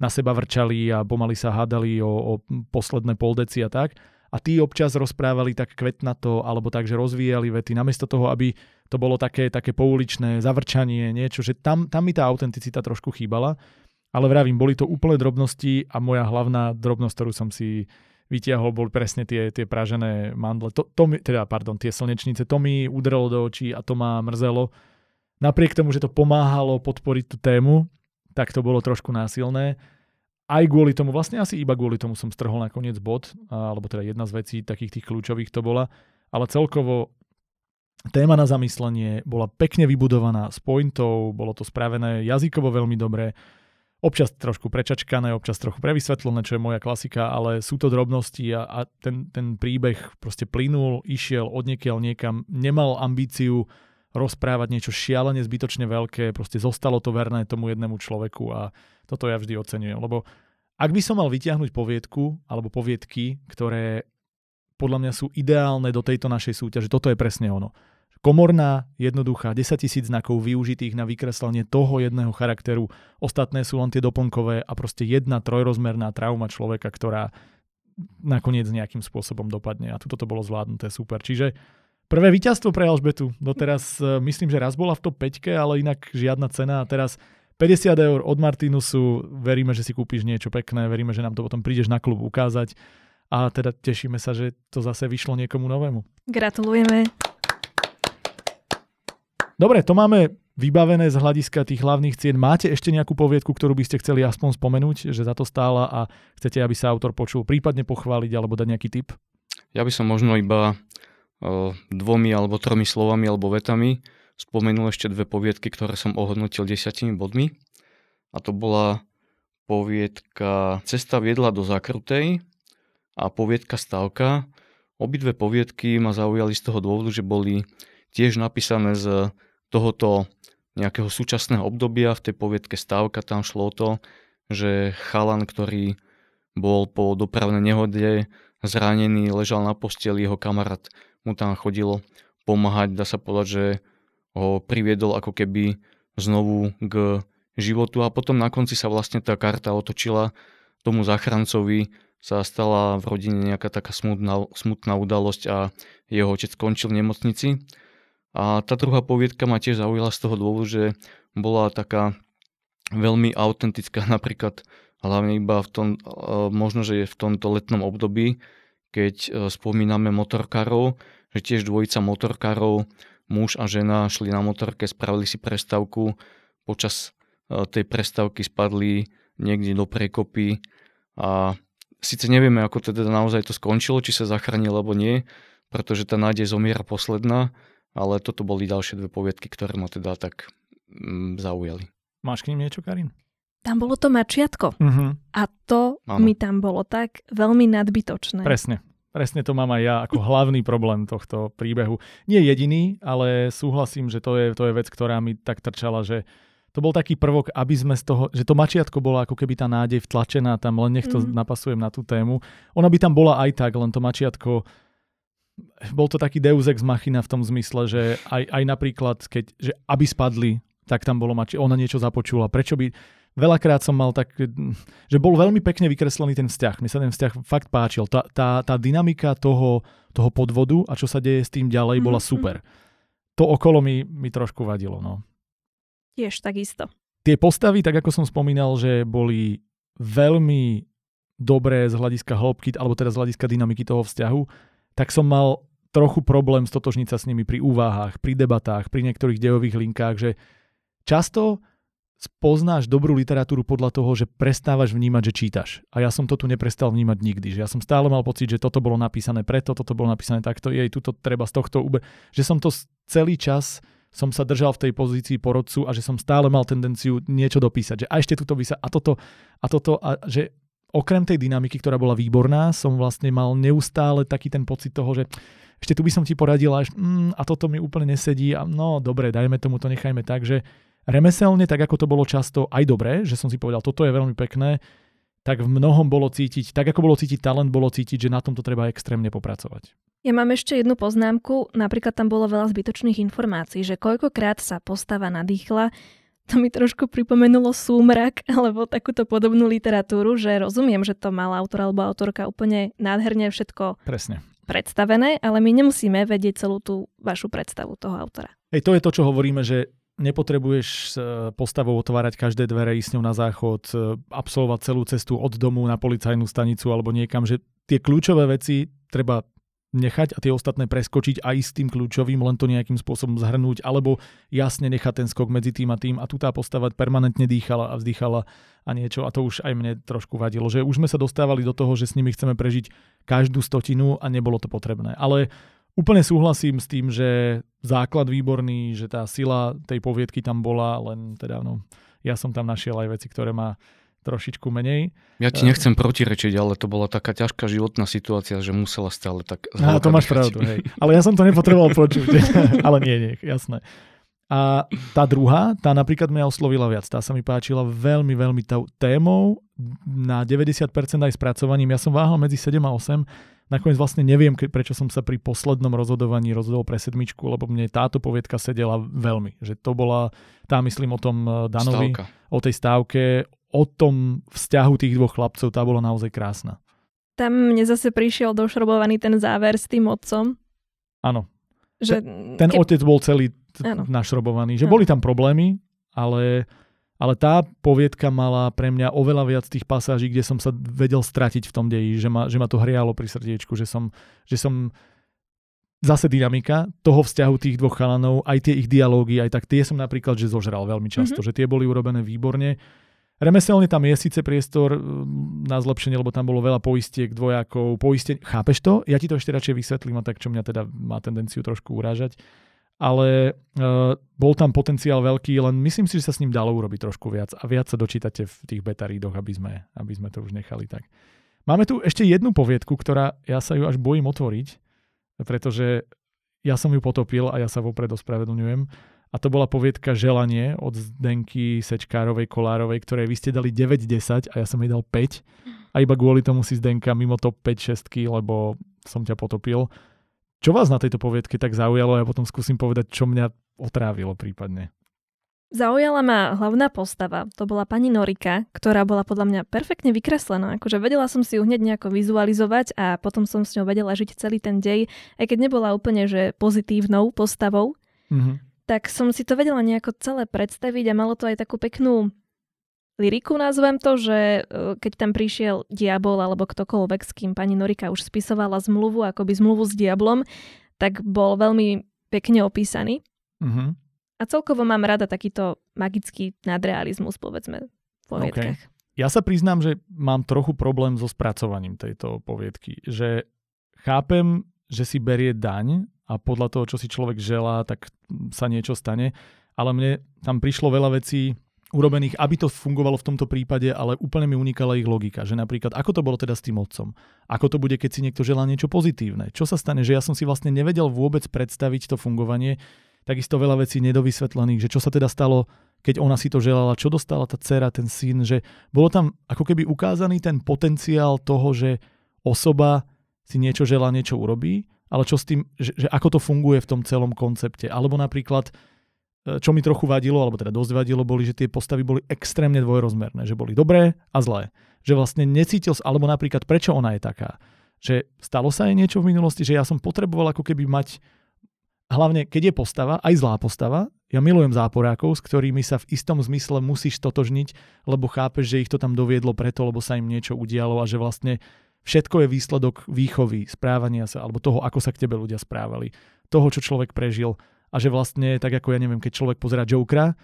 na seba vrčali a pomaly sa hádali o, o posledné poldeci a tak. A tí občas rozprávali tak kvetnato, alebo tak, že rozvíjali vety, namiesto toho, aby to bolo také, také pouličné zavrčanie, niečo, že tam, tam mi tá autenticita trošku chýbala. Ale vravím, boli to úplne drobnosti a moja hlavná drobnosť, ktorú som si vytiahol, bol presne tie, tie pražené mandle. To, to mi, teda, pardon, tie slnečnice, to mi udrelo do očí a to ma mrzelo. Napriek tomu, že to pomáhalo podporiť tú tému, tak to bolo trošku násilné. Aj kvôli tomu, vlastne asi iba kvôli tomu som strhol nakoniec bod, alebo teda jedna z vecí takých tých kľúčových to bola. Ale celkovo téma na zamyslenie bola pekne vybudovaná s pointou, bolo to spravené jazykovo veľmi dobre občas trošku prečačkané, občas trochu prevysvetlené, čo je moja klasika, ale sú to drobnosti a, a ten, ten príbeh proste plynul, išiel od niekam, nemal ambíciu rozprávať niečo šialene zbytočne veľké, proste zostalo to verné tomu jednému človeku a toto ja vždy oceňujem, lebo ak by som mal vyťahnuť poviedku alebo poviedky, ktoré podľa mňa sú ideálne do tejto našej súťaže, toto je presne ono. Komorná, jednoduchá, 10 tisíc znakov využitých na vykreslenie toho jedného charakteru. Ostatné sú len tie doplnkové a proste jedna trojrozmerná trauma človeka, ktorá nakoniec nejakým spôsobom dopadne. A tuto to bolo zvládnuté super. Čiže prvé víťazstvo pre Alžbetu. Doteraz e, myslím, že raz bola v top 5, ale inak žiadna cena. A teraz 50 eur od Martinusu. Veríme, že si kúpiš niečo pekné. Veríme, že nám to potom prídeš na klub ukázať. A teda tešíme sa, že to zase vyšlo niekomu novému. Gratulujeme. Dobre, to máme vybavené z hľadiska tých hlavných cien. Máte ešte nejakú poviedku, ktorú by ste chceli aspoň spomenúť, že za to stála a chcete, aby sa autor počul, prípadne pochváliť alebo dať nejaký tip? Ja by som možno iba uh, dvomi alebo tromi slovami alebo vetami spomenul ešte dve poviedky, ktoré som ohodnotil desiatimi bodmi. A to bola poviedka Cesta viedla do Zakrutej a poviedka Stavka. Obidve poviedky ma zaujali z toho dôvodu, že boli tiež napísané z tohoto nejakého súčasného obdobia. V tej poviedke Stavka tam šlo o to, že chalan, ktorý bol po dopravnej nehode zranený, ležal na posteli, jeho kamarát mu tam chodilo pomáhať. Dá sa povedať, že ho priviedol ako keby znovu k životu a potom na konci sa vlastne tá karta otočila tomu záchrancovi sa stala v rodine nejaká taká smutná, smutná udalosť a jeho otec skončil v nemocnici. A tá druhá poviedka ma tiež zaujala z toho dôvodu, že bola taká veľmi autentická, <laughs> napríklad hlavne iba v tom, e, možno, že je v tomto letnom období, keď e, spomíname motorkárov, že tiež dvojica motorkárov muž a žena šli na motorke, spravili si prestavku, počas e, tej prestavky spadli niekde do prekopy a síce nevieme, ako teda naozaj to skončilo, či sa zachránil alebo nie, pretože tá nádej zomiera posledná, ale toto boli ďalšie dve poviedky, ktoré ma teda tak mm, zaujali. Máš k ním niečo, Karin? Tam bolo to mačiatko. Uh-huh. A to ano. mi tam bolo tak veľmi nadbytočné. Presne. Presne to mám aj ja ako hlavný problém tohto príbehu. Nie jediný, ale súhlasím, že to je, to je vec, ktorá mi tak trčala, že to bol taký prvok, aby sme z toho, že to mačiatko bola ako keby tá nádej vtlačená tam, len nech to mm. napasujem na tú tému. Ona by tam bola aj tak, len to mačiatko bol to taký deus ex machina v tom zmysle, že aj, aj napríklad, keď, že aby spadli, tak tam bolo mači, ona niečo započula. Prečo by, veľakrát som mal tak, že bol veľmi pekne vykreslený ten vzťah. Mne sa ten vzťah fakt páčil. Tá, tá, tá dynamika toho, toho podvodu a čo sa deje s tým ďalej bola mm-hmm. super. To okolo mi, mi trošku vadilo. No. Tiež takisto. Tie postavy, tak ako som spomínal, že boli veľmi dobré z hľadiska hĺbky, alebo teda z hľadiska dynamiky toho vzťahu, tak som mal trochu problém stotožniť sa s nimi pri úvahách, pri debatách, pri niektorých dejových linkách, že často spoznáš dobrú literatúru podľa toho, že prestávaš vnímať, že čítaš. A ja som to tu neprestal vnímať nikdy. Že ja som stále mal pocit, že toto bolo napísané preto, toto bolo napísané takto, jej tuto treba z tohto uber. Že som to celý čas som sa držal v tej pozícii porodcu a že som stále mal tendenciu niečo dopísať. Že a ešte tuto vysa, a toto, a toto, a že okrem tej dynamiky, ktorá bola výborná, som vlastne mal neustále taký ten pocit toho, že ešte tu by som ti poradila, mm, a toto mi úplne nesedí a no dobre, dajme tomu to, nechajme tak, že remeselne, tak ako to bolo často aj dobré, že som si povedal, toto je veľmi pekné, tak v mnohom bolo cítiť, tak ako bolo cítiť talent, bolo cítiť, že na tomto treba extrémne popracovať. Ja mám ešte jednu poznámku, napríklad tam bolo veľa zbytočných informácií, že koľkokrát sa postava nadýchla, to mi trošku pripomenulo súmrak <laughs> alebo takúto podobnú literatúru, že rozumiem, že to mala autor alebo autorka úplne nádherne všetko Presne. predstavené, ale my nemusíme vedieť celú tú vašu predstavu toho autora. Hej, to je to, čo hovoríme, že nepotrebuješ e, postavou otvárať každé dvere, ísť ňou na záchod, e, absolvovať celú cestu od domu na policajnú stanicu alebo niekam, že tie kľúčové veci treba nechať a tie ostatné preskočiť aj s tým kľúčovým, len to nejakým spôsobom zhrnúť, alebo jasne nechať ten skok medzi tým a tým a tu tá postava permanentne dýchala a vzdychala a niečo a to už aj mne trošku vadilo, že už sme sa dostávali do toho, že s nimi chceme prežiť každú stotinu a nebolo to potrebné. Ale Úplne súhlasím s tým, že základ výborný, že tá sila tej poviedky tam bola, len teda no, ja som tam našiel aj veci, ktoré ma trošičku menej. Ja ti nechcem protirečiť, ale to bola taká ťažká životná situácia, že musela stále tak... Á, to máš pravdu, hej. Ale ja som to nepotreboval počuť. <laughs> ale nie, nie, jasné. A tá druhá, tá napríklad mňa oslovila viac. Tá sa mi páčila veľmi, veľmi tá témou na 90% aj spracovaním. Ja som váhal medzi 7 a 8, nakoniec vlastne neviem, ke, prečo som sa pri poslednom rozhodovaní rozhodol pre sedmičku, lebo mne táto poviedka sedela veľmi. Že to bola, tá myslím o tom eh, Danovi, Stávka. o tej stávke, o tom vzťahu tých dvoch chlapcov, tá bola naozaj krásna. Tam mne zase prišiel došrobovaný ten záver s tým otcom. Áno, Že ten keď- otec bol celý t- našrobovaný. Že Áno. boli tam problémy, ale, ale tá poviedka mala pre mňa oveľa viac tých pasáží, kde som sa vedel stratiť v tom deji, že ma, že ma to hrialo pri srdiečku, že som, že som zase dynamika toho vzťahu tých dvoch chalanov, aj tie ich dialógy, aj tak tie som napríklad, že zožral veľmi často, Mhm. že tie boli urobené výborne. Remeselne tam je síce priestor mm, na zlepšenie, lebo tam bolo veľa poistiek, dvojakov, poistenie. Chápeš to? Ja ti to ešte radšej vysvetlím, a tak čo mňa teda má tendenciu trošku urážať. Ale uh, bol tam potenciál veľký, len myslím si, že sa s ním dalo urobiť trošku viac a viac sa dočítate v tých beta aby sme, aby sme to už nechali tak. Máme tu ešte jednu poviedku, ktorá ja sa ju až bojím otvoriť, pretože ja som ju potopil a ja sa vopred ospravedlňujem. A to bola poviedka Želanie od Zdenky Sečkárovej Kolárovej, ktorej vy ste dali 9-10 a ja som jej dal 5. A iba kvôli tomu si Zdenka mimo top 5 6 lebo som ťa potopil. Čo vás na tejto poviedke tak zaujalo? Ja potom skúsim povedať, čo mňa otrávilo prípadne. Zaujala ma hlavná postava. To bola pani Norika, ktorá bola podľa mňa perfektne vykreslená. Akože vedela som si ju hneď nejako vizualizovať a potom som s ňou vedela žiť celý ten dej, aj keď nebola úplne že pozitívnou postavou, Mhm. Tak som si to vedela nejako celé predstaviť a malo to aj takú peknú liriku, nazvem to, že e, keď tam prišiel diabol alebo ktokoľvek, s kým pani Norika už spisovala zmluvu, akoby zmluvu s diablom, tak bol veľmi pekne opísaný. Mhm. A celkovo mám rada takýto magický nadrealizmus, povedzme, v poviedkach. Ja sa priznám, že mám trochu problém so spracovaním tejto poviedky. Že chápem, že si berie daň a podľa toho, čo si človek želá, tak sa niečo stane. Ale mne tam prišlo veľa vecí urobených, aby to fungovalo v tomto prípade, ale úplne mi unikala ich logika. Že napríklad, ako to bolo teda s tým otcom? Ako to bude, keď si niekto želá niečo pozitívne? Čo sa stane, že ja som si vlastne nevedel vôbec predstaviť to fungovanie, takisto veľa vecí nedovysvetlených, že čo sa teda stalo, keď ona si to želala, čo dostala tá dcera, ten syn, že bolo tam ako keby ukázaný ten potenciál toho, že osoba si niečo želá, niečo urobí, ale čo s tým, že, že ako to funguje v tom celom koncepte. Alebo napríklad, e, čo mi trochu vadilo, alebo teda dosť vadilo, boli, že tie postavy boli extrémne dvojrozmerné, že boli dobré a zlé. Že vlastne necítil, alebo napríklad prečo ona je taká. Že stalo sa jej niečo v minulosti, že ja som potreboval ako keby mať hlavne keď je postava, aj zlá postava, ja milujem záporákov, s ktorými sa v istom zmysle musíš totožniť, lebo chápeš, že ich to tam doviedlo preto, lebo sa im niečo udialo a že vlastne všetko je výsledok výchovy, správania sa, alebo toho, ako sa k tebe ľudia správali, toho, čo človek prežil a že vlastne, tak ako ja neviem, keď človek pozera Jokera,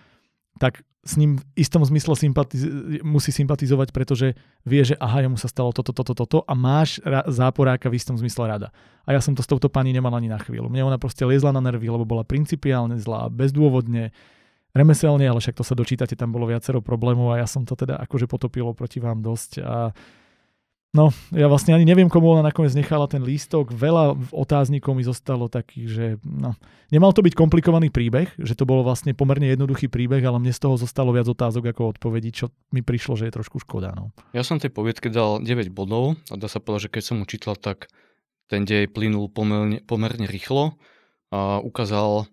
tak s ním v istom zmysle sympatiz- musí sympatizovať, pretože vie, že aha, jemu sa stalo toto, toto, toto a máš ra- záporáka v istom zmysle rada. A ja som to s touto pani nemal ani na chvíľu. Mne ona proste liezla na nervy, lebo bola principiálne zlá, bezdôvodne, remeselne, ale však to sa dočítate, tam bolo viacero problémov a ja som to teda akože potopil proti vám dosť a No, ja vlastne ani neviem, komu ona nakoniec nechala ten lístok. Veľa otáznikov mi zostalo takých, že no, nemal to byť komplikovaný príbeh, že to bolo vlastne pomerne jednoduchý príbeh, ale mne z toho zostalo viac otázok ako odpovedí, čo mi prišlo, že je trošku škoda. No. Ja som tej poviedke dal 9 bodov a dá sa povedať, že keď som mu čítal, tak ten dej plynul pomerne, pomerne rýchlo a ukázal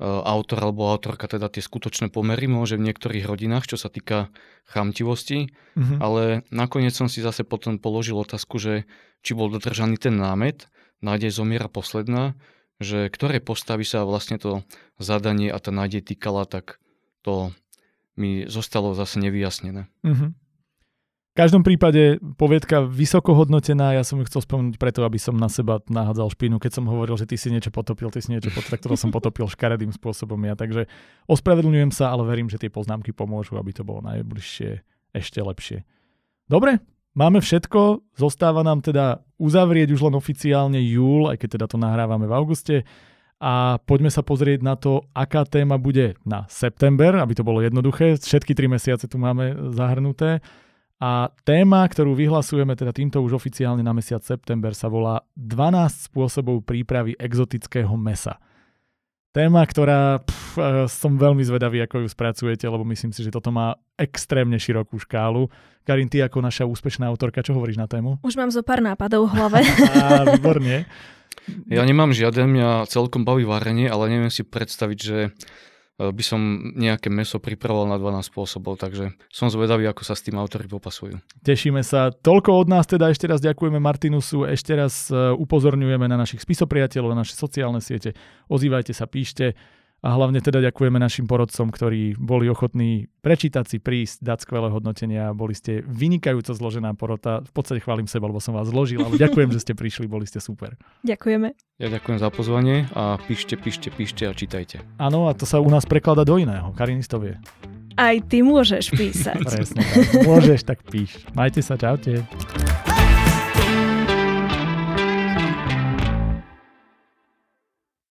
autor alebo autorka teda tie skutočné pomery, môže v niektorých rodinách, čo sa týka chamtivosti, Mhm. ale nakoniec som si zase potom položil otázku, že či bol dodržaný ten námet, nádej zomiera posledná, že ktoré postavy sa vlastne to zadanie a tá nádej týkala, tak to mi zostalo zase nevyjasnené. Mhm. Každom prípade poviedka vysoko hodnotená, ja som ju chcel spomenúť preto, aby som na seba nahádzal špínu, keď som hovoril, že ty si niečo potopil, ty si niečo potopil, tak to som potopil škaredým spôsobom ja. Takže ospravedlňujem sa, ale verím, že tie poznámky pomôžu, aby to bolo najbližšie ešte lepšie. Dobre, máme všetko, zostáva nám teda uzavrieť už len oficiálne júl, aj keď teda to nahrávame v auguste. A poďme sa pozrieť na to, aká téma bude na september, aby to bolo jednoduché. Všetky tri mesiace tu máme zahrnuté. A téma, ktorú vyhlasujeme teda týmto už oficiálne na mesiac september sa volá 12 spôsobov prípravy exotického mesa. Téma, ktorá pf, e, som veľmi zvedavý, ako ju spracujete, lebo myslím si, že toto má extrémne širokú škálu. Karin, ty ako naša úspešná autorka, čo hovoríš na tému? Už mám zo pár nápadov v hlave. <laughs> Á, výborne. Ja nemám žiaden, mňa celkom baví varenie, ale neviem si predstaviť, že by som nejaké meso pripravoval na 12 spôsobov, takže som zvedavý, ako sa s tým autori popasujú. Tešíme sa. Toľko od nás teda ešte raz ďakujeme Martinusu, ešte raz e, upozorňujeme na našich spisopriateľov, na naše sociálne siete. Ozývajte sa, píšte a hlavne teda ďakujeme našim porodcom, ktorí boli ochotní prečítať si, prísť, dať skvelé hodnotenia. Boli ste vynikajúco zložená porota. V podstate chválim seba, lebo som vás zložil, ale <laughs> ďakujem, že ste prišli, boli ste super. Ďakujeme. Ja ďakujem za pozvanie a píšte, píšte, píšte a čítajte. Áno, a to sa u nás preklada do iného. Karin to vie. Aj ty môžeš písať. Presne. tak. Môžeš, tak píš. Majte sa, čaute.